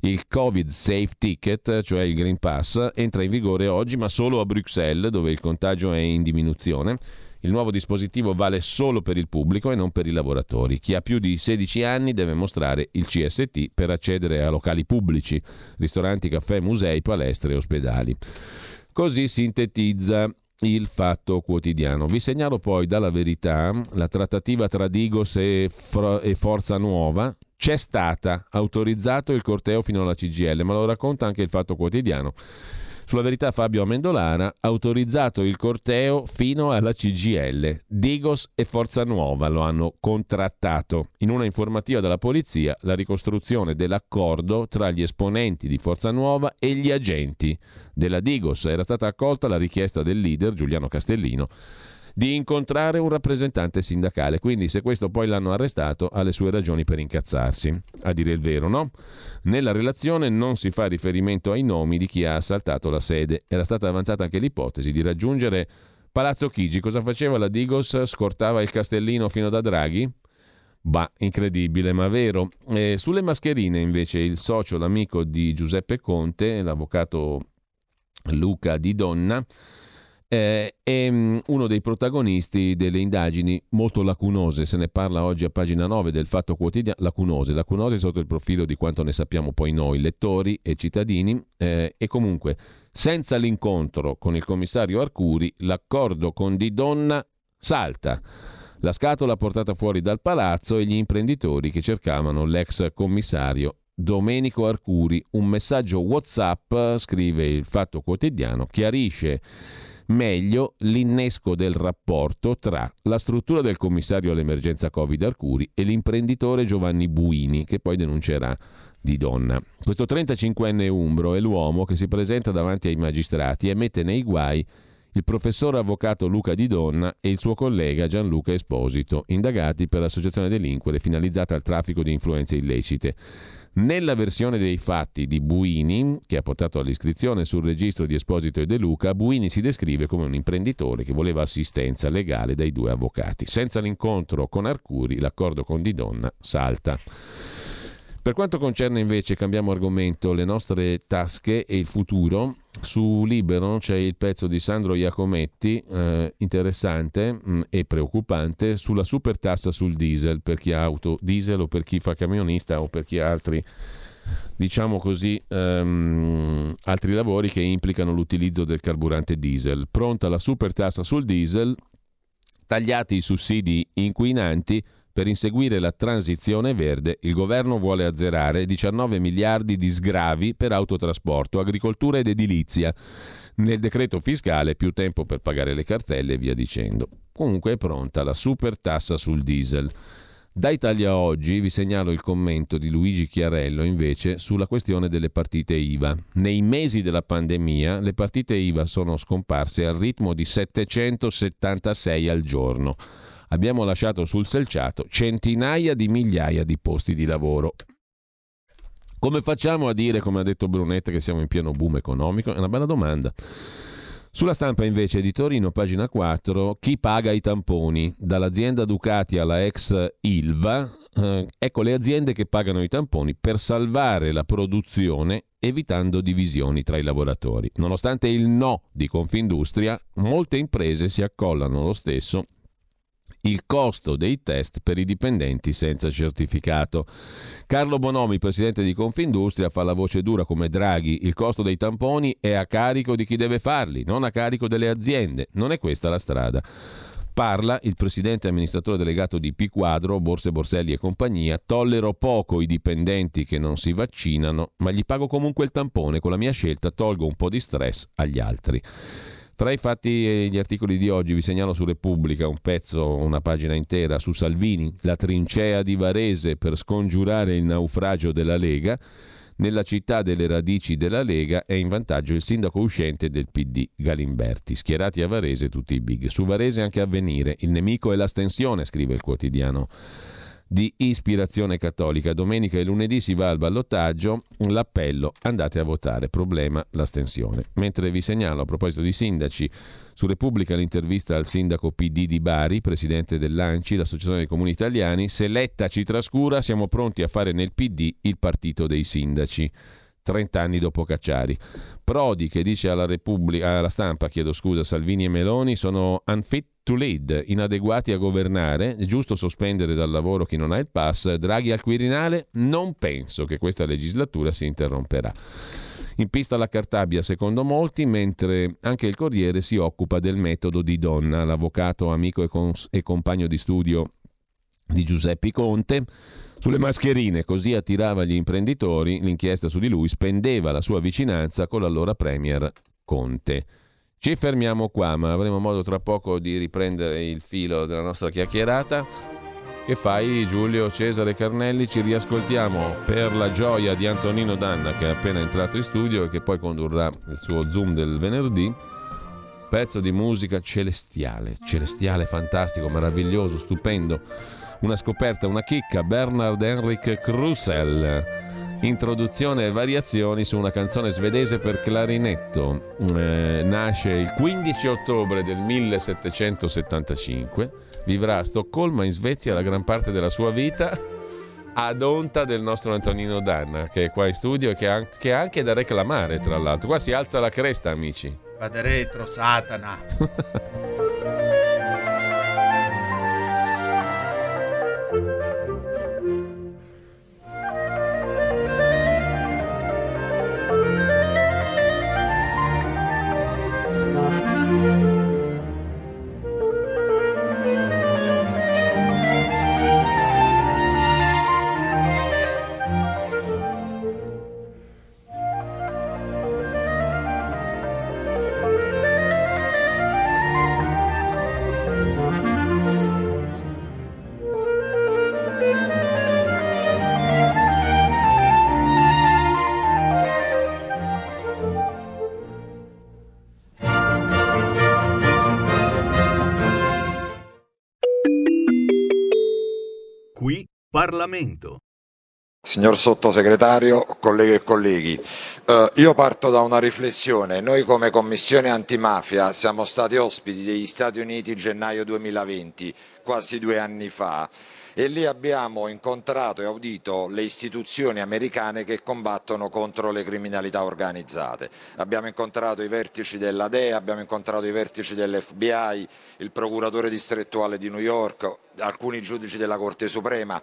il Covid Safe Ticket, cioè il Green Pass, entra in vigore oggi ma solo a Bruxelles, dove il contagio è in diminuzione. Il nuovo dispositivo vale solo per il pubblico e non per i lavoratori. Chi ha più di 16 anni deve mostrare il CST per accedere a locali pubblici, ristoranti, caffè, musei, palestre e ospedali. Così sintetizza il fatto quotidiano. Vi segnalo poi dalla verità la trattativa tra Digos e, Fro- e Forza Nuova, c'è stata, autorizzato il corteo fino alla CGL, ma lo racconta anche il Fatto Quotidiano. Sulla verità Fabio Amendolara, autorizzato il corteo fino alla CGL. Digos e Forza Nuova lo hanno contrattato. In una informativa della polizia, la ricostruzione dell'accordo tra gli esponenti di Forza Nuova e gli agenti della Digos. Era stata accolta la richiesta del leader Giuliano Castellino di incontrare un rappresentante sindacale. Quindi se questo poi l'hanno arrestato ha le sue ragioni per incazzarsi, a dire il vero, no? Nella relazione non si fa riferimento ai nomi di chi ha assaltato la sede. Era stata avanzata anche l'ipotesi di raggiungere Palazzo Chigi. Cosa faceva la Digos? Scortava il Castellino fino da Draghi? Bah, incredibile, ma vero. Eh, sulle mascherine, invece, il socio, l'amico di Giuseppe Conte, l'avvocato Luca Di Donna, eh, è mm, uno dei protagonisti delle indagini molto lacunose, se ne parla oggi a pagina 9 del Fatto Quotidiano, lacunose, lacunose sotto il profilo di quanto ne sappiamo poi noi, lettori e cittadini, eh, e comunque senza l'incontro con il commissario Arcuri, l'accordo con Di Donna salta. La scatola portata fuori dal palazzo e gli imprenditori che cercavano l'ex commissario Domenico Arcuri. Un messaggio WhatsApp, scrive il Fatto Quotidiano, chiarisce meglio l'innesco del rapporto tra la struttura del commissario all'emergenza Covid Arcuri e l'imprenditore Giovanni Buini, che poi denuncerà di donna. Questo 35enne umbro è l'uomo che si presenta davanti ai magistrati e mette nei guai il professor avvocato Luca Di Donna e il suo collega Gianluca Esposito, indagati per associazione delinquere finalizzata al traffico di influenze illecite. Nella versione dei fatti di Buini, che ha portato all'iscrizione sul registro di Esposito e De Luca, Buini si descrive come un imprenditore che voleva assistenza legale dai due avvocati. Senza l'incontro con Arcuri, l'accordo con Di Donna salta. Per quanto concerne invece, cambiamo argomento, le nostre tasche e il futuro, su Libero c'è il pezzo di Sandro Iacometti, eh, interessante mh, mm, e preoccupante, sulla super tassa sul diesel per chi ha auto diesel o per chi fa camionista o per chi ha altri, diciamo così, um, altri lavori che implicano l'utilizzo del carburante diesel. Pronta la super tassa sul diesel, tagliati i sussidi inquinanti, per inseguire la transizione verde, il governo vuole azzerare 19 miliardi di sgravi per autotrasporto, agricoltura ed edilizia. Nel decreto fiscale più tempo per pagare le cartelle e via dicendo. Comunque è pronta la super tassa sul diesel. Da Italia Oggi vi segnalo il commento di Luigi Chiarello invece sulla questione delle partite IVA. Nei mesi della pandemia le partite IVA sono scomparse al ritmo di 776 al giorno abbiamo lasciato sul selciato centinaia di migliaia di posti di lavoro. Come facciamo a dire, come ha detto Brunetta, che siamo in pieno boom economico? È una bella domanda. Sulla stampa invece di Torino, pagina 4, chi paga i tamponi? Dall'azienda Ducati alla ex Ilva, eh, ecco le aziende che pagano i tamponi per salvare la produzione evitando divisioni tra i lavoratori. Nonostante il no di Confindustria, molte imprese si accollano lo stesso il costo dei test per i dipendenti senza certificato. Carlo Bonomi, presidente di Confindustria, fa la voce dura come Draghi. Il costo dei tamponi è a carico di chi deve farli, non a carico delle aziende. Non è questa la strada. Parla il presidente amministratore delegato di P Quadro, Borse Borselli e compagnia. Tollero poco i dipendenti che non si vaccinano, ma gli pago comunque il tampone. Con la mia scelta tolgo un po' di stress agli altri. Tra i fatti e gli articoli di oggi vi segnalo su Repubblica un pezzo, una pagina intera su Salvini, la trincea di Varese per scongiurare il naufragio della Lega. Nella città delle radici della Lega è in vantaggio il sindaco uscente del PD, Galimberti. Schierati a Varese tutti i big. Su Varese anche avvenire. Il nemico è l'astensione, scrive il quotidiano di ispirazione cattolica. Domenica e lunedì si va al ballottaggio, l'appello andate a votare, problema l'astensione. Mentre vi segnalo a proposito di sindaci, su Repubblica l'intervista al sindaco PD di Bari, presidente dell'ANCI, l'Associazione dei Comuni Italiani, se Letta ci trascura siamo pronti a fare nel PD il partito dei sindaci. 30 anni dopo Cacciari. Prodi che dice alla, Repubblica, alla stampa, chiedo scusa, Salvini e Meloni sono unfit to lead, inadeguati a governare, è giusto sospendere dal lavoro chi non ha il pass, Draghi al Quirinale, non penso che questa legislatura si interromperà. In pista la Cartabia secondo molti, mentre anche il Corriere si occupa del metodo di Donna, l'avvocato amico e, cons- e compagno di studio di Giuseppe Conte. Sulle mascherine, così attirava gli imprenditori, l'inchiesta su di lui spendeva la sua vicinanza con l'allora Premier Conte. Ci fermiamo qua, ma avremo modo tra poco di riprendere il filo della nostra chiacchierata. Che fai Giulio Cesare Carnelli? Ci riascoltiamo per la gioia di Antonino Danna che è appena entrato in studio e che poi condurrà il suo Zoom del venerdì. Pezzo di musica celestiale, celestiale, fantastico, meraviglioso, stupendo. Una scoperta, una chicca, Bernard Henrik Krusell introduzione e variazioni su una canzone svedese per clarinetto. Eh, nasce il 15 ottobre del 1775, vivrà a Stoccolma in Svezia la gran parte della sua vita ad onta del nostro Antonino Danna che è qua in studio e che ha, che ha anche da reclamare tra l'altro. Qua si alza la cresta amici. Vada retro, Satana. Parlamento. Signor sottosegretario, colleghe e colleghi, eh, io parto da una riflessione. Noi come Commissione antimafia siamo stati ospiti degli Stati Uniti gennaio 2020, quasi due anni fa, e lì abbiamo incontrato e audito le istituzioni americane che combattono contro le criminalità organizzate. Abbiamo incontrato i vertici della DEA, abbiamo incontrato i vertici dell'FBI, il procuratore distrettuale di New York, alcuni giudici della Corte Suprema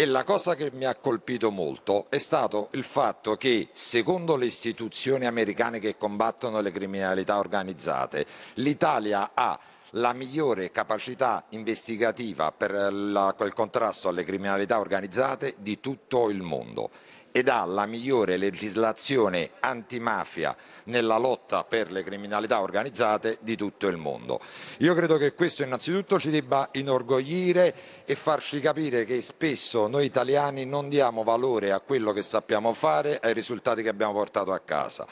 e la cosa che mi ha colpito molto è stato il fatto che, secondo le istituzioni americane che combattono le criminalità organizzate, l'Italia ha la migliore capacità investigativa per la, il contrasto alle criminalità organizzate di tutto il mondo ed ha la migliore legislazione antimafia nella lotta per le criminalità organizzate di tutto il mondo. Io credo che questo innanzitutto ci debba inorgoglire e farci capire che spesso noi italiani non diamo valore a quello che sappiamo fare, ai risultati che abbiamo portato a casa.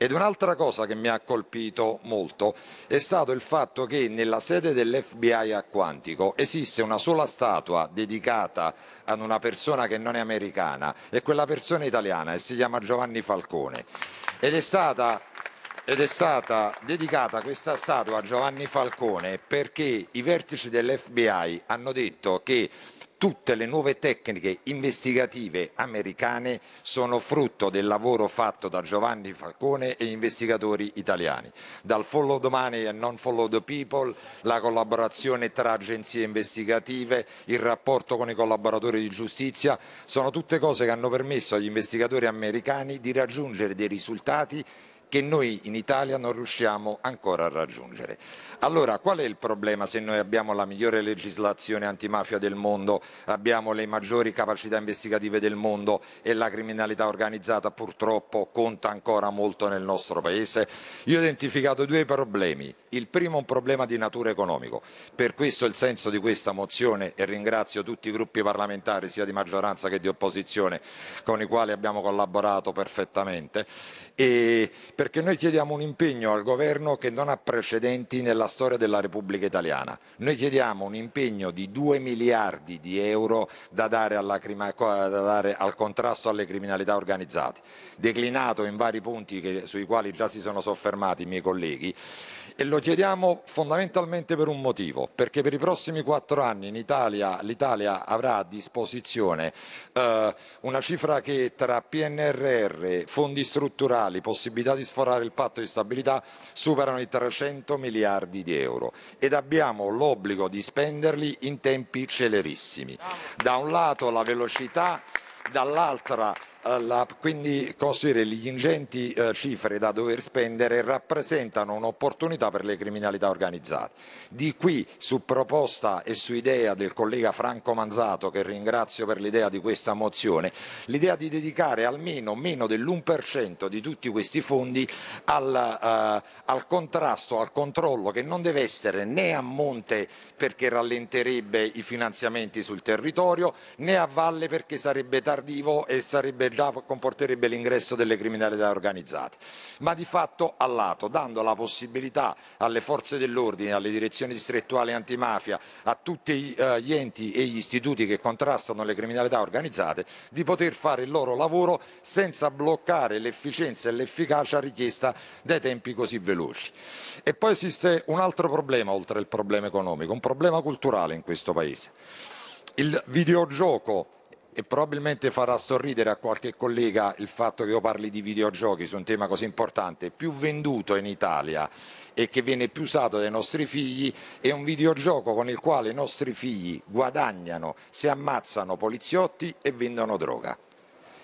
Ed un'altra cosa che mi ha colpito molto è stato il fatto che nella sede dell'FBI a Quantico esiste una sola statua dedicata ad una persona che non è americana e quella persona è italiana e si chiama Giovanni Falcone. Ed è stata ed è stata dedicata questa statua a Giovanni Falcone perché i vertici dell'FBI hanno detto che tutte le nuove tecniche investigative americane sono frutto del lavoro fatto da Giovanni Falcone e investigatori italiani, dal follow the money e non follow the people, la collaborazione tra agenzie investigative, il rapporto con i collaboratori di giustizia, sono tutte cose che hanno permesso agli investigatori americani di raggiungere dei risultati che noi in Italia non riusciamo ancora a raggiungere. Allora, qual è il problema se noi abbiamo la migliore legislazione antimafia del mondo, abbiamo le maggiori capacità investigative del mondo e la criminalità organizzata purtroppo conta ancora molto nel nostro Paese? Io ho identificato due problemi. Il primo è un problema di natura economico. Per questo il senso di questa mozione e ringrazio tutti i gruppi parlamentari sia di maggioranza che di opposizione con i quali abbiamo collaborato perfettamente e perché noi chiediamo un impegno al governo che non ha precedenti nella storia della Repubblica Italiana. Noi chiediamo un impegno di 2 miliardi di euro da dare, alla, da dare al contrasto alle criminalità organizzate, declinato in vari punti che, sui quali già si sono soffermati i miei colleghi e lo chiediamo fondamentalmente per un motivo, perché per i prossimi quattro anni Italia l'Italia avrà a disposizione eh, una cifra che tra PNRR, fondi strutturali, possibilità di sforare il patto di stabilità superano i 300 miliardi di euro ed abbiamo l'obbligo di spenderli in tempi celerissimi. Da un lato la velocità, dall'altra la, quindi considerare gli ingenti eh, cifre da dover spendere rappresentano un'opportunità per le criminalità organizzate. Di qui, su proposta e su idea del collega Franco Manzato, che ringrazio per l'idea di questa mozione, l'idea di dedicare almeno meno dell'1% di tutti questi fondi al, eh, al contrasto, al controllo, che non deve essere né a monte perché rallenterebbe i finanziamenti sul territorio, né a valle perché sarebbe tardivo e sarebbe già comporterebbe l'ingresso delle criminalità organizzate, ma di fatto a lato, dando la possibilità alle forze dell'ordine, alle direzioni distrettuali antimafia, a tutti eh, gli enti e gli istituti che contrastano le criminalità organizzate, di poter fare il loro lavoro senza bloccare l'efficienza e l'efficacia richiesta dai tempi così veloci. E poi esiste un altro problema oltre al problema economico, un problema culturale in questo Paese. Il videogioco e probabilmente farà sorridere a qualche collega il fatto che io parli di videogiochi su un tema così importante, più venduto in Italia e che viene più usato dai nostri figli è un videogioco con il quale i nostri figli guadagnano, si ammazzano poliziotti e vendono droga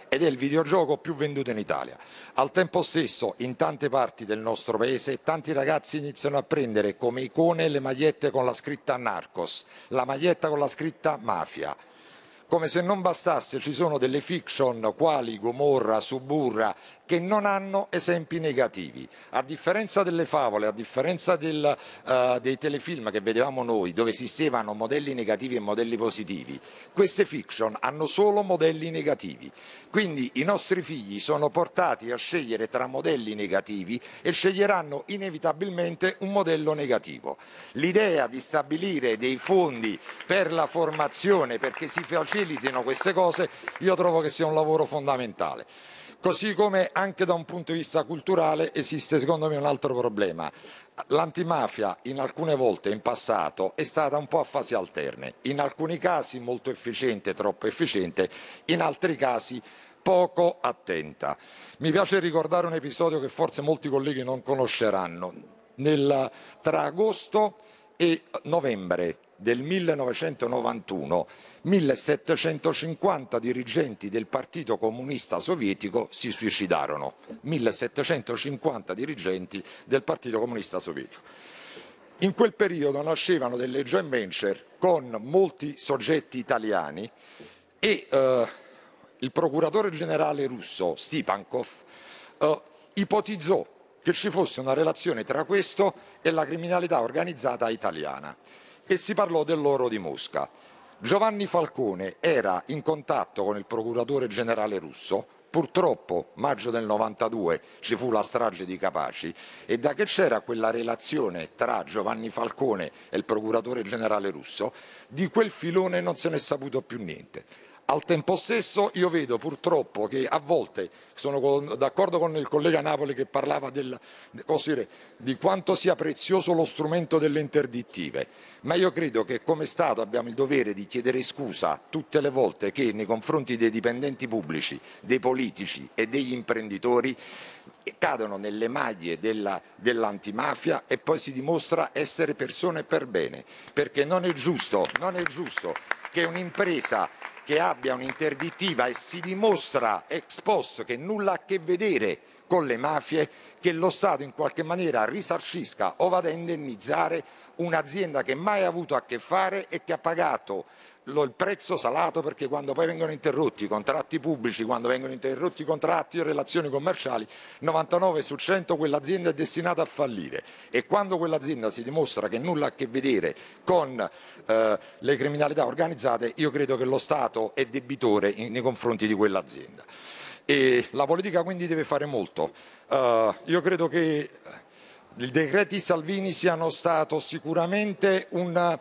ed è il videogioco più venduto in Italia. Al tempo stesso, in tante parti del nostro paese, tanti ragazzi iniziano a prendere come icone le magliette con la scritta Narcos, la maglietta con la scritta Mafia come se non bastasse ci sono delle fiction quali Gomorra, Suburra che non hanno esempi negativi. A differenza delle favole, a differenza del, uh, dei telefilm che vedevamo noi, dove esistevano modelli negativi e modelli positivi, queste fiction hanno solo modelli negativi. Quindi i nostri figli sono portati a scegliere tra modelli negativi e sceglieranno inevitabilmente un modello negativo. L'idea di stabilire dei fondi per la formazione, perché si facilitino queste cose, io trovo che sia un lavoro fondamentale. Così come anche da un punto di vista culturale esiste secondo me un altro problema. L'antimafia in alcune volte in passato è stata un po' a fasi alterne, in alcuni casi molto efficiente, troppo efficiente, in altri casi poco attenta. Mi piace ricordare un episodio che forse molti colleghi non conosceranno. Nel, tra agosto e novembre del 1991 1750 dirigenti del Partito Comunista Sovietico si suicidarono. 1750 dirigenti del Partito Comunista Sovietico. In quel periodo nascevano delle joint venture con molti soggetti italiani e eh, il procuratore generale russo Stipankov eh, ipotizzò che ci fosse una relazione tra questo e la criminalità organizzata italiana e si parlò dell'oro di Mosca. Giovanni Falcone era in contatto con il procuratore generale russo, purtroppo maggio del 92 ci fu la strage di Capaci e da che c'era quella relazione tra Giovanni Falcone e il procuratore generale russo, di quel filone non se ne è saputo più niente. Al tempo stesso io vedo purtroppo che a volte, sono d'accordo con il collega Napoli che parlava del, dire, di quanto sia prezioso lo strumento delle interdittive, ma io credo che come Stato abbiamo il dovere di chiedere scusa tutte le volte che nei confronti dei dipendenti pubblici, dei politici e degli imprenditori cadono nelle maglie della, dell'antimafia e poi si dimostra essere persone per bene, perché non è giusto, non è giusto che un'impresa che abbia un'interdittiva e si dimostra ex post che nulla ha a che vedere con le mafie, che lo Stato in qualche maniera risarcisca o vada a indennizzare un'azienda che mai ha avuto a che fare e che ha pagato il prezzo salato perché quando poi vengono interrotti i contratti pubblici, quando vengono interrotti i contratti o relazioni commerciali, 99 su 100 quell'azienda è destinata a fallire e quando quell'azienda si dimostra che nulla ha a che vedere con eh, le criminalità organizzate, io credo che lo Stato è debitore in, nei confronti di quell'azienda. E la politica quindi deve fare molto. Uh, io credo che i decreti Salvini siano stato sicuramente un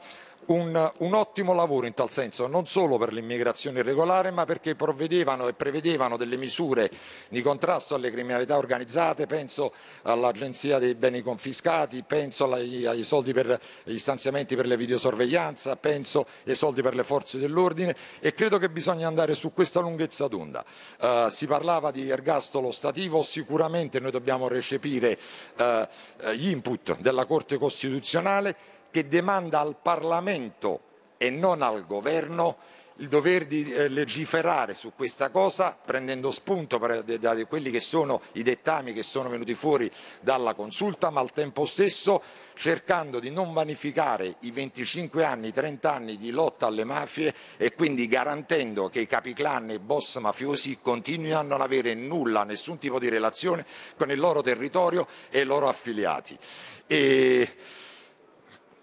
un, un, ottimo lavoro in tal senso, non solo per l'immigrazione irregolare, ma perché provvedevano e prevedevano delle misure di contrasto alle criminalità organizzate, penso all'Agenzia dei beni confiscati, penso agli, agli soldi per gli stanziamenti per le videosorveglianza, penso ai soldi per le forze dell'ordine e credo che bisogna andare su questa lunghezza d'onda. Uh, si parlava di ergastolo stativo, sicuramente noi dobbiamo recepire uh, gli input della Corte Costituzionale che demanda al Parlamento e non al Governo il dover di eh, legiferare su questa cosa prendendo spunto da quelli che sono i dettami che sono venuti fuori dalla consulta, ma al tempo stesso cercando di non vanificare i 25 anni, i 30 anni di lotta alle mafie e quindi garantendo che i capiclan e i boss mafiosi continuino a non avere nulla, nessun tipo di relazione con il loro territorio e i loro affiliati. E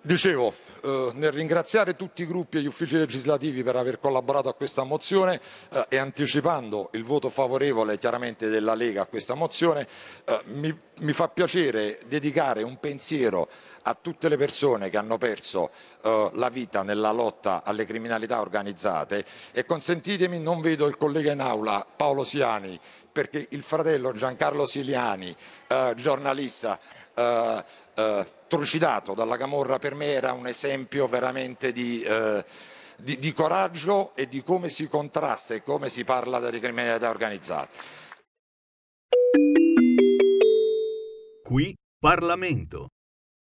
Dicevo, eh, nel ringraziare tutti i gruppi e gli uffici legislativi per aver collaborato a questa mozione eh, e anticipando il voto favorevole chiaramente della Lega a questa mozione, eh, mi, mi, fa piacere dedicare un pensiero a tutte le persone che hanno perso eh, la vita nella lotta alle criminalità organizzate. E consentitemi, non vedo il collega in aula Paolo Siani perché il fratello Giancarlo Siliani, eh, giornalista, eh, trucidato dalla Camorra per me era un esempio veramente di, eh, di, di coraggio e di come si contrasta e come si parla delle criminalità organizzate. Qui Parlamento.